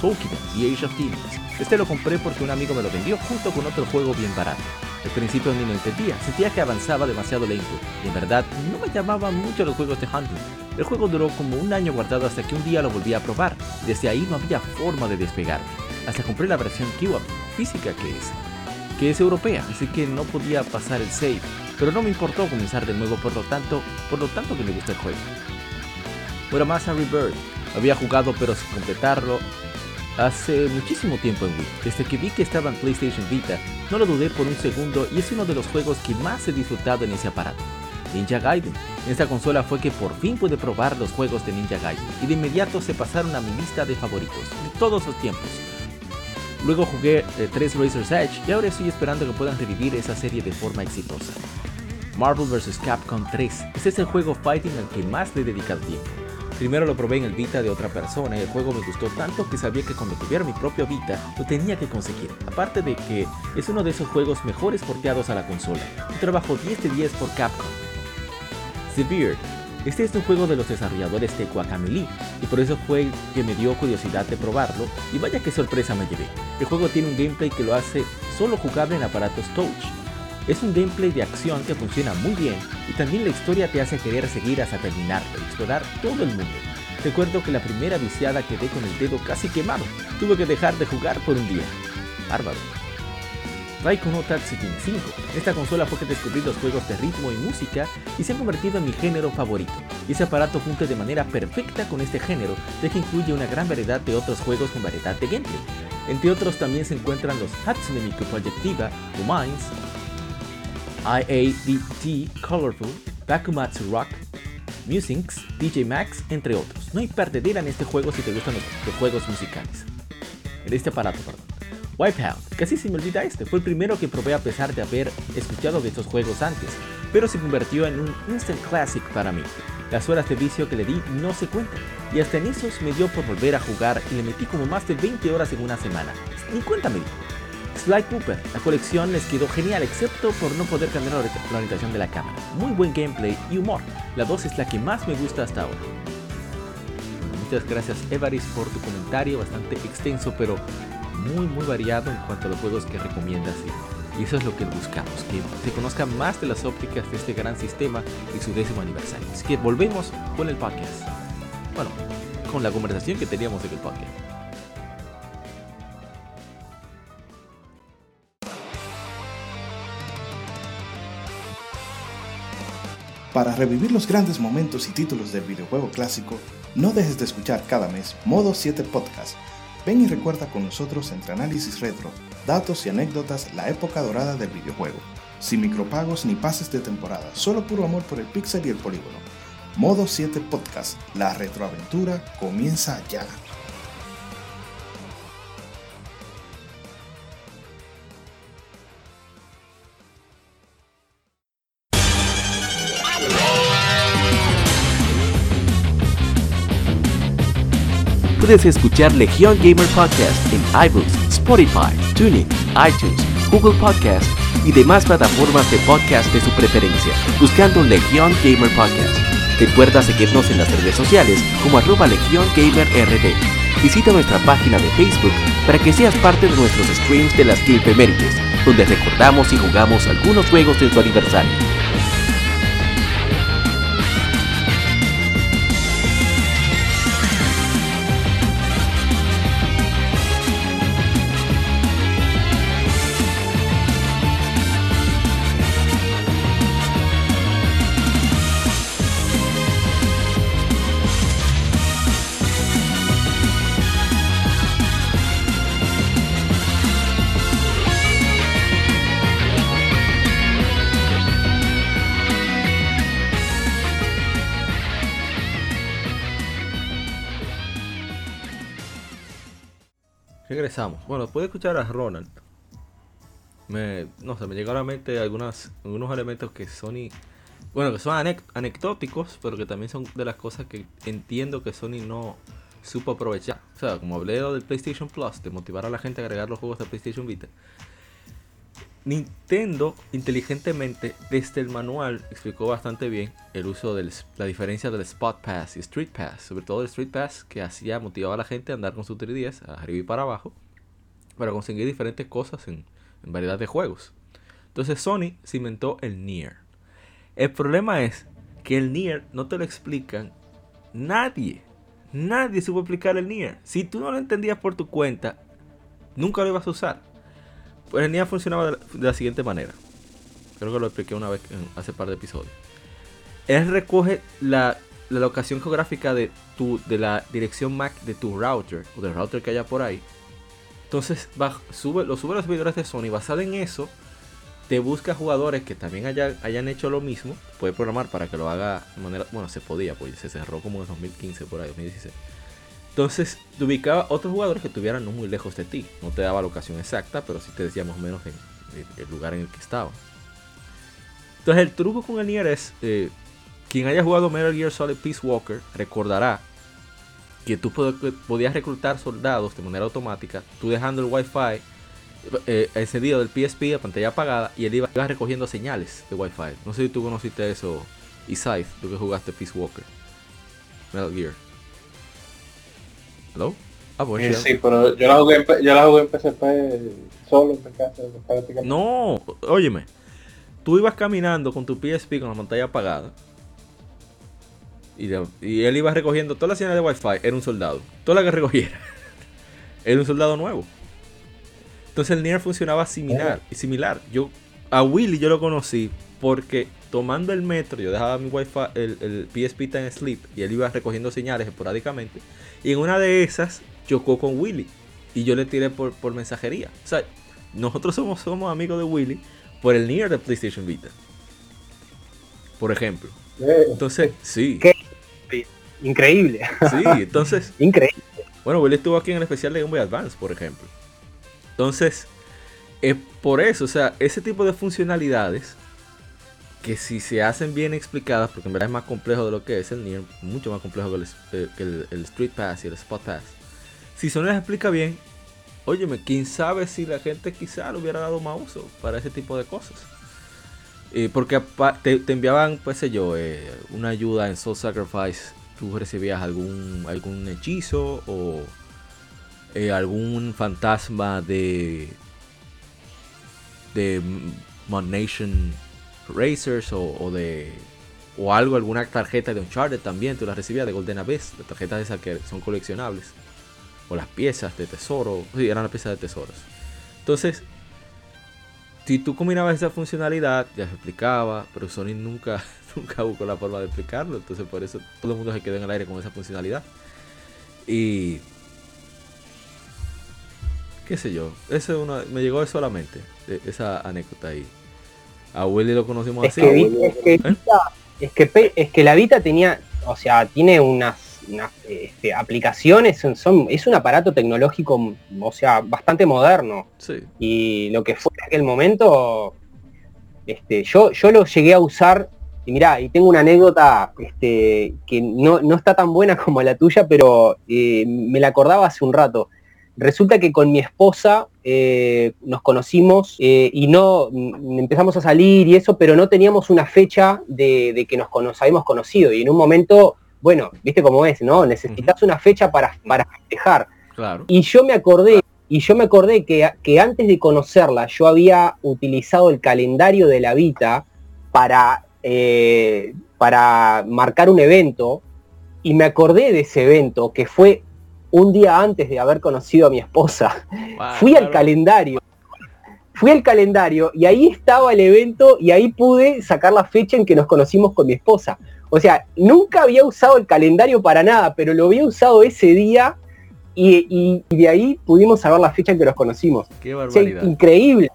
Tolkien y Age of Demons. Este lo compré porque un amigo me lo vendió junto con otro juego bien barato. Al principio ni lo entendía, sentía que avanzaba demasiado lento y en verdad no me llamaban mucho los juegos de hunting. El juego duró como un año guardado hasta que un día lo volví a probar. Desde ahí no había forma de despegarme. Hasta compré la versión Kiwab, física que es, que es europea, así que no podía pasar el save. Pero no me importó comenzar de nuevo por lo tanto, por lo tanto que me gusta el juego. Bueno, más a Rebirth. Había jugado pero sin completarlo hace muchísimo tiempo en Wii. Desde que vi que estaba en PlayStation Vita, no lo dudé por un segundo y es uno de los juegos que más he disfrutado en ese aparato. Ninja Gaiden. En esta consola fue que por fin pude probar los juegos de Ninja Gaiden y de inmediato se pasaron a mi lista de favoritos de todos los tiempos. Luego jugué 3 Razor's Edge y ahora estoy esperando que puedan revivir esa serie de forma exitosa. Marvel vs. Capcom 3. Este es el juego fighting al que más le he dedicado tiempo. Primero lo probé en el Vita de otra persona y el juego me gustó tanto que sabía que cuando tuviera mi propio Vita lo tenía que conseguir. Aparte de que es uno de esos juegos mejores porteados a la consola. Un trabajo 10 de 10 por Capcom. Severe. Este es un juego de los desarrolladores de Guacamole y por eso fue que me dio curiosidad de probarlo y vaya que sorpresa me llevé. El juego tiene un gameplay que lo hace solo jugable en aparatos touch es un gameplay de acción que funciona muy bien y también la historia te hace querer seguir hasta terminarlo y explorar todo el mundo. Recuerdo que la primera viciada quedé con el dedo casi quemado, tuve que dejar de jugar por un día. Bárbaro. Raiko no Tatsukin 5. Esta consola fue que descubrí los juegos de ritmo y música y se ha convertido en mi género favorito. Y ese aparato cumple de manera perfecta con este género, ya que incluye una gran variedad de otros juegos con variedad de gameplay. Entre otros también se encuentran los Hatsune Miku Projectiva, The Minds, IADT Colorful, Bakumatsu Rock, Musings, DJ Max, entre otros. No hay perdedera en este juego si te gustan los, juegos musicales. En este aparato, perdón. Wipeout, casi se me olvida este, fue el primero que probé a pesar de haber escuchado de estos juegos antes, pero se convirtió en un instant classic para mí. Las horas de vicio que le di no se cuentan, y hasta en esos me dio por volver a jugar y le metí como más de 20 horas en una semana. Ni cuéntame. Sly Cooper. La colección les quedó genial excepto por no poder cambiar la orientación de la cámara. Muy buen gameplay y humor. La 2 es la que más me gusta hasta ahora. muchas gracias Evaris por tu comentario, bastante extenso pero muy muy variado en cuanto a los juegos que recomiendas. Y eso es lo que buscamos, que se conozca más de las ópticas de este gran sistema y su décimo aniversario. Así que volvemos con el podcast. Bueno, con la conversación que teníamos en el podcast. Para revivir los grandes momentos y títulos del videojuego clásico, no dejes de escuchar cada mes Modo 7 Podcast. Ven y recuerda con nosotros entre análisis retro, datos y anécdotas la época dorada del videojuego. Sin micropagos ni pases de temporada, solo puro amor por el pixel y el polígono. Modo 7 Podcast, la retroaventura comienza ya. Puedes escuchar Legión Gamer Podcast en iBooks, Spotify, Tuning, iTunes, Google Podcast y demás plataformas de podcast de su preferencia, buscando Legión Gamer Podcast. Recuerda seguirnos en las redes sociales como arroba Legión Gamer RD. Visita nuestra página de Facebook para que seas parte de nuestros streams de las Gilpemérides, donde recordamos y jugamos algunos juegos de su aniversario. Bueno, después de escuchar a Ronald, me, no sé, me llegaron a la mente algunas, algunos elementos que Sony, bueno, que son anec- anecdóticos, pero que también son de las cosas que entiendo que Sony no supo aprovechar. O sea, como hablé del PlayStation Plus, de motivar a la gente a agregar los juegos de PlayStation Vita. Nintendo inteligentemente desde el manual explicó bastante bien el uso de la diferencia del Spot Pass y Street Pass, sobre todo el Street Pass que hacía motivaba a la gente a andar con su 3DS arriba y para abajo para conseguir diferentes cosas en, en variedad de juegos. Entonces Sony se inventó el Nier. El problema es que el Nier no te lo explican nadie. Nadie supo explicar el Nier. Si tú no lo entendías por tu cuenta, nunca lo ibas a usar. Pues el Nier funcionaba de la, de la siguiente manera. Creo que lo expliqué una vez en, hace par de episodios. Él recoge la, la locación geográfica de, tu, de la dirección MAC de tu router o del router que haya por ahí. Entonces va, sube, lo sube a los servidores de Sony. Basado en eso, te busca jugadores que también haya, hayan hecho lo mismo. Puede programar para que lo haga de manera. Bueno, se podía, pues se cerró como en 2015, por ahí, 2016. Entonces te ubicaba otros jugadores que estuvieran no muy lejos de ti. No te daba la locación exacta, pero sí te decía más o menos en, en el lugar en el que estaba. Entonces el truco con el Nier es. Eh, quien haya jugado Metal Gear Solid Peace Walker recordará que tú podías reclutar soldados de manera automática, tú dejando el wifi eh, encendido del PSP a pantalla apagada y él iba, recogiendo señales de wifi. No sé si tú conociste eso, Isaiah, tú que jugaste Peace Walker, Metal Gear. ¿Hello? Ah, pues, eh, sí, pero yo la jugué en, yo la jugué en PSP solo en casa, prácticamente. No, óyeme. Tú ibas caminando con tu PSP con la pantalla apagada. Y, de, y, él iba recogiendo todas las señales de Wi-Fi. Era un soldado. Toda la que recogiera. era un soldado nuevo. Entonces el Nier funcionaba similar. Y similar. Yo, a Willy yo lo conocí porque tomando el metro, yo dejaba mi Wi-Fi, el, el PSP está en sleep. Y él iba recogiendo señales esporádicamente. Y en una de esas chocó con Willy. Y yo le tiré por, por mensajería. O sea, nosotros somos, somos amigos de Willy por el Nier de PlayStation Vita. Por ejemplo. Entonces, sí. ¿Qué? Increíble. Sí, entonces. Increíble. Bueno, Willy estuvo aquí en el especial de Game Boy Advance, por ejemplo. Entonces, es por eso, o sea, ese tipo de funcionalidades que si se hacen bien explicadas, porque en verdad es más complejo de lo que es el Nier, mucho más complejo que el, eh, Street Pass y el Spot Pass. Si Sony las explica bien, óyeme, quién sabe si la gente quizá le hubiera dado más uso para ese tipo de cosas. Porque te, te, enviaban, pues sé yo, eh, una ayuda en Soul Sacrifice. Tú recibías algún, algún hechizo o eh, algún fantasma de de Mon Nation Racers o, de o algo, alguna tarjeta de Uncharted también. Tú las recibías de Golden Abyss, las tarjetas esas que son coleccionables o las piezas de tesoro. Sí, eran las piezas de tesoros. Entonces, si tú combinabas esa funcionalidad, ya se explicaba, pero Sony nunca, nunca buscó la forma de explicarlo. Entonces por eso todo el mundo se quedó en el aire con esa funcionalidad. Y qué sé yo, eso es una, me llegó solamente esa anécdota ahí. A Willy lo conocimos Es así. que, Vi- es, que Vita- es que Pe- es que la Vita tenía, o sea, tiene unas, unas, este, aplicaciones, son, son- es un aparato tecnológico, o sea, bastante moderno. Sí, Y lo que fue en aquel momento, este, yo, yo lo llegué a usar, y mirá, y tengo una anécdota este, que no, no está tan buena como la tuya, pero eh, me la acordaba hace un rato. Resulta que con mi esposa eh, nos conocimos eh, y no mm, empezamos a salir y eso, pero no teníamos una fecha de, de que nos, cono- nos habíamos conocido. Y en un momento, bueno, viste cómo es, ¿no? Necesitas una fecha para, para festejar. claro. Y yo me acordé, y yo me acordé que, que antes de conocerla yo había utilizado el calendario de la Vita para, eh, para marcar un evento, y me acordé de ese evento que fue un día antes de haber conocido a mi esposa. Fui al calendario. Fui al calendario y ahí estaba el evento y ahí pude sacar la fecha en que nos conocimos con mi esposa. O sea, nunca había usado el calendario para nada, pero lo había usado ese día y, y- y de ahí pudimos saber la fecha en que nos conocimos. Qué O sea, barbaridad. increíble.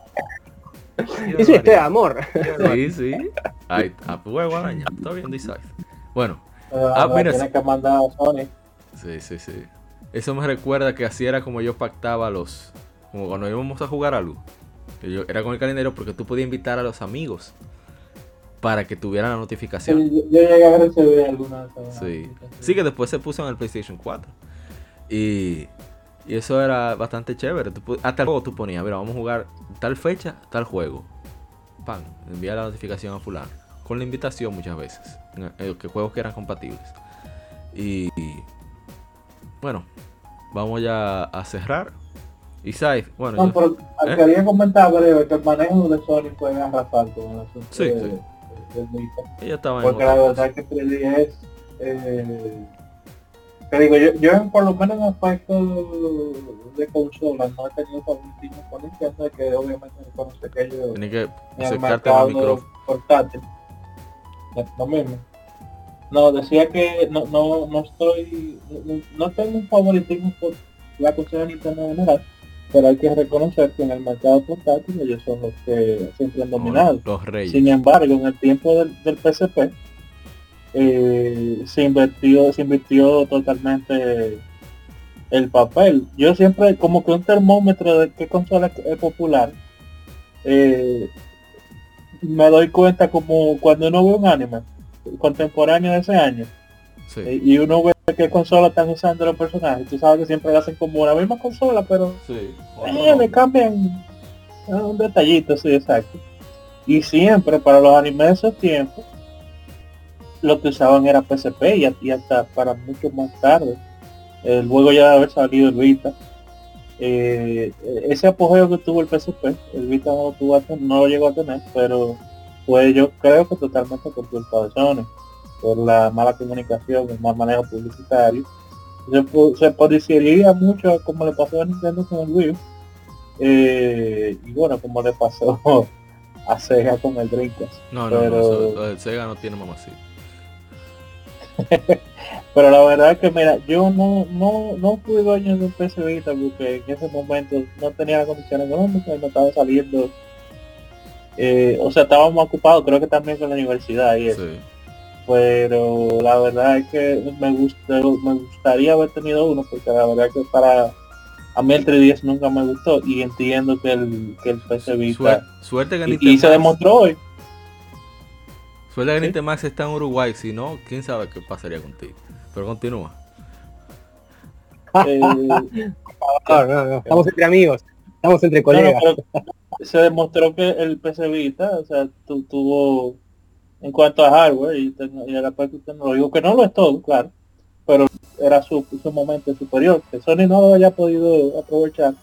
qué Es una historia de amor. Sí, sí. Ahí, a huevo araña. Está bien, dice. Bueno, Ah, Ah, mira, Tienes que mandar a Sony. sí, sí, sí. Eso me recuerda que así era como yo pactaba los. Como cuando íbamos a jugar. Que yo, era con el calendario porque tú podías invitar a los amigos para que tuvieran la notificación. Sí, yo, llegué a recibir alguna de esas. Sí. Sí, que después se puso en el PlayStation 4. Y, y eso era bastante chévere. Tú hasta el juego tú ponías, mira, vamos a jugar tal fecha, tal juego. Pan, envía la notificación a fulano. Con la invitación muchas veces. en- en que juegos que eran compatibles. Y, bueno, vamos ya a cerrar. Y Saif, bueno, No, yo- pero ¿Eh? quería comentar breve que el manejo de Sony fue arrasar con el asunto Sí, de, sí. de- Vita. ella estaba en Porque la verdad que 3DS, eh, te digo, yo, yo por lo menos en aspecto de consola no he tenido favoritismo con Nintendo, que obviamente reconoce que ellos Tienes que acercarte al micrófono. portátil. Es lo mismo. No, decía que no, no, no estoy, no, no tengo un favoritismo por la consola de Nintendo en general, pero hay que reconocer que en el mercado portátil ellos son los que siempre han dominado. Los reyes. Sin embargo, en el tiempo del, del PSP eh, se invirtió, se invirtió totalmente el papel. Yo siempre como que un termómetro de qué consola es, popular. eh, me doy cuenta como cuando uno ve un anime contemporáneo de ese año Sí. eh, y uno ve qué consola están usando los personajes. Tú sabes que siempre lo hacen como la misma consola, pero Sí. eh, le cambian ah, un detallito, sí, exacto. Y siempre para los animes de esos tiempos, lo que usaban era PSP y, hasta para mucho más tarde. Eh, luego ya de haber salido el Vita. eh, ese apogeo que tuvo el PSP, el Vita no tuvo no lo llegó a tener, pero fue yo creo que totalmente por culpa de Sony, por la mala comunicación, el mal manejo publicitario. Se, se parecería mucho como le pasó a Nintendo con el Wii eh, y bueno, como le pasó a Sega con el Dreamcast. No, no, no, Pero- eso- lo del Sega no tiene mamacita. Pero la verdad es que mira, yo no, no, no fui dueño de un PC Vita porque en ese momento no tenía la condición económica y no estaba saliendo. Eh, o sea, estábamos ocupados, creo que también con la universidad y eso. Sí. Pero la verdad es que me gusta, me gustaría haber tenido uno porque la verdad es que para a mí el 3DS nunca me gustó y entiendo que el, que el PC Vita Suer- suerte que y, Nintendo y se demostró hoy. Suerte que Sí. Nintemax está en Uruguay, si no, quién sabe qué pasaría contigo. Pero continúa. eh, No, no, no, Estamos entre amigos, estamos entre No, no, colegas. pero se demostró que el PC Vita, o sea, tu- tuvo en cuanto a hardware y, y el aspecto tecnológico, que no lo es todo, claro, pero era su, su momento superior, que Sony no lo haya podido aprovechar,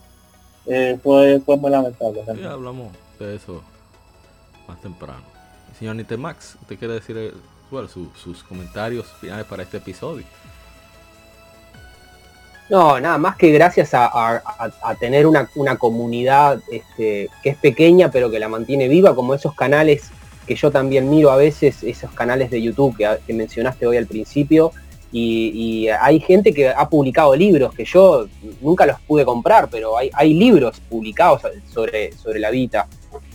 eh, fue, fue muy lamentable. Hablamos de eso más temprano. Señor Nintemax, ¿usted quiere decir eh, bueno, su- sus comentarios finales para este episodio? No, nada más que gracias a, tener una, comunidad este, que es pequeña pero que la mantiene viva, como esos canales que yo también miro a veces, esos canales de YouTube que, mencionaste hoy al principio, y, hay gente que ha publicado libros que yo nunca los pude comprar, pero hay, libros publicados sobre, sobre la Vita.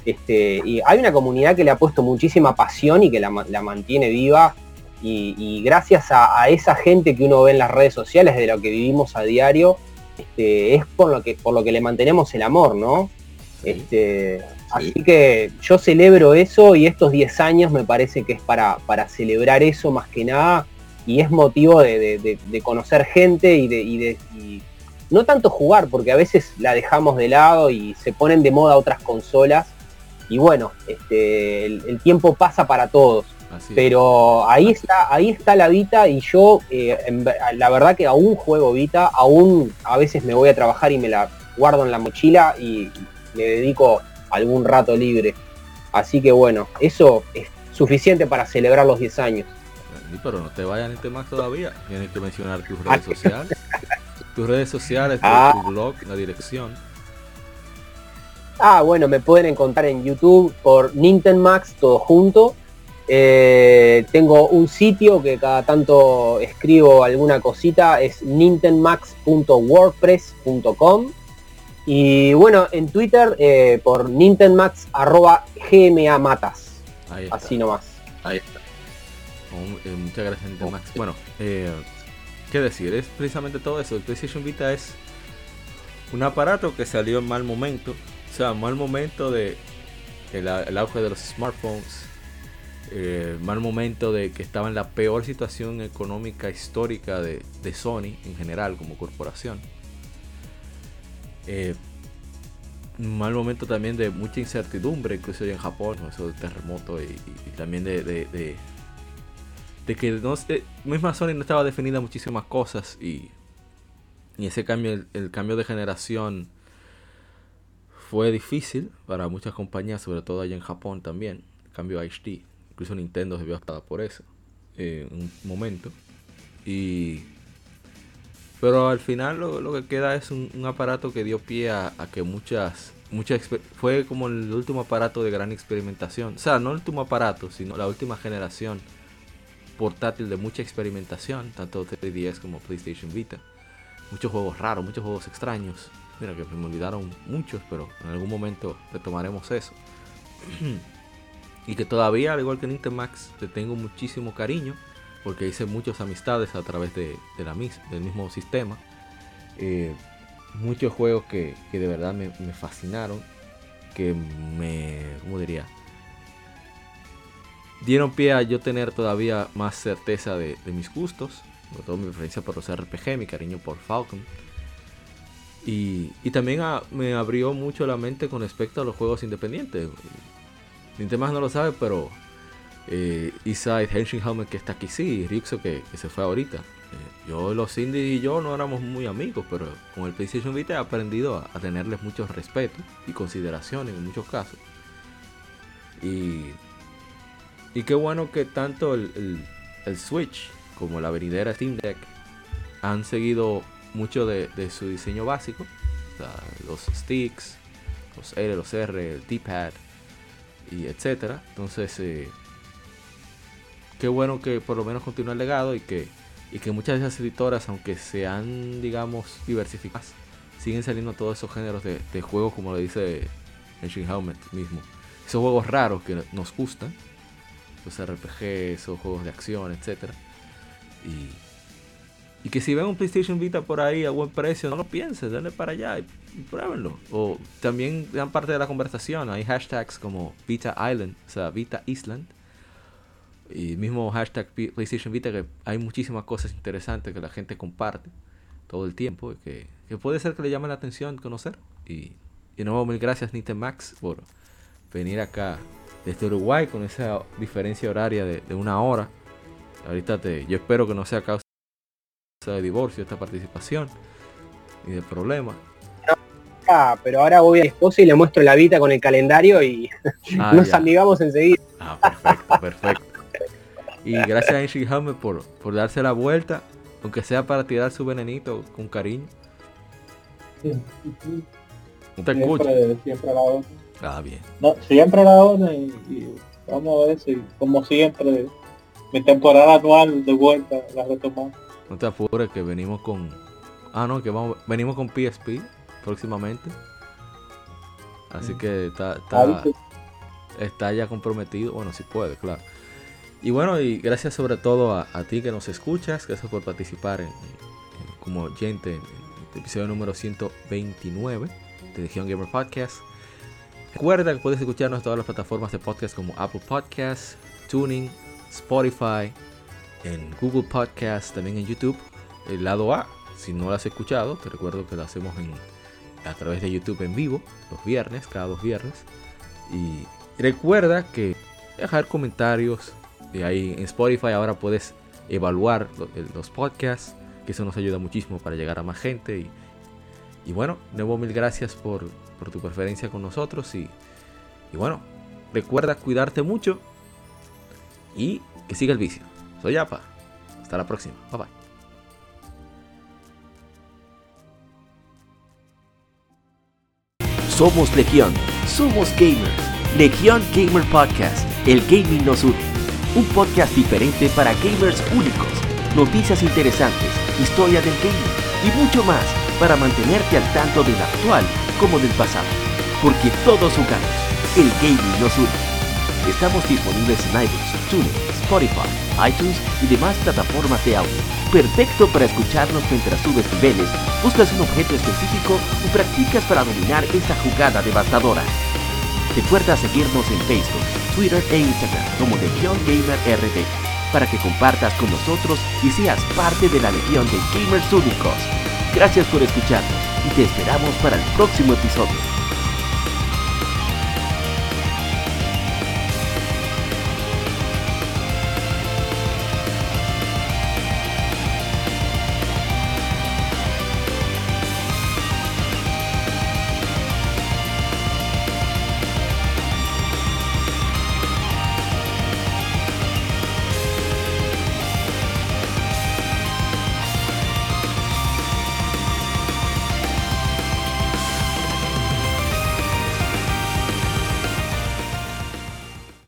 Este, y hay una comunidad que le ha puesto muchísima pasión y que la mantiene viva y, y gracias a, a esa gente que uno ve en las redes sociales de lo que vivimos a diario, este, es por lo que por lo que le mantenemos el amor, ¿no? Este, Así que yo celebro eso y estos 10 años me parece que es para, para celebrar eso más que nada y es motivo de, de- de- de conocer gente y de, y de- y no tanto jugar, porque a veces la dejamos de lado y se ponen de moda otras consolas y bueno, este, el- el tiempo pasa para todos. Así es. Pero ahí está, ahí está la Vita y yo, eh, en la verdad que aún juego Vita, aún a veces me voy a trabajar y me la guardo en la mochila y le dedico algún rato libre. Así que bueno, eso es suficiente para celebrar los 10 años. Sí, pero no te vayas en Max todavía. Tienes que mencionar tus redes sociales. Tus redes sociales, tu- Ah. tu blog, la dirección. Ah, bueno, me pueden encontrar en YouTube por Max todo junto. Eh, tengo un sitio que cada tanto escribo alguna cosita, es nintenmax.wordpress.com. Y bueno, en Twitter eh, por nintenmax arroba gmamatas. Ahí está. Así nomás. Ahí está. Oh, eh, muchas gracias, Nintemax. Bueno, eh, ¿qué decir? Es precisamente todo eso. El PlayStation Vita es un aparato que salió en mal momento. O sea, mal momento de el auge de los smartphones. Eh, mal momento de que estaba en la peor situación económica histórica de, de Sony en general como corporación. Eh, mal momento también de mucha incertidumbre, incluso en Japón, ¿no? eso del terremoto y, también de, de- de- de que misma Sony no estaba definida muchísimas cosas y, y ese cambio, el, el cambio de generación fue difícil para muchas compañías, sobre todo allá en Japón también, el cambio a HD, incluso Nintendo se vio afectada por eso en un momento y pero al final lo, lo que queda es un, aparato que dio pie a, que muchas, exper- fue como el último aparato de gran experimentación. O sea, no el último aparato, sino la última generación portátil de mucha experimentación, tanto 3DS como PlayStation Vita. Muchos juegos raros, muchos juegos extraños. Mira que me olvidaron muchos, pero en algún momento retomaremos eso. y que todavía, al igual que Nintemax, le tengo muchísimo cariño porque hice muchas amistades a través de, la mis- del mismo sistema. Eh, muchos juegos que, que de verdad me, fascinaron, que me, ¿cómo diría? Dieron pie a yo tener todavía más certeza de, mis gustos, sobre todo mi preferencia por los RPG, mi cariño por Falcon. Y, y también me abrió mucho la mente con respecto a los juegos independientes. Nintendo no lo sabe, pero eh, Isai Henshin Helmet que está aquí sí, y que, se fue ahorita. Eh, yo, los indies y yo no éramos muy amigos, pero con el PlayStation Vita he aprendido a, tenerles mucho respeto y consideración en muchos casos. Y, y qué bueno que tanto el, el- Switch como la venidera Steam Deck han seguido mucho de, su diseño básico. Los sticks, los L, los R, el D-pad y etcétera. Entonces, eh, qué bueno que por lo menos continúe el legado y que, y que muchas de esas editoras, aunque sean, digamos, diversificadas, siguen saliendo todos esos géneros de, juegos, como le dice Engine Helmet mismo. Esos juegos raros que nos gustan, los RPG, esos juegos de acción, etcétera. Y, y que si ven un PlayStation Vita por ahí a buen precio, no lo piensen, denle para allá y, pruébenlo. O también sean parte de la conversación. Hay hashtags como Vita Island, o sea, Vita Island. Y mismo hashtag PlayStation Vita, que hay muchísimas cosas interesantes que la gente comparte todo el tiempo. y Que, que puede ser que le llame la atención conocer. Y, y nuevo, mil gracias, Nintemax, por venir acá desde Uruguay con esa diferencia horaria de, de una hora. Ahorita te, yo espero que no sea causa de divorcio esta participación ni de problema. Ah, pero ahora voy a mi esposa y le muestro la Vita con el calendario y Ah, nos ya. amigamos enseguida. Ah, perfecto, perfecto. Y gracias a Enshi Helmet por, por darse la vuelta Aunque sea para tirar su venenito con cariño. Te escucho. Siempre, siempre a la orden. Ah, bien. No, siempre a la orden y, y vamos a ver si, como siempre, mi temporada anual de vuelta la retomamos. No te apures que venimos con. Ah, no, que vamos, venimos con PSP próximamente. Así que está, está, está ya comprometido. Bueno, si puede, claro. Y bueno, y gracias sobre todo a, a ti que nos escuchas. Gracias por participar en, en- como oyente en, el episodio número 129 de Legion Gamer Podcast. Recuerda que puedes escucharnos en todas las plataformas de podcast como Apple Podcasts, Tuning, Spotify, en Google Podcasts, también en YouTube. El lado A, si no lo has escuchado, te recuerdo que lo hacemos a través de YouTube en vivo, los viernes, cada dos viernes. Y recuerda que dejar comentarios. Ahí en Spotify ahora puedes evaluar los podcasts, que eso nos ayuda muchísimo para llegar a más gente. Y, bueno, nuevo mil gracias por, tu preferencia con nosotros. Y bueno, recuerda cuidarte mucho y que siga el vicio. Soy Apa. Hasta la próxima. Bye bye. Somos Legión, somos gamers. Legión Gamer Podcast, el gaming nos une. Un podcast diferente para gamers únicos, noticias interesantes, historia del gaming y mucho más para mantenerte al tanto del actual como del pasado. Porque todos jugamos, el gaming nos une. Estamos disponibles en iBooks, TuneIn, Spotify, iTunes y demás plataformas de audio. Perfecto para escucharnos mientras subes niveles, buscas un objeto específico o practicas para dominar esa jugada devastadora. Recuerda seguirnos en Facebook, Twitter e Instagram como Legión Gamer RD para que compartas con nosotros y seas parte de la legión de gamers únicos. Gracias por escucharnos y te esperamos para el próximo episodio.